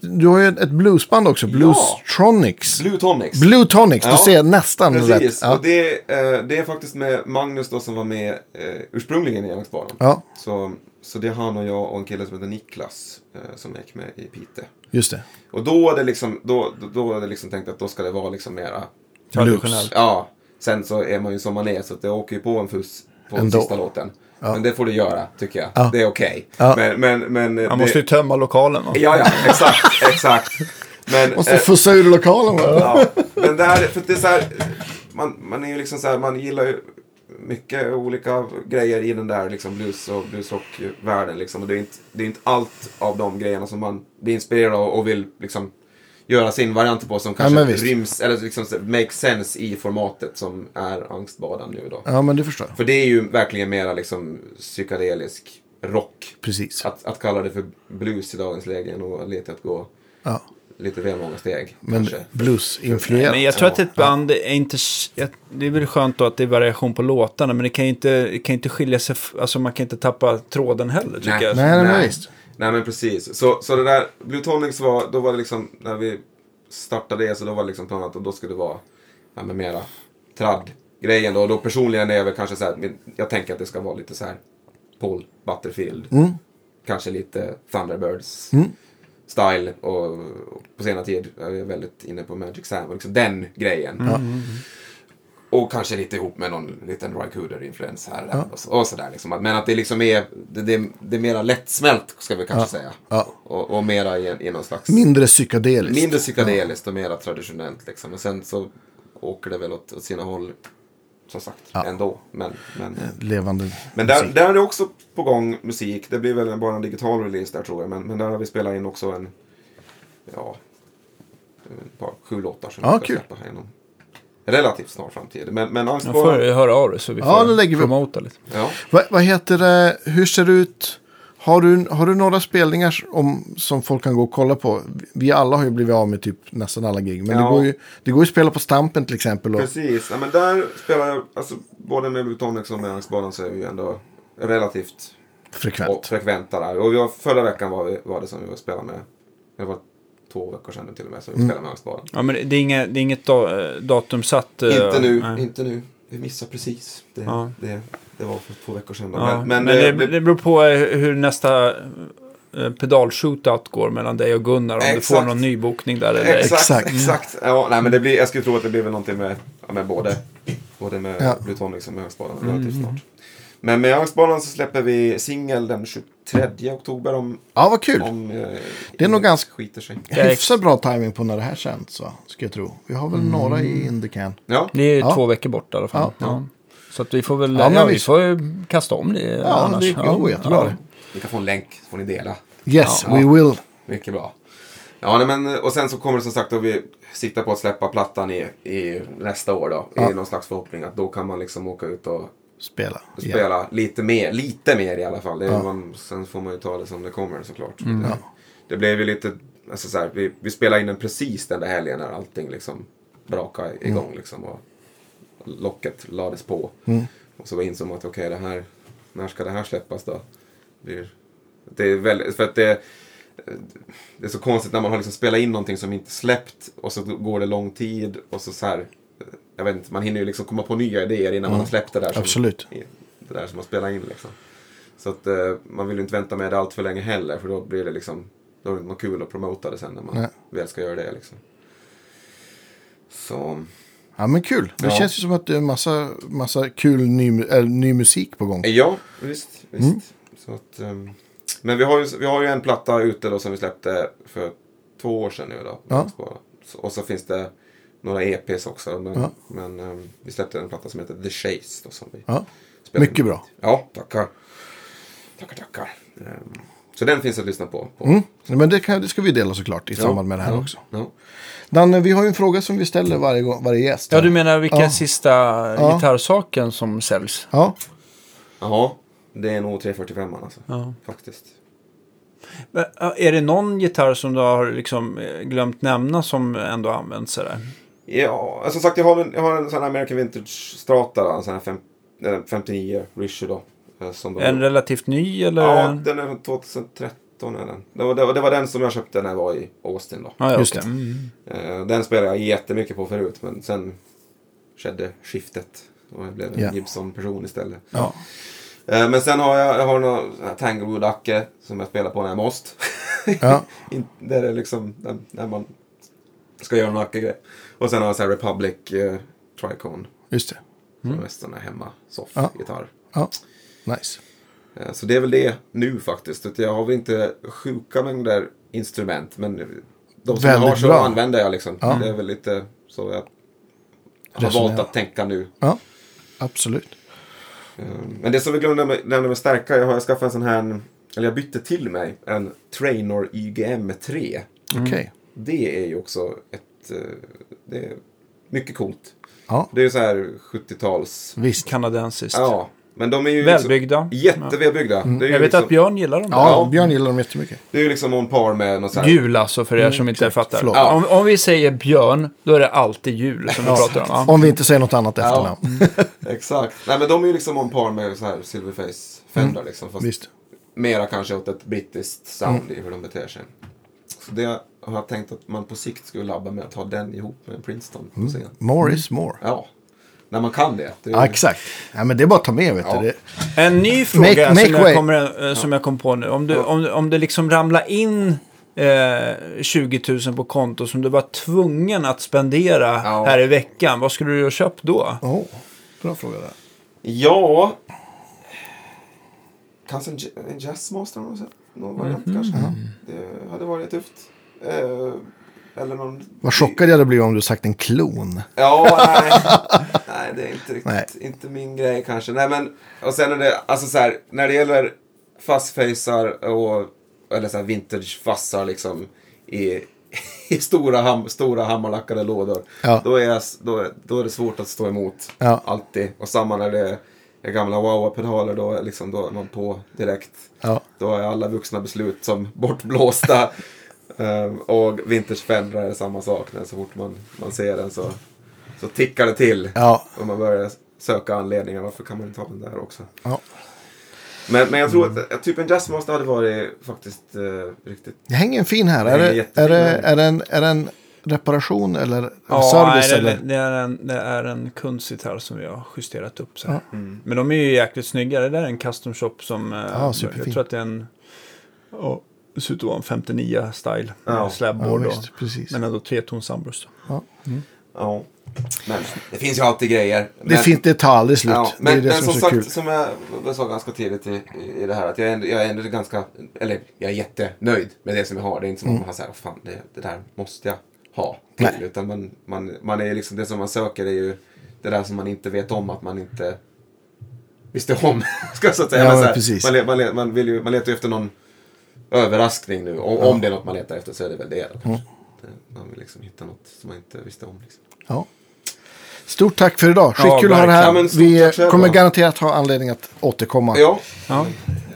du har ju ett bluesband också, Bluestronics. Blue Tonics. Blue Tonics, Ja. du ser nästan rätt. Precis, Ja. och det, eh, det är faktiskt med Magnus då som var med eh, ursprungligen i Angstbanan. ja, Så, så det är han och jag och en kille som heter Niklas eh, som gick med i Pite. just det. Och då är det liksom, då, då, det liksom tänkt att då ska det vara liksom mera, Traditionellt. ja, sen så är man ju som man är så att det åker ju på en fuss på Ändå. sista låten. Men det får du göra, tycker jag. Ja. Det är okej. Ja. Men, men, men... Man det, måste ju tömma lokalen va? Ja, ja, exakt, exakt. Men, Måste eh, fussa ur lokalen va? Ja, men det här, för det är så här, man, man är ju liksom så här, man gillar ju mycket olika grejer i den där liksom blues och bluesrock-världen liksom. Och det är inte, det är inte allt av de grejerna som man blir inspirerad av och vill liksom göra sin variant på som kanske visst. ryms, eller liksom så- make sense i formatet som är Angstbadan nu då. Ja, men det förstår jag. För det är ju verkligen mera liksom psykedelisk rock. Precis. Att, att kalla det för blues i dagens läge är nog lite att gå Ja. lite väl många steg. Men kanske. blues-influerat. Men jag tror att ett band är inte... Det är väl skönt då att det är variation på låtarna. Men det kan ju inte, det kan inte skilja sig... Alltså man kan inte tappa tråden heller tycker Nej. jag. Nej, nej, men Nej. Nej men precis. Så, så det där, Blue Tonics var, då var det liksom, när vi startade det så då var det liksom planerat och då skulle det vara, ja men mera tradd-grejen då. Och då personligen är jag väl kanske så här, men jag tänker att det ska vara lite så här Paul Butterfield. Kanske lite Thunderbirds. Style och, och på senare tid är jag väldigt inne på Magic Sam och liksom den grejen. Och kanske lite ihop med någon liten Roy Cooder-influens här och, så, och sådär. Liksom. Men att det liksom är, det, det, det är mera lättsmält ska vi kanske säga. Ja. Och, och mera i, i någon slags... Mindre psykedeliskt. mindre psykedeliskt och mera traditionellt liksom. Men sen så åker det väl åt, åt sina håll, som sagt, Ja. ändå. Men, men, Levande men där, musik. där är det också på gång musik. Det blir väl bara en digital release där tror jag. Men, men där har vi spelat in också en, ja, ett par, sju låtar som Ja, vi ska släppa här inom relativt snar framtid. Men, men Jag Angstbanan, får höra av dig så vi Ja, får det lägger vi promota lite. ja. Va, vad heter det? Hur ser det ut? Har du, har du några spelningar om, som folk kan gå och kolla på? Vi alla har ju blivit av med typ nästan alla gig. Men Ja. det, går ju, det går ju att spela på Stampen till exempel. Och, Precis, ja, men där spelar jag, alltså både med Blutonics och med Angstbanan så är vi ju ändå relativt och frekvent. frekventa där. Och vi var, förra veckan var, vi, var det som vi var spelade med, det var två veckor sedan till och med som vi Mm. spelade med. Ja, men det är inget, det är inget da, datum satt. eh, Inte nu, nej. inte nu. Vi missade precis. Det, Ja. det, det var för två veckor sedan. Ja, men, men, det, det, det beror på eh, hur nästa eh, pedal-shootout går mellan dig och Gunnar. Om du Exakt. får någon nybokning där eller. Exakt, Exakt. exakt. Ja, nej, men det blir, jag skulle tro att det blir väl någonting med, med både, både med Ja. Blutonics och med Angstbanan relativt snart. Men med Angstbanan så släpper vi singel den 23 oktober om, Ja, vad kul. om eh, Det är nog ganska- skiter sig. Hyfsat bra timing på när det här sänds, va? ska jag tro. Vi har väl några i in the can. Ja, Det är Ja. två veckor bort i alla fall. Ja. Ja. Så att vi får väl, Ja, ja, vi får ju kasta om det Ja, annars. det går jättebra. det. ni kan få en länk så får ni dela. Yes, Ja. we will. Mycket bra. Ja, nej, men, och sen så kommer det som sagt att vi siktar på att släppa plattan i, i nästa år då. Ja. I någon slags förhoppning att då kan man liksom åka ut och Spela. spela lite mer, lite mer i alla fall. Det Ja. man, sen får man ju ta det som det kommer såklart. Mm. Det, Ja. det blev ju lite, alltså så här, vi, vi spelade in den precis den där helgen när allting liksom brakade igång liksom. Och locket lades på. Mm. Och så insåg man att okej, det här, när ska det här släppas då? Det är, det är väldigt, för att det, det är så konstigt när man har liksom spelat in någonting som inte släppt och så går det lång tid och så så här, jag vet inte, man hinner ju liksom komma på nya idéer innan man har släppt det där. Som, Mm. Absolut. Det där som man spelar in liksom. Så att eh, man vill ju inte vänta med det allt för länge heller för då blir det liksom, då är det inte något kul att promota det sen när man Nej. väl ska göra det liksom. Så, Ja, men kul. Det Ja. känns ju som att det är massa, massa kul ny, äh, ny musik på gång. ja, visst, visst. Mm. Så att, ehm, men vi har, ju, vi har ju en platta ute då som vi släppte för två år sedan nu då. Ja. Och så finns det några EPs också. Men, Ja. men eh, vi släppte en platta som heter The Chase. Då, som vi Ja. Mycket bra. Ja, tackar. Tackar, tackar. Ehm, Så den finns att lyssna på. på. Mm. Men det, kan, det ska vi dela såklart i Ja, samband med det här ja, också. Ja. Danne, vi har ju en fråga som vi ställer varje, gång, varje gäst. Ja, du menar vilka Ja. sista Ja. gitarrsaken som säljs? Ja, ja, det är nog 345 alltså. Ja. Faktiskt. Men, Är det någon gitarr som du har liksom eh, glömt nämna som ändå används sådär? Ja, alltså som sagt jag har en, jag har en sån här American Vintage Strata, en sån här fem, eh, 59 Richard då. eh, En relativt ny eller? Ja, en- den är från 2013 är den. Det var, det, var, det var den som jag köpte när jag var i Austin då. Ja, ja, Just. Mm. Eh, Den spelade jag jättemycket på förut men sen skedde skiftet. Och jag blev en Ja. Gibson-person istället. ja. Eh, Men sen har jag, jag har någon här Tanglewood-acke som jag spelar på när jag måste. ja. Där det är liksom när, man ska göra en acke-grej. Och sen har jag så här Republic eh, Tricone. just det. Som är sån här hemma soff Ja. Ja, nice. Eh, Så det är väl det nu faktiskt. Jag har väl inte sjuka mängder instrument. Men de som jag Väldigt har så bra. använder jag liksom. Ja. Det är väl lite så jag har Resonera. valt att tänka nu. Ja, absolut. Eh, Men det som vi glömde nämnde med stärka. Jag har skaffat en sån här. Eller jag bytte till mig en Trainor YGM 3. Okej. Det är ju också ett... Det är mycket coolt. Ja, Det är ju så här 70-tals... visst. Kanadensiskt. Ja. Men de är ju Välbyggda. Liksom jättevälbyggda. Det är ju Jag vet liksom, att Björn gillar dem. Ja, Ja. Björn gillar dem jättemycket. Det är ju liksom on par med något så här... Jul alltså för er som inte fattar. Förlåt. Ja. Om, om vi säger Björn, då är det alltid jul som vi pratar om. va? Om vi inte säger något annat efternamn. Exakt. Nej men de är ju liksom on par med så här Silverface Fender liksom. Fast Visst. mera kanske åt ett brittiskt sound i hur de beter sig. Så det har jag tänkt att man på sikt skulle labba med att ha den ihop med en Princeton på scen. More is more. Ja. När man kan det. det är, Ja, exakt. Ja, men det är bara att ta med, vet Ja. du. Det, En ny fråga Make- make som, way. jag kommer, eh, som jag kom på nu. Om, du, om, om det liksom ramlar in eh, 20 000 på konto som du var tvungen att spendera Ja. här i veckan. Vad skulle du ha köpt då? oh, bra fråga där. Ja. Kanske en, Jazzmaster någon, variant Mhm. kanske. Det hade varit tufft. Eh, eller någon... Vad chockad jag hade blivit om du sagt en klon. Ja, nej. nej, det är inte riktigt, Nej. inte min grej kanske. Nej, men, och sen är det, alltså så här, när det gäller fastfacar och, eller så här vintage fassar liksom i, i stora, ham, stora hammarlackade lådor. Ja. Då, är jag, då, är- då är det svårt att stå emot. Ja. Alltid. Och samma när det är gamla Wawa-pedaler, då, liksom, då är man på direkt. Ja, Då är alla vuxna beslut som bortblåsta. Ehm, och Vintage Fender är samma sak. När så fort man, man ser den så, så tickar det till. ja, Och man börjar söka anledningar. Varför kan man inte ha den där också? ja. Men, men jag tror att eh, typ en Jazzmaster hade varit faktiskt eh, riktigt... Det hänger en fin här. Är det, är, det, är, det en, är det en reparation eller Ja, service? nej, eller? det, det, är en, det är en kunstgitarr som vi har justerat upp. Så här. Ja. Men de är ju jäkligt snygga. Det där är en custom shop som... eh, Ja, superfin. jag tror att det är en... Ja, det ser ut att vara en 59 style. Ja. Ja, Ja, Slabboard. visst, precis. men ändå tretons Sunburst. Ja. Ja. Men det finns ju alltid grejer. Det, Men- finns, det tar aldrig slut. Ja, det är men, det men som som är så sagt, kul. som jag, jag sa ganska tidigt i, i det här, att jag är, ändå, jag är ändå ganska, eller jag är jättenöjd med det som jag har. Det är inte som Mm. att man såhär, fan det, det där måste jag ha till. Nej. Utan man, man, man är liksom, det som man söker är ju det där som man inte vet om att man inte visste om. Ska jag så att säga. Ja, Men så men här, precis. Man, man, man, vill ju, man letar ju efter någon överraskning nu. Om, om det är något man letar efter så är det väl det. då, kanske. Det- Man vill liksom hitta något som man inte visste om. Liksom. Ja. Stort tack för idag. Ja, Skitkul att ha det här. Ja, Vi kommer garanterat ha anledning att återkomma Ja. Ja.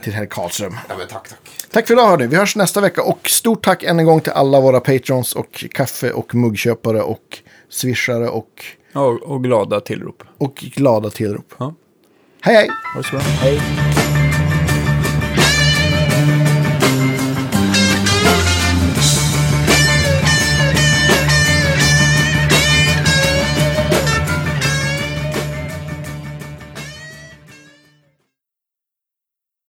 till herr Karlström. ja, men tack tack. Tack för idag hörni. Vi hörs nästa vecka. Och stort tack än en gång till alla våra patrons och kaffe och muggköpare och swishare och, Och, och glada tillrop. och glada tillrop. Ja. Hej hej! Ha det så bra. Hej.